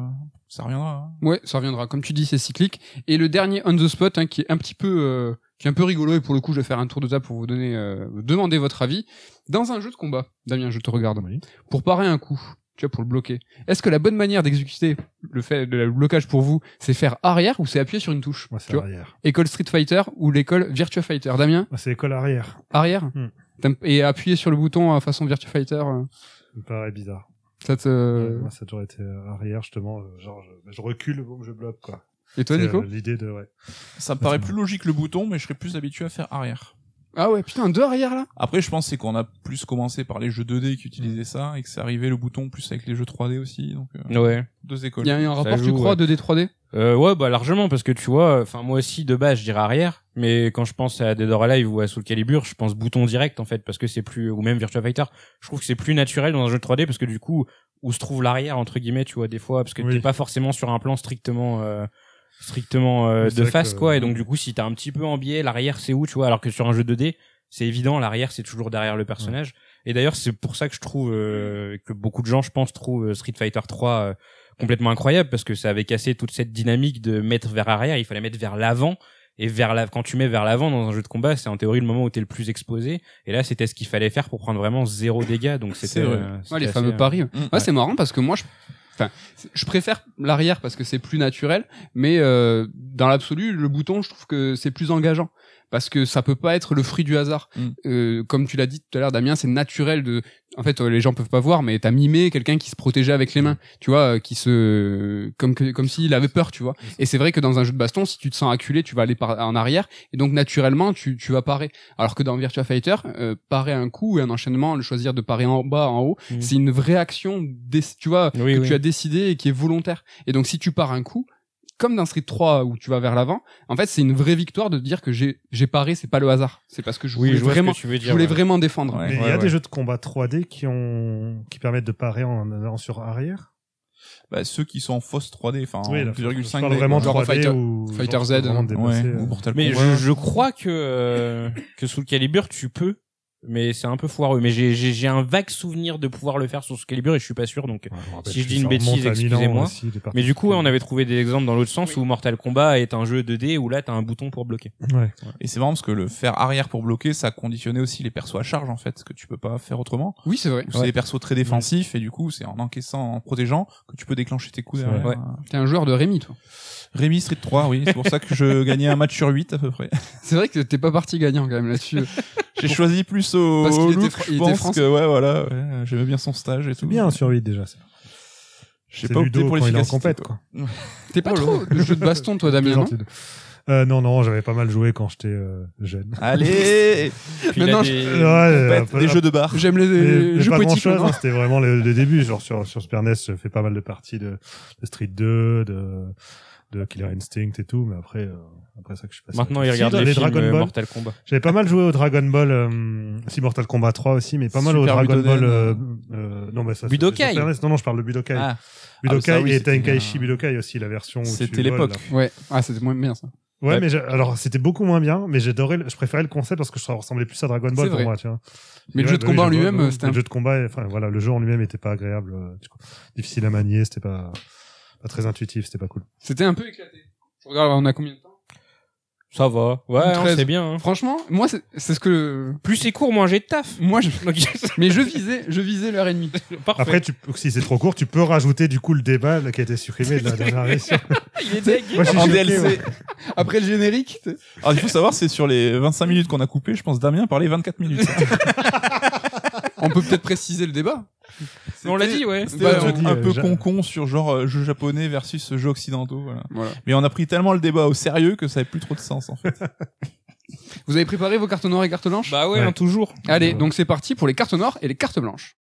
ça reviendra. hein. Ouais, ça reviendra. Comme tu dis, c'est cyclique. Et le dernier on the spot, hein, qui est un petit peu, euh, qui est un peu rigolo et pour le coup, je vais faire un tour de table pour vous donner, euh, vous demander votre avis. Dans un jeu de combat, Damien, je te regarde. Oui. Pour parer un coup, tu vois, pour le bloquer. Est-ce que la bonne manière d'exécuter le fait, le blocage pour vous, c'est faire arrière ou c'est appuyer sur une touche? Moi, tu c'est vois arrière. École Street Fighter ou l'école Virtua Fighter. Damien, Moi, c'est l'école arrière. arrière? Hmm. Et appuyer sur le bouton euh, façon Virtua Fighter, euh, Ça me paraît bizarre. ça te... Moi, ça a toujours été euh, arrière, justement. Genre, je, je recule, bon, je bloque, quoi. Et toi, C'est, Nico? euh, L'idée de, ouais. Ça me paraît plus logique le bouton, mais je serais plus habitué à faire arrière. Ah ouais, putain, deux arrière là? Après, je pense c'est qu'on a plus commencé par les jeux 2D qui utilisaient ça et que c'est arrivé le bouton plus avec les jeux 3D aussi. Donc, euh, Ouais. deux écoles. Il y a un rapport, tu joue, crois, ouais. 2D, 3D? Euh, ouais, bah largement, parce que tu vois, enfin moi aussi de base je dirais arrière, mais quand je pense à Dead or Alive ou à Soul Calibur, je pense bouton direct en fait, parce que c'est plus, ou même Virtua Fighter, je trouve que c'est plus naturel dans un jeu 3D parce que du coup, où se trouve l'arrière entre guillemets, tu vois des fois, parce que Oui. t'es pas forcément sur un plan strictement, euh, strictement euh, de face que- quoi, et donc du coup si t'es un petit peu en biais, l'arrière c'est où, tu vois, alors que sur un jeu 2D, c'est évident, l'arrière c'est toujours derrière le personnage. Et d'ailleurs c'est pour ça que je trouve euh, que beaucoup de gens, je pense, trouvent euh, Street Fighter 3 euh, complètement incroyable parce que ça avait cassé toute cette dynamique de mettre vers arrière, il fallait mettre vers l'avant. Et vers la, quand tu mets vers l'avant dans un jeu de combat, c'est en théorie le moment où t'es le plus exposé. Et là, c'était ce qu'il fallait faire pour prendre vraiment zéro dégâts. Donc c'était, euh, c'était Ouais, les assez, fameux euh, paris. Mm. Ouais, Ouais. c'est marrant parce que moi, je, enfin, je préfère l'arrière parce que c'est plus naturel, mais euh, dans l'absolu, le bouton, je trouve que c'est plus engageant parce que ça peut pas être le fruit du hasard. Mm. Euh, comme tu l'as dit tout à l'heure, Damien, c'est naturel de. En fait, euh, les gens peuvent pas voir, mais t'as mimé quelqu'un qui se protégeait avec les mains, tu vois, euh, qui se comme que comme s'il avait peur, tu vois. Et c'est vrai que dans un jeu de baston, si tu te sens acculé, tu vas aller par... en arrière, et donc naturellement, tu tu vas parer. Alors que dans Virtua Fighter, euh, parer un coup et un enchaînement, le choisir de parer en bas, en haut, Mm. c'est une vraie action, tu vois, Oui, que oui. tu as décidé et qui est volontaire. Et donc si tu pars un coup, comme dans Street 3 où tu vas vers l'avant, en fait c'est une vraie victoire de dire que j'ai j'ai paré, c'est pas le hasard, c'est parce que je Oui, voulais je vraiment, ce que tu veux je dire. voulais ouais. vraiment défendre. Ouais. Mais il y a ouais. des jeux de combat 3D qui ont, qui permettent de parer en allant sur arrière? Bah, ceux qui sont en fausse 3D, enfin, Oui, en là, 2,5 je parle D, vraiment quoi. genre 3D Fighter- ou Fighter Z, hein. dépasser, euh, ou Mortal Mais je, je crois que euh, que sous le calibre, tu peux mais c'est un peu foireux. Mais j'ai j'ai j'ai un vague souvenir de pouvoir le faire sur Soul Calibur et je suis pas sûr donc. Ouais, Si je dis une bêtise, excusez-moi. Mais du coup, ouais, on avait trouvé des exemples dans l'autre sens où Mortal Kombat est un jeu 2D où là t'as un bouton pour bloquer. Ouais. Et c'est marrant parce que le faire arrière pour bloquer, ça conditionnait aussi les persos à charge en fait, que tu peux pas faire autrement. Oui, c'est vrai. C'est des persos très défensifs et du coup c'est en encaissant, en protégeant que tu peux déclencher tes coups. T'es un joueur de Rémi, toi. Rémi Street 3, oui, c'est pour ça que je gagnais un match sur 8 à peu près. C'est vrai que t'es pas parti gagnant quand même là-dessus. J'ai choisi plus au, Parce qu'il au était look, fr- je il était pense français. que ouais voilà, ouais, j'aimais bien son stage et tout. C'est bien sur 8 déjà. ça. J'ai C'est pas opté pour l'efficacité. compète, quoi. quoi. T'es pas Oh trop de jeu de baston, toi, Damien, non Euh, non, non, j'avais pas mal joué quand j'étais euh, jeune. Allez, non, des- Ouais, un compète, peu- des jeux de bar. J'aime les, les mais jeux pas grand poétiques. chose, maintenant. c'était vraiment le, le début. Genre sur, sur Super NES, je fais pas mal de parties de, de Street 2, de, de Killer Instinct et tout, mais après, euh, après ça que je suis passé. Maintenant, à- il Si, regarde les, les films Dragon euh, Ball. Mortal Kombat. J'avais pas mal joué au Dragon Ball, euh, si Mortal Kombat 3 aussi, mais pas mal au Dragon. Ball. Euh, euh, non, mais ça. c'est Budokai. Non, non, je parle de Budokai. Ah, Budokai Ah, ça, oui, et Tenkaichi. Budokai aussi, la version C'était l'époque. Ouais. Ah, c'était moins bien ça. Ouais, Ouais. mais alors c'était beaucoup moins bien, mais j'adorais, je préférais le concept parce que ça ressemblait plus à Dragon Ball pour moi, tu vois. Mais le Ouais, jeu de bah combat en lui-même, c'était un le jeu de combat, enfin voilà, le jeu en lui-même était pas agréable, du coup, difficile à manier, c'était pas, pas très intuitif, c'était pas cool. C'était un peu éclaté. Je regarde, on a combien de temps? Ça va. Ouais, Une 13. c'est bien. hein. Franchement, moi, c'est c'est ce que. Plus c'est court, moins j'ai de taf. Moi, je. Mais je visais, je visais l'heure et demie. Parfait. Après, tu, si c'est trop court, tu peux rajouter du coup le débat là, qui a été supprimé de la dernière émission. il est deg. Moi, en DLC. ouais. Après le générique. Alors il faut savoir, c'est sur les 25 minutes qu'on a coupé, je pense Damien parlait 24 minutes. On peut peut-être préciser le débat. On l'a dit, ouais. C'était Bah, un truc on un euh, peu ja- con-con sur genre euh, jeux japonais versus jeux occidentaux. Voilà. Voilà. Mais on a pris tellement le débat au sérieux que ça avait plus trop de sens en fait. Vous avez préparé vos cartes noires et cartes blanches? Bah ouais, Ouais. hein, toujours. Allez, Ouais. donc c'est parti pour les cartes noires et les cartes blanches.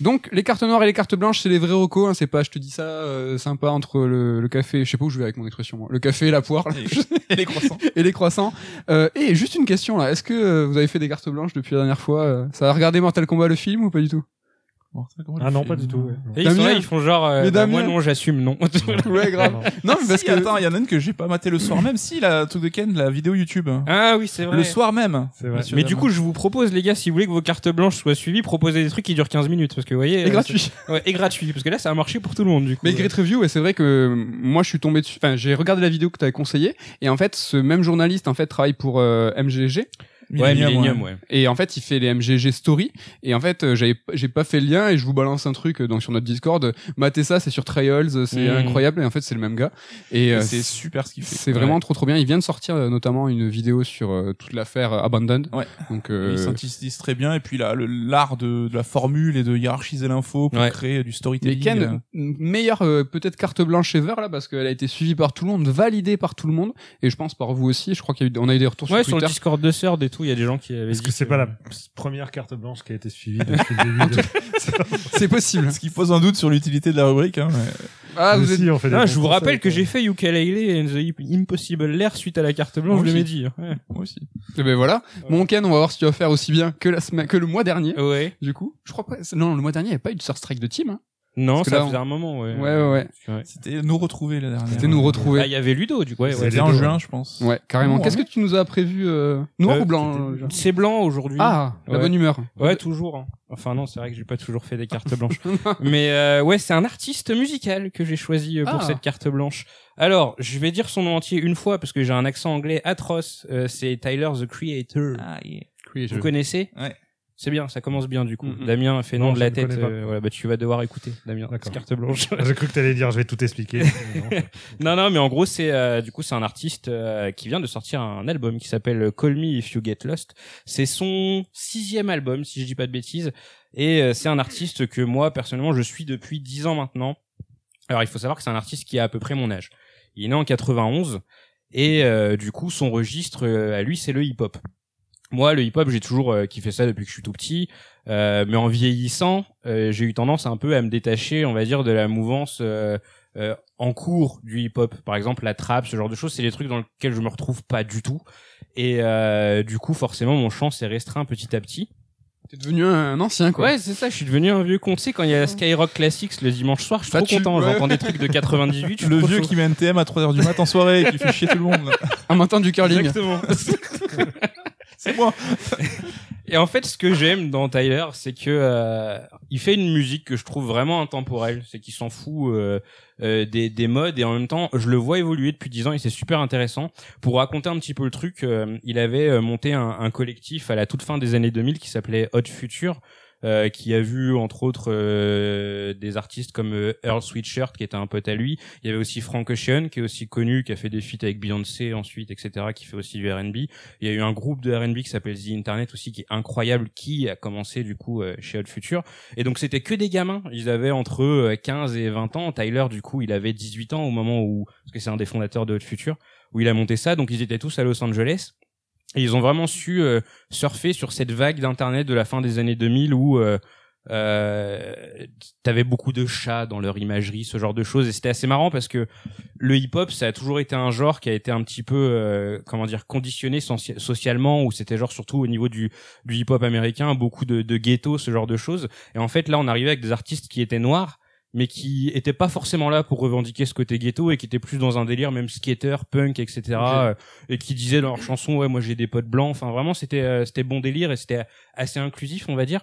Donc les cartes noires et les cartes blanches, c'est les vrais recos. Hein, c'est pas, je te dis ça, euh, sympa entre le, le café, je sais pas où je vais avec mon expression, moi. le café et la poire là, Et les croissants. et les croissants. Euh, et juste une question là, est-ce que euh, vous avez fait des cartes blanches depuis la dernière fois euh, Ça a regardé Mortal Kombat le film ou pas du tout? Ah non, pas du tout. ouais. Et ils sont Damien. là, ils font genre, euh, Mais bah, moi non, j'assume, non. Ouais, grave. Non. Mais parce Si, que attends, il y en a une que j'ai pas maté le soir même. Si, la truc de Ken, la vidéo YouTube. ah oui, c'est vrai. Le soir même. C'est vrai. Mais du coup, je vous propose, les gars, si vous voulez que vos cartes blanches soient suivies, proposez des trucs qui durent 15 minutes. Parce que vous voyez. et euh, gratuit. Ouais, et gratuit. Parce que là, ça a marché pour tout le monde, du coup. Mais Great Review, ouais, c'est vrai que euh, moi je suis tombé dessus. Enfin, j'ai regardé la vidéo que tu avais conseillée et en fait, ce même journaliste en fait travaille pour euh, MGG Ouais, Millennium, Millennium, ouais. ouais. et en fait il fait les MGG Story et en fait euh, j'avais j'ai pas fait le lien et je vous balance un truc euh, donc sur notre Discord. Matez ça, c'est sur Trials, euh, c'est Mhm. incroyable et en fait c'est le même gars et Et euh, c'est super ce qu'il fait. c'est vraiment trop trop bien. Il vient de sortir euh, notamment une vidéo sur euh, toute l'affaire Abandoned. Ouais. Donc euh, Il synthétise très bien et puis là le- l'art de, de la formule et de hiérarchiser l'info pour Ouais. créer du Mais storytelling. Ken, euh, meilleure euh, peut-être carte blanche ever là parce qu'elle a été suivie par tout le monde, validée par tout le monde et je pense par vous aussi. Je crois qu'il y a eu, on a eu des retours Ouais, sur sur le. Discord de et tout, il y a des gens qui avaient Est-ce que c'est pas la première carte blanche qui a été suivie depuis le début de... C'est possible. Ce qui pose un doute sur l'utilité de la rubrique. Hein, mais- Ah, Mais vous êtes si, on fait Ah, je vous rappelle que j'ai fait Ukulele and the Impossible Lair suite à la carte blanche, je l'ai aussi. dit. Ouais. Moi aussi. Eh ben voilà. Mon Ken, on va voir si tu vas faire aussi bien que la semaine, que le mois dernier. Ouais. Du coup, je crois pas. Non, le mois dernier, il n'y avait pas eu de Star Strike de team. Hein. Non, Parce ça là, faisait on- un moment, ouais. Ouais, ouais, ouais. C'était nous retrouver la dernière. C'était nous Ah, retrouver. il y avait Ludo, du coup. Ouais. C'était en juin, je pense. Ouais, carrément. Oh, Qu'est-ce ouais. que tu nous as prévu euh, Noir Euh, ou blanc euh, C'est blanc aujourd'hui. Ah, la bonne humeur. Ouais, toujours. hein. Enfin non, c'est vrai que j'ai pas toujours fait des cartes blanches. Mais euh, ouais, c'est un artiste musical que j'ai choisi euh, pour Ah. cette carte blanche. Alors, je vais dire son nom entier une fois parce que j'ai un accent anglais atroce. Euh, c'est Tyler the Creator. Ah, yeah. Vous connaissez? Ouais. C'est bien, ça commence bien du coup. Mhm. Damien fait non, Non, de la tête. euh, voilà, bah tu vas devoir écouter, Damien. Carte blanche. J'ai cru que t'allais dire, je vais tout expliquer. Non. non, non, mais en gros, c'est euh, du coup c'est un artiste euh, qui vient de sortir un album qui s'appelle Call Me If You Get Lost. C'est son sixième album, si je dis pas de bêtises, et euh, c'est un artiste que moi personnellement je suis depuis dix ans maintenant. Alors il faut savoir que c'est un artiste qui a à peu près mon âge. Il est né en 91 et euh, du coup son registre euh, à lui c'est le hip-hop. Moi, le hip-hop, j'ai toujours euh, kiffé ça depuis que je suis tout petit, euh, mais en vieillissant, euh, j'ai eu tendance un peu à me détacher, on va dire, de la mouvance euh, euh, en cours du hip-hop. Par exemple, la trap, ce genre de choses, c'est des trucs dans lesquels je me retrouve pas du tout. Et euh, du coup, forcément, mon champ s'est restreint petit à petit. T'es devenu un ancien, quoi. Ouais, c'est ça, je suis devenu un vieux con. Tu sais, quand il y a Skyrock Classics le dimanche soir, je suis Bah, trop content. ouais. J'entends des trucs de 98. je suis Le vieux chaud. qui met un TM à 3h du mat en soirée et qui fait chier tout le monde. là. Un matin du curling. Exactement. C'est moi. Et en fait, ce que j'aime dans Tyler, c'est que euh, il fait une musique que je trouve vraiment intemporelle. C'est qu'il s'en fout euh, euh, des, des modes et en même temps, je le vois évoluer depuis 10 ans et c'est super intéressant. Pour raconter un petit peu le truc, euh, il avait euh, monté un, un collectif à la toute fin des années 2000 qui s'appelait Hot Future. Euh, qui a vu entre autres euh, des artistes comme euh, Earl Sweatshirt qui était un pote à lui. Il y avait aussi Frank Ocean qui est aussi connu, qui a fait des feats avec Beyoncé ensuite, etc. qui fait aussi du R&B. Il y a eu un groupe de R&B qui s'appelle The Internet aussi, qui est incroyable, qui a commencé du coup euh, chez Hot Future. Et donc c'était que des gamins. Ils avaient entre euh, 15 et 20 ans. Tyler, du coup, il avait 18 ans au moment où, parce que c'est un des fondateurs de Hot Future, où il a monté ça. Donc ils étaient tous à Los Angeles. Et ils ont vraiment su euh, surfer sur cette vague d'internet de la fin des années 2000 où euh, euh, t'avais beaucoup de chats dans leur imagerie, ce genre de choses. Et c'était assez marrant parce que le hip-hop, ça a toujours été un genre qui a été un petit peu, euh, comment dire, conditionné soci- socialement, où c'était genre surtout au niveau du, du hip-hop américain, beaucoup de, de ghetto, ce genre de choses. Et en fait, là, on arrivait avec des artistes qui étaient noirs, mais qui étaient pas forcément là pour revendiquer ce côté ghetto et qui étaient plus dans un délire même skater, punk, etc. euh, et qui disaient dans leurs chansons, ouais, moi j'ai des potes blancs. Enfin, vraiment, c'était euh, c'était bon délire et c'était assez inclusif, on va dire.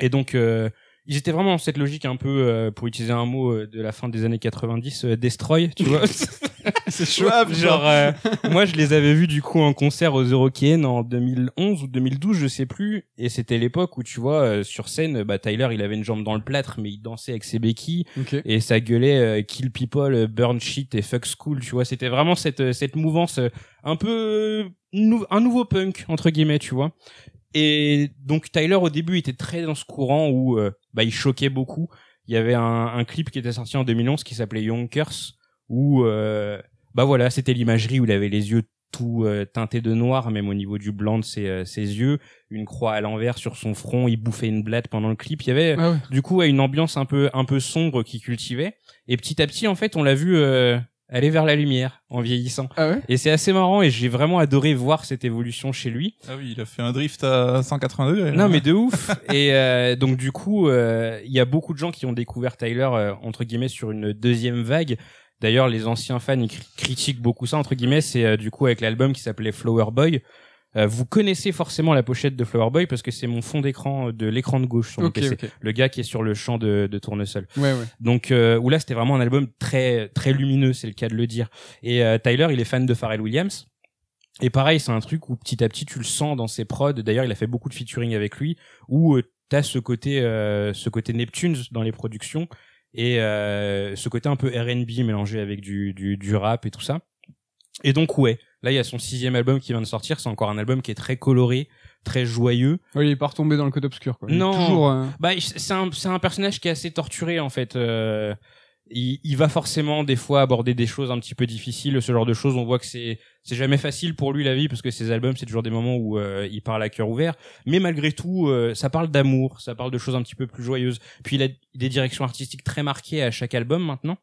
Et donc, euh, ils étaient vraiment dans cette logique un peu, euh, pour utiliser un mot euh, de la fin des années 90, euh, destroy, tu vois. C'est chaud. Genre, euh, moi, je les avais vus du coup en concert aux Eurokéennes en 2011 ou 2012, je sais plus. Et c'était l'époque où, tu vois, sur scène, bah, Tyler, il avait une jambe dans le plâtre, mais il dansait avec ses béquilles et ça gueulait kill people, burn shit et fuck school, tu vois. C'était vraiment cette, cette mouvance un peu nou- un nouveau punk entre guillemets, tu vois. Et donc Tyler au début était très dans ce courant où euh, bah il choquait beaucoup. Il y avait un, un clip qui était sorti en 2011 qui s'appelait Yonkers où euh, bah voilà c'était l'imagerie où il avait les yeux tout euh, teintés de noir même au niveau du blanc de ses, euh, ses yeux une croix à l'envers sur son front il bouffait une blatte pendant le clip il y avait Ah ouais. du coup une ambiance un peu un peu sombre qu'il cultivait et petit à petit en fait on l'a vu euh, aller vers la lumière en vieillissant. Ah ouais? et c'est assez marrant et j'ai vraiment adoré voir cette évolution chez lui. Ah oui, il a fait un drift à 180 degrés. non mais de ouf. Et euh, donc du coup euh, il y a beaucoup de gens qui ont découvert Tyler euh, entre guillemets sur une deuxième vague. D'ailleurs les anciens fans ils cri- critiquent beaucoup ça entre guillemets. C'est euh, du coup avec l'album qui s'appelait Flower Boy vous connaissez forcément la pochette de Flower Boy parce que c'est mon fond d'écran de l'écran de gauche sur mon PC. le gars qui est sur le champ de, de tournesol Ouais, ouais. donc euh, où là c'était vraiment un album très très lumineux, c'est le cas de le dire. Et euh, Tyler, il est fan de Pharrell Williams. Et pareil, c'est un truc où petit à petit tu le sens dans ses prods. D'ailleurs, il a fait beaucoup de featuring avec lui où euh, t'as ce côté euh, ce côté Neptunes dans les productions et euh, ce côté un peu R&B mélangé avec du, du du rap et tout ça. Et donc ouais, là il y a son sixième album qui vient de sortir. C'est encore un album qui est très coloré, très joyeux. Ouais, il est pas retombé dans le code obscur, quoi. Non. Toujours. euh, Bah, c'est un, c'est un personnage qui est assez torturé en fait. Euh, il, il va forcément des fois aborder des choses un petit peu difficiles, ce genre de choses. On voit que c'est c'est jamais facile pour lui la vie parce que ses albums c'est toujours des moments où euh, il parle à cœur ouvert. Mais malgré tout, euh, ça parle d'amour, ça parle de choses un petit peu plus joyeuses. Puis il a des directions artistiques très marquées à chaque album maintenant.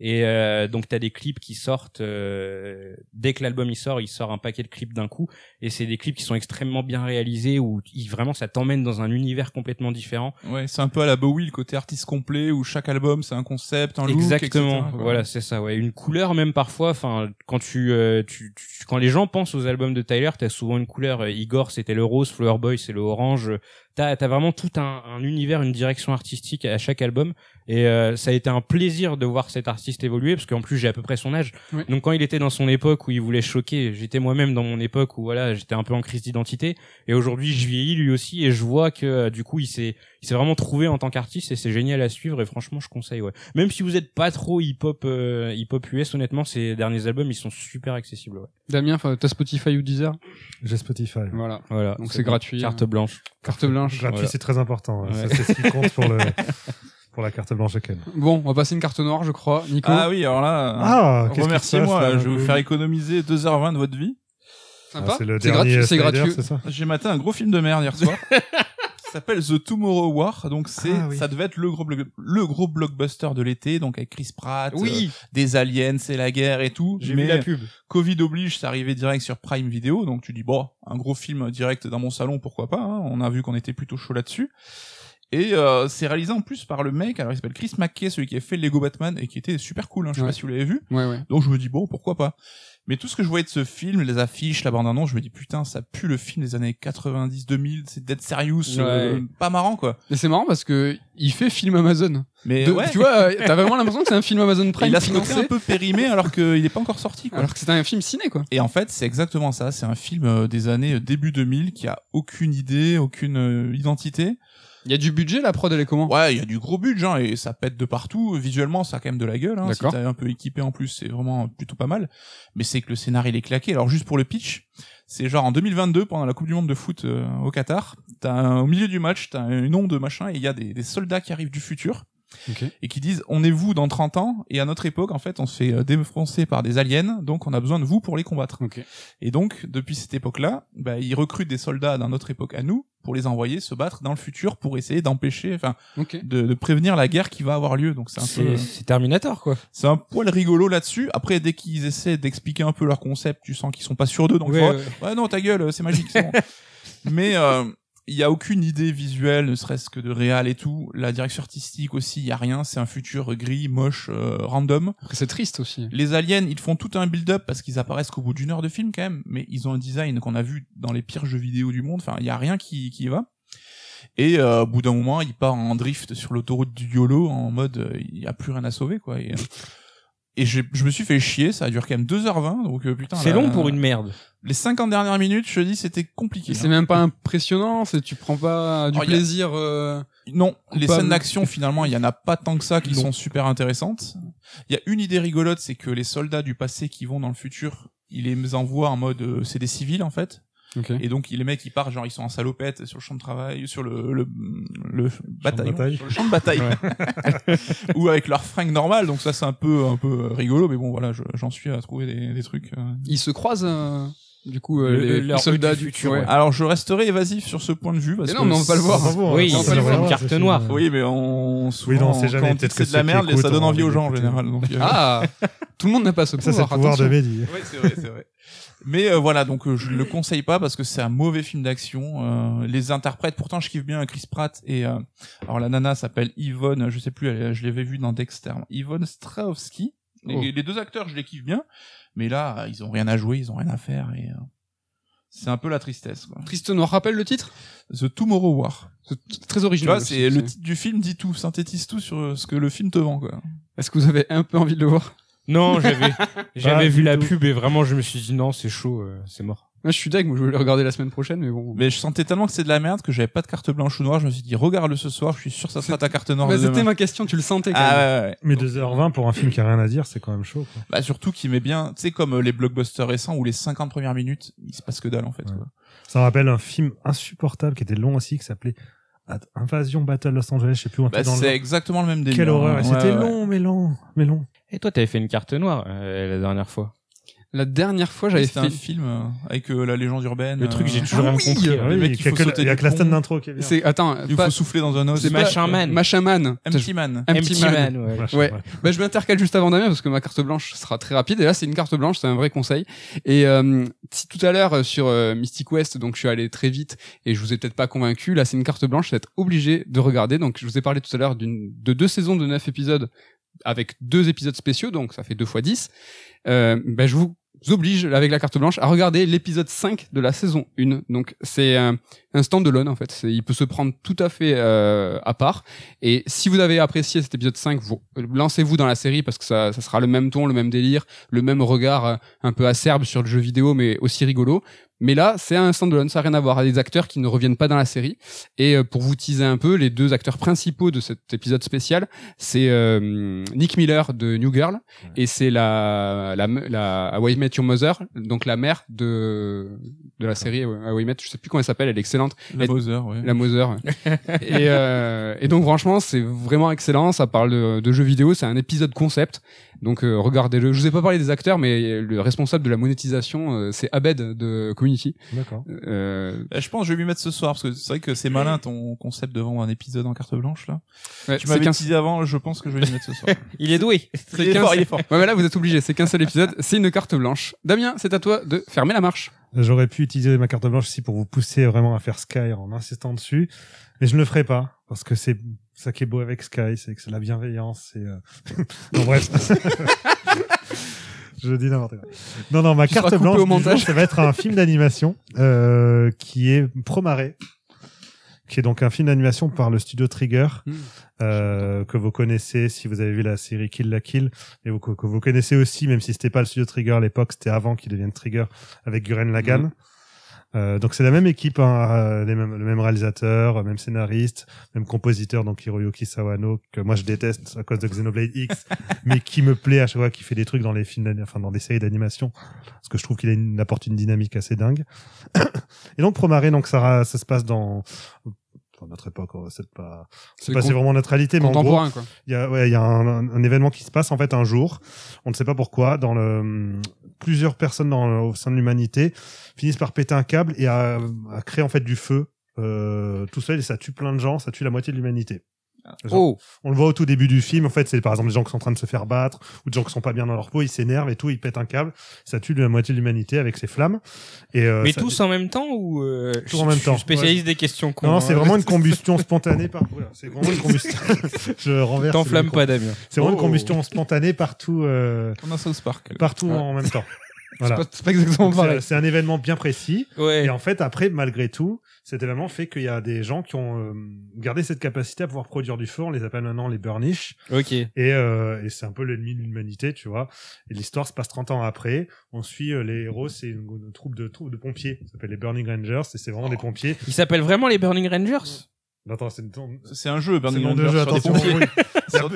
Et euh, donc t'as des clips qui sortent euh, dès que l'album il sort, il sort un paquet de clips d'un coup. Et c'est des clips qui sont extrêmement bien réalisés où il, vraiment ça t'emmène dans un univers complètement différent. Ouais, c'est un peu à la Bowie le côté artiste complet où chaque album c'est un concept, un look, Exactement. etc.. Voilà, c'est ça. Ouais, une couleur même parfois. Enfin, quand tu, euh, tu, tu- quand les gens pensent aux albums de Tyler, t'as souvent une couleur. Euh, Igor, c'était le rose. Flower Boy, c'est le orange. T'as, vraiment tout un, un univers, une direction artistique à chaque album. Et euh, ça a été un plaisir de voir cet artiste évoluer parce qu'en plus j'ai à peu près son âge. Oui. Donc quand il était dans son époque où il voulait choquer, j'étais moi-même dans mon époque où voilà, j'étais un peu en crise d'identité. Et aujourd'hui, je vieillis lui aussi et je vois que euh, du coup, il s'est, il s'est vraiment trouvé en tant qu'artiste et c'est génial à suivre et franchement, je conseille. Ouais. Même si vous êtes pas trop hip-hop, euh, hip-hop US, honnêtement, ces derniers albums, ils sont super accessibles. Ouais. Damien, t'as Spotify ou Deezer? J'ai Spotify. Voilà. Voilà. Donc c'est gratuit. Carte hein. blanche. Carte blanche. Gratuit, Voilà. c'est très important. hein. Ouais. Ça, c'est ce qui compte pour, le, pour la carte blanche de Ken. Bon, on va passer une carte noire, je crois. Nico? Ah oui, alors là, Ah, qu'est-ce qui se remerciez-moi, je vais vous faire économiser 2h20 de votre vie. Sympa. Ah, c'est le c'est dernier gratuit. C'est gratuit. J'ai maté un gros film de merde hier soir Ça s'appelle The Tomorrow War, donc c'est, Ah oui. ça devait être le gros, le gros blockbuster de l'été, donc avec Chris Pratt, euh, des aliens, c'est la guerre et tout. j'ai vu la pub. Covid oblige, c'est arrivé direct sur Prime Video, donc tu dis bon, un gros film direct dans mon salon, pourquoi pas. hein. On a vu qu'on était plutôt chaud là-dessus. Et euh, c'est réalisé en plus par le mec, alors il s'appelle Chris McKay, celui qui a fait Lego Batman et qui était super cool. Hein, je sais Ouais. pas si vous l'avez vu. Ouais, ouais. Donc je me dis bon, pourquoi pas. Mais tout ce que je voyais de ce film, les affiches, la bande-annonce, je me dis putain, ça pue le film des années 90-2000, c'est dead serious, euh, pas marrant quoi. Mais c'est marrant parce que il fait film Amazon. Mais De- ouais, Tu vois, euh, t'as vraiment l'impression que c'est un film Amazon Prime il a financé, un peu périmé alors qu'il est pas encore sorti quoi. alors que c'est un film ciné, quoi. Et en fait, c'est exactement ça. C'est un film euh, des années euh, début 2000 qui a aucune idée, aucune identité. Il y a du budget, la prod, elle est comment? Ouais, il y a du gros budget hein, et ça pète de partout. Visuellement, ça a quand même de la gueule. Hein, si t'es un peu équipé en plus, c'est vraiment plutôt pas mal. Mais c'est que le scénario il est claqué. Alors juste pour le pitch, c'est genre en 2022 pendant la Coupe du Monde de foot euh, au Qatar. T'as au milieu du match, t'as une onde de machin et il y a des, des soldats qui arrivent du futur Ok. et qui disent on est vous dans 30 ans et à notre époque en fait on se fait euh, défoncer par des aliens donc on a besoin de vous pour les combattre. Ok. Et donc, depuis cette époque-là, bah, ils recrutent des soldats d'un autre époque à nous pour les envoyer se battre dans le futur pour essayer d'empêcher, enfin, de, de prévenir la guerre qui va avoir lieu. Donc c'est un peu, C'est c'est Terminator, quoi. c'est un poil rigolo là-dessus. Après, dès qu'ils essaient d'expliquer un peu leur concept, tu sens qu'ils sont pas sûrs d'eux. Donc, Ouais, ouais, ouais. ouais, non, ta gueule, c'est magique, c'est bon. Mais euh, il y a aucune idée visuelle, ne serait-ce que de réal et tout. La direction artistique aussi, il y a rien. C'est un futur gris, moche, euh, random. C'est triste aussi. Les aliens, ils font tout un build-up parce qu'ils apparaissent qu'au bout d'une heure de film quand même, mais ils ont un design qu'on a vu dans les pires jeux vidéo du monde. Enfin, il y a rien qui, qui y va. Et euh, au bout d'un moment, il part en drift sur l'autoroute du YOLO en mode euh, il y a plus rien à sauver quoi. Et, euh, et j'ai- je me suis fait chier, ça a duré quand même 2h20, donc euh, putain. C'est long pour une merde. Les 50 dernières minutes, je te dis, c'était compliqué. C'est hein. même pas impressionnant, c'est tu prends pas du Oh, a- plaisir. euh, Non, les scènes d'action finalement, il y en a pas tant que ça qui Non. sont super intéressantes. Il y a une idée rigolote, c'est que les soldats du passé qui vont dans le futur, ils les envoient en mode euh, c'est des civils en fait. Et donc les mecs ils partent genre ils sont en salopette sur le champ de travail, sur le le, le bataillon, bataille. sur le champ de bataille, ou avec leur fringue normale. Donc ça c'est un peu un peu rigolo, mais bon voilà, je- j'en suis à trouver des, des trucs. euh. Ils se croisent, euh, du coup, euh, Le- les, soldats du du futur, ouais. Alors je resterai évasif sur ce point de vue parce Mais que non, mais on va pas le voir. Ah, Oui, c'est une carte noire. Oui, mais on souvent, Oui, non, on sait jamais, quand c'est de la merde, écoutent ça donne envie aux gens en général. Donc, Ah, tout le monde n'a pas ce Ça, c'est pouvoir. le pouvoir de. Mehdi. Ouais, c'est vrai, c'est vrai. Mais euh, voilà, donc euh, je ne le conseille pas parce que c'est un mauvais film d'action. Euh, les interprètes, pourtant, je kiffe bien Chris Pratt et euh, alors la nana s'appelle Yvonne, je sais plus, elle- je l'avais vu dans Dexter, Yvonne Strahovski. Les, Oh. les deux acteurs, je les kiffe bien, mais là, ils ont rien à jouer, ils ont rien à faire et euh, c'est un peu la tristesse. Quoi. Triste Noir rappelle le titre? The Tomorrow War. Très original. c'est le titre du film dit tout, synthétise tout sur euh, ce que le film te vend. Quoi. Est-ce que vous avez un peu envie de le voir? Non, j'avais j'avais Pas vu la tout. pub et vraiment je me suis dit non, c'est chaud, euh, c'est mort. Moi, je suis deg, moi, je voulais le regarder la semaine prochaine, mais bon. Mais je sentais tellement que c'est de la merde que j'avais pas de carte blanche ou noire. Je me suis dit, regarde-le ce soir, je suis sûr que ça sera ta carte noire. Bah, c'était ma question, tu le sentais quand Ah même. ouais, ouais, ouais. Mais 2h20 pour un film qui a rien à dire, c'est quand même chaud. Quoi. Bah surtout qu'il met bien, tu sais comme euh, les blockbusters récents où les 50 premières minutes, il se passe que dalle en fait. Ouais. quoi. Ça me rappelle un film insupportable qui était long aussi, qui s'appelait Invasion Battle Los Angeles, je sais plus où Bah, truc dans le c'est exactement le même délire. Quelle horreur. hein. Ouais, C'était ouais. long, mais long, mais long. Et toi, t'avais fait une carte noire euh, la dernière fois. La dernière fois, j'avais fait. un film euh, avec euh, la légende urbaine. Le truc, euh, j'ai toujours Ah rien oui, compris. euh, hein. Oui, il il y a faut que- sauter il y a du que la scène d'intro qui est bien. C'est attends, Il pas... faut souffler dans un os. C'est Machin Man. Machaman. Empty Man. Empty Man. Man, ouais. Ouais. Bah, je m'intercale juste avant Damien parce que ma carte blanche sera très rapide et là c'est une carte blanche, c'est un vrai conseil. Et euh, si tout à l'heure euh, sur euh, Mystic West, donc je suis allé très vite et je vous ai peut-être pas convaincu, là c'est une carte blanche, vous êtes obligé de regarder. Donc je vous ai parlé tout à l'heure d'une de deux saisons de neuf épisodes avec deux épisodes spéciaux, donc ça fait deux fois 10. Euh, bah, je vous oblige avec la carte blanche à regarder l'épisode 5 de la saison 1. Donc c'est un, un stand-alone en fait. Il peut se prendre tout à fait euh, à part. Et si vous avez apprécié cet épisode 5, vous lancez-vous dans la série parce que ça, ça sera le même ton, le même délire, le même regard euh, un peu acerbe sur le jeu vidéo, mais aussi rigolo. Mais là, c'est un stand-alone, ça n'a rien à voir. Il y a des acteurs qui ne reviennent pas dans la série. Et euh, pour vous teaser un peu, les deux acteurs principaux de cet épisode spécial, c'est euh, Nick Miller de New Girl et c'est la la la How I Met Your Mother, donc la mère de de la série How I Met. Je sais plus comment elle s'appelle, elle est excellente. La Bowser, ouais. La Mother. et, euh, et donc franchement, c'est vraiment excellent. Ça parle de, de jeux vidéo. C'est un épisode concept. Donc euh, regardez-le. Je vous ai pas parlé des acteurs, mais le responsable de la monétisation, euh, c'est Abed de Community Community. D'accord. Euh, Euh, Je pense que je vais lui mettre ce soir parce que c'est vrai que c'est malin ton concept de vendre un épisode en carte blanche là. ouais, Tu m'avais qu'un- teasé avant, je pense que je vais lui mettre ce soir. Il est doué. c'est il est fort, il est fort. Ouais, mais là, vous êtes obligé. C'est qu'un seul épisode. C'est une carte blanche. Damien, c'est à toi de fermer la marche. J'aurais pu utiliser ma carte blanche ici pour vous pousser vraiment à faire Sky en insistant dessus, mais je ne le ferai pas parce que c'est ça qui est beau avec Sky, c'est que c'est la bienveillance. C'est euh... non bref. Je dis n'importe quoi. Non, non, ma carte blanche au montage. jour, ça va être un film d'animation euh, qui est Promaré, qui est donc un film d'animation par le studio Trigger, Hmm. euh, que vous connaissez si vous avez vu la série Kill la Kill, et vous, que, vous connaissez aussi, même si c'était pas le studio Trigger à l'époque, c'était avant qu'il devienne Trigger avec Guren Lagann. Mhm. Euh, donc c'est la même équipe, hein, euh, les mêmes, le même réalisateur, même scénariste, même compositeur, donc Hiroyuki Sawano que moi je déteste à cause de Xenoblade X, mais qui me plaît à chaque fois qu'il fait des trucs dans les films, enfin dans des séries d'animation, parce que je trouve qu'il une, apporte une dynamique assez dingue. Et donc Promaré, donc ça, ça se passe dans dans notre époque, oh, c'est pas, c'est pas c'est vraiment neutralité, mais en gros, il y a, ouais, il y a un, un- un événement qui se passe en fait un jour. On ne sait pas pourquoi. Dans le, plusieurs personnes dans, au sein de l'humanité finissent par péter un câble et à, à créer en fait du feu euh, tout seul et ça tue plein de gens. Ça tue la moitié de l'humanité. Genre, Oh, On le voit au tout début du film. En fait, c'est par exemple des gens qui sont en train de se faire battre ou des gens qui sont pas bien dans leur peau. Ils s'énervent et tout. Ils pètent un câble. Ça tue la moitié de l'humanité avec ses flammes. Et euh, mais ça- tous en même temps ou euh, Tous en même je suis temps, Spécialiste des questions cons. Non, non, c'est vraiment une combustion spontanée par. C'est vraiment une combustion. Je renverse. T'enflamme pas, Damien. C'est vraiment Oh. une combustion spontanée partout. euh, On a South Park. partout Ouais. en même temps. C'est Voilà. pas, c'est pas exactement Donc, pareil. C'est c'est un événement bien précis. Ouais. Et en fait, après, malgré tout, cet événement fait qu'il y a des gens qui ont euh, gardé cette capacité à pouvoir produire du feu. On les appelle maintenant les burnish. Ok. Et, euh, et c'est un peu l'ennemi de l'humanité, tu vois. Et l'histoire se passe 30 ans après. On suit euh, les héros, c'est une, une troupe de, troupe de pompiers. Ça s'appelle les Burning Rangers. Et c'est vraiment des pompiers. Ils s'appellent vraiment les Burning Rangers? Attends, c'est une- C'est un jeu, Burning Rangers jeu. Attention. oui.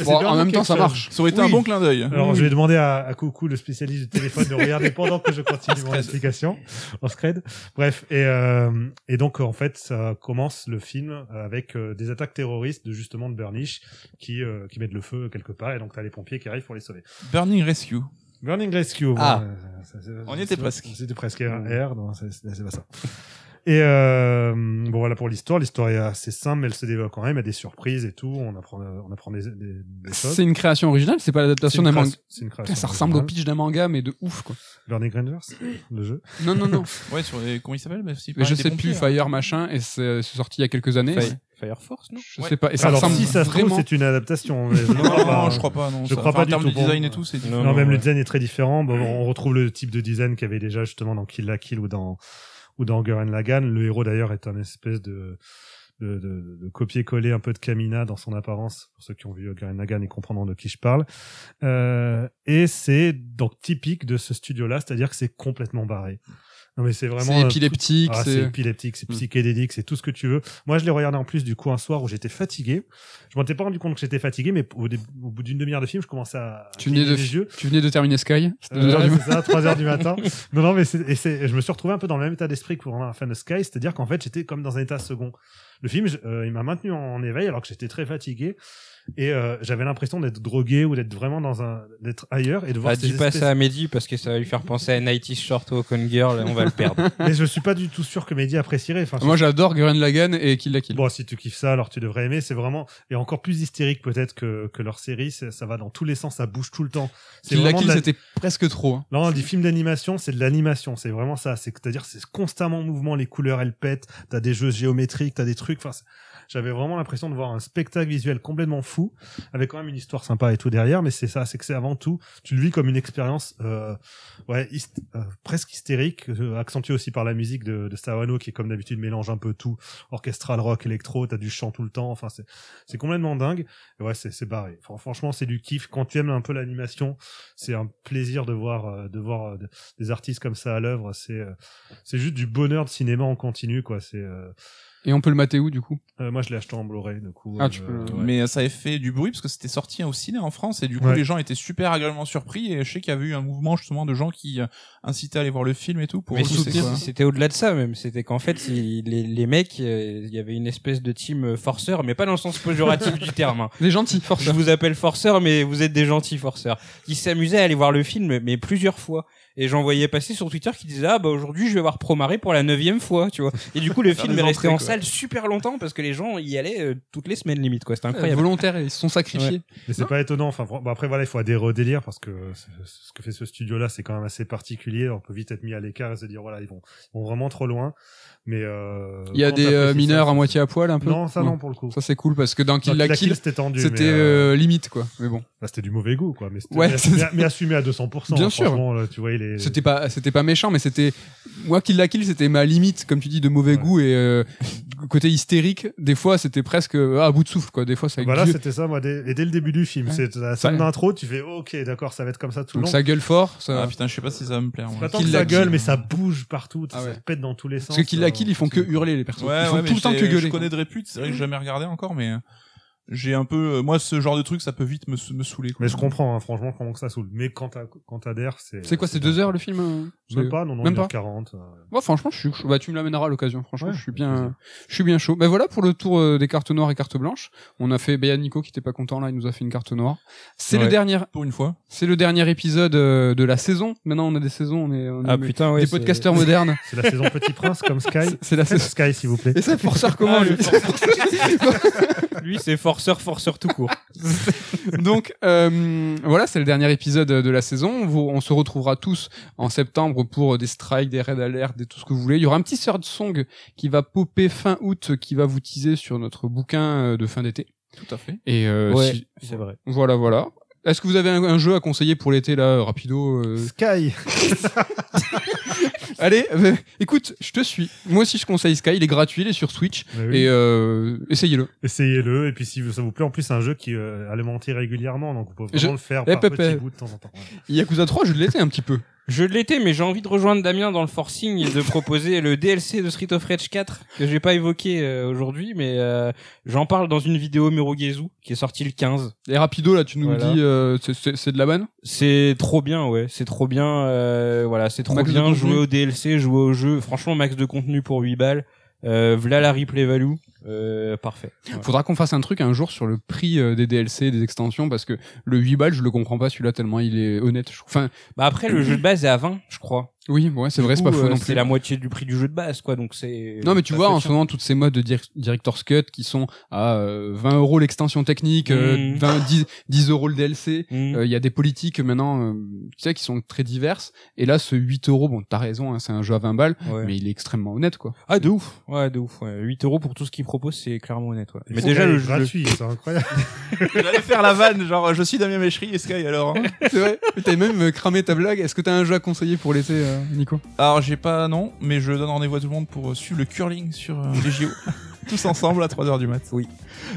Bon, en même temps, ça marche. Ça aurait été Oui. un bon clin d'œil. Alors, Oui. je vais demander à, à Coucou, le spécialiste du téléphone, de regarder pendant que je continue mon explication en scred. Bref, et, euh, et donc, en fait, ça commence le film avec euh, des attaques terroristes de justement de Burnish qui, euh, qui mettent le feu quelque part, et donc t'as les pompiers qui arrivent pour les sauver. Burning Rescue. Burning Rescue. Ah. bon, On y était presque. C'était presque un R, non, c'est pas ça. Et euh, bon voilà pour l'histoire. L'histoire est assez simple, mais elle se développe quand même. Il y a des surprises et tout. On apprend, on apprend des, des, des choses. C'est une création originale, c'est pas l'adaptation d'un manga. c'est une Putain, création Ça ressemble au pitch d'un manga, mais de ouf, quoi. Burning Rangers, le jeu. Non, non, non. Ouais, sur les, comment il s'appelle? Bah, c'est mais je sais plus, pompiers, hein. Fire machin, et c'est c'est sorti il y a quelques années. Fire, Fire Force, non? Je Ouais. sais pas. Et ça Alors ressemble si ça se trouve, vraiment. c'est une adaptation. mais Non, crois pas. non, je crois pas, non. Je Ça- crois enfin, pas en du termes tout. de design Bon, et tout, c'est différent. Non, Non, même le design est très différent. Bon, on retrouve le type de design qu'il y avait déjà justement dans Kill la Kill ou dans ou dans Gurren Lagann. Le héros d'ailleurs est un espèce de de, de, de copier-coller un peu de Kamina dans son apparence, pour ceux qui ont vu Gurren Lagann et comprendront de qui je parle. Euh, et c'est donc typique de ce studio-là, c'est-à-dire que c'est complètement barré. Non mais c'est vraiment C'est un épileptique, ah, c'est épileptique, c'est Hmm. psychédélique, c'est tout ce que tu veux. Moi, je l'ai regardé en plus du coup un soir où j'étais fatigué. Je m'en étais pas rendu compte que j'étais fatigué, mais au, dé- au bout d'une demi-heure de film, je commençais à Tu venais de, yeux. tu venais de terminer Sky. Euh, ouais, du c'est ça, 3 heures du matin. Non, non, mais c'est, et c'est, je me suis retrouvé un peu dans le même état d'esprit que pendant la fin de Sky, c'est-à-dire qu'en fait, j'étais comme dans un état second. Le film, je- euh, il m'a maintenu en, en éveil alors que j'étais très fatigué et euh, j'avais l'impression d'être drogué ou d'être vraiment dans un, d'être ailleurs et de voir Ah, ces dis pas espèces- ça à Mehdi parce que ça va lui faire penser à Night is Short Walk on Girl, on va le perdre. Mais je suis pas du tout sûr que Mehdi apprécierait. Enfin, Moi, j'adore Gurren Lagann et Kill la Kill. Bon, si tu kiffes ça, alors tu devrais aimer. C'est vraiment et encore plus hystérique peut-être que, que leur série. Ça va dans tous les sens, ça bouge tout le temps. C'est Kill la Kill, la- c'était presque trop. hein. Non, des films d'animation, c'est de l'animation. C'est vraiment ça. C'est c'est-à-dire c'est constamment en mouvement. Les couleurs, elles pètent. T'as des jeux géométriques, t'as des trucs. Enfin, j'avais vraiment l'impression de voir un spectacle visuel complètement fou, avec quand même une histoire sympa et tout derrière. Mais c'est ça, c'est que c'est avant tout, tu le vis comme une expérience, euh, ouais, euh, presque hystérique, euh, accentuée aussi par la musique de, de Sawano, qui comme d'habitude mélange un peu tout, orchestral, rock, électro. T'as du chant tout le temps. Enfin, c'est c'est complètement dingue. Ouais, c'est barré. Fran- franchement, c'est du kiff. Quand tu aimes un peu l'animation, c'est un plaisir de voir euh, de voir de- des artistes comme ça à l'œuvre. C'est c'est juste du bonheur de cinéma en continu, quoi. C'est Et on peut le mater où, du coup euh, moi, je l'ai acheté en Blu-ray, du coup. Ah, tu euh, peux- ouais. Mais ça avait fait du bruit parce que c'était sorti au ciné en France et du coup Ouais. les gens étaient super agréablement surpris et je sais qu'il y avait eu un mouvement justement de gens qui euh, incitaient à aller voir le film et tout pour Mais c'était- soutenir. quoi c'était au-delà de ça même. C'était qu'en fait, il- les, les mecs, euh, il y avait une espèce de team euh, forceur, mais pas dans le sens péjoratif du terme. hein. Des gentils, force. Je vous appelle forceur, mais vous êtes des gentils forceurs. Qui s'amusaient à aller voir le film, mais plusieurs fois. Et j'en voyais passer sur Twitter qui disaient ah bah aujourd'hui je vais voir Promaré pour la neuvième fois, tu vois. Et du coup le film est resté entrées, en quoi. salle super longtemps parce que les gens y allaient euh, toutes les semaines limite quoi. C'était Ouais, incroyable. volontaires, ils se sont sacrifiés. Mais c'est pas étonnant. Enfin, bon, après voilà, il faut adhérer au délire parce que ce ce que fait ce studio-là, c'est quand même assez particulier. On peut vite être mis à l'écart et se dire voilà, ils vont, ils vont vraiment trop loin. Mais euh, Il y a des euh, mineurs ça, à moitié à poil un peu. Non, ça non pour le coup. Ça c'est cool parce que dans Kill la Kill c'était tendu. c'était mais, euh, euh, limite quoi. Mais bon, Là, c'était du mauvais goût, quoi. Mais, Ouais, mais, assumé à 200%. Bien hein, sûr. Là, tu vois, c'était pas c'était pas méchant, mais c'était moi Kill la Kill, c'était ma limite, comme tu dis, de mauvais Ouais. goût et euh, côté hystérique. Des fois, c'était presque euh, à bout de souffle quoi. Des fois, ça Voilà, gueule- c'était ça, moi, dès, et dès le début du film. Ouais. C'est la scène Ouais. d'intro, tu fais, ok, d'accord, ça va être comme ça tout le donc long. ça gueule fort. Ça... Ah putain, je sais pas si ça va me plaire. Pas tant que la ça gueule, Kill. mais ça bouge partout, Ah ça pète dans tous les sens. Parce que Kill la euh, Kill, ils font que hurler les personnes. Ouais, ils font tout le temps que gueuler. Je connais de répute, c'est vrai que j'ai jamais regardé encore, mais euh, j'ai un peu, euh, moi, ce genre de truc, ça peut vite me, me saouler. Quoi. Mais je comprends, hein, franchement, comment que ça saoule. Mais quand t'as- quand t'adhères, c'est. C'est quoi, c'est deux heures le film euh Même C'est- pas, non, non, Même pas. 40. euh. Ouais, franchement, je suis chaud. Bah, tu me l'amèneras à l'occasion. Franchement, Ouais, je suis bien, plaisir. je suis bien chaud. Ben voilà pour le tour euh, des cartes noires et cartes blanches. On a fait, ben, il y a Nico qui était pas content là, il nous a fait une carte noire. C'est le Ouais. dernier, Pour une fois. c'est le dernier épisode euh, de la saison. Maintenant, on a des saisons, on est, on est Ah putain ouais. des podcasteurs modernes. C'est la saison Petit Prince comme Sky. C'est- C'est la saison. Sky, s'il vous plaît. Et ça, forceur comment Ah, lui Lui c'est forceur forceur tout court. Donc euh, voilà, c'est le dernier épisode de la saison. Vous- on se retrouvera tous en septembre pour des strikes, des raids alert, des tout ce que vous voulez. Il y aura un petit third song qui va popper fin août, qui va vous teaser sur notre bouquin euh, de fin d'été. Tout à fait. Et euh, Ouais, si- c'est vrai. voilà, voilà. Est-ce que vous avez un, un jeu à conseiller pour l'été là, rapido euh Sky. Allez, euh, écoute, je te suis. Moi aussi, je conseille Sky. Il est gratuit, il est sur Switch. Oui. Et euh, essayez-le. Essayez-le, et puis si ça vous plaît, en plus, c'est un jeu qui euh, alimenté régulièrement, donc vous pouvez vraiment Je- le faire Eh, par Pépé. petits bouts de temps en temps. Ouais. Yakuza 3, je l'étais un petit peu. Je l'étais, mais j'ai envie de rejoindre Damien dans le forcing et de proposer le DLC de Street of Rage 4 que j'ai pas évoqué euh, aujourd'hui, mais euh, j'en parle dans une vidéo Murogezu qui est sortie le 15. Et rapido, là, tu nous Voilà. dis, euh, c'est- de la banne C'est trop bien, ouais. C'est trop bien. euh, voilà, c'est trop Max bien. Jouer au DLC, jouer au jeu. Franchement, max de contenu pour 8 balles. Euh, v'là la replay value. Euh, parfait. Ouais. Faudra qu'on fasse un truc un jour sur le prix euh, des DLC, des extensions, parce que le 8 balles, je le comprends pas celui-là tellement il est honnête. je. Enfin, Bah après, le jeu de base est à 20, je crois. Oui, ouais, c'est vrai, c'est pas faux euh, non C'est plus. la moitié du prix du jeu de base, quoi. Donc c'est. Non, mais tu vois, en ce moment, toutes ces modes de dir- Director's Cut qui sont à euh, 20 euros l'extension technique, euh, Mm. 20, 10, 10 euros le DLC. Mm. Euh, Il y a des politiques maintenant, euh, tu sais, qui sont très diverses. Et là, ce 8 euros, bon, t'as raison, hein, c'est un jeu à 20 balles, Ouais. mais il est extrêmement honnête, quoi. Ah, de ouf. Ouais, de ouf. Ouais. 8 euros pour tout ce qu'il propose, c'est clairement honnête, ouais. Mais c'est déjà, le jeu. gratuit, c'est incroyable. J'allais faire la vanne, genre, je suis Damien Méchery et Sky alors. hein. c'est vrai. Mais T'as même cramé ta blague. Est-ce que t'as un jeu à conseiller pour l'été, euh, Nico Alors, j'ai pas, non, mais je donne rendez-vous à tout le monde pour euh, suivre le curling sur euh, les JO. Tous ensemble à 3h du mat. Oui.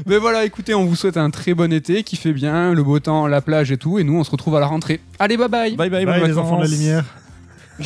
Mais voilà, écoutez, on vous souhaite un très bon été, qui fait bien, le beau temps, la plage et tout, et nous on se retrouve à la rentrée. Allez, bye bye Bye bye, Bye, les enfants de la lumière.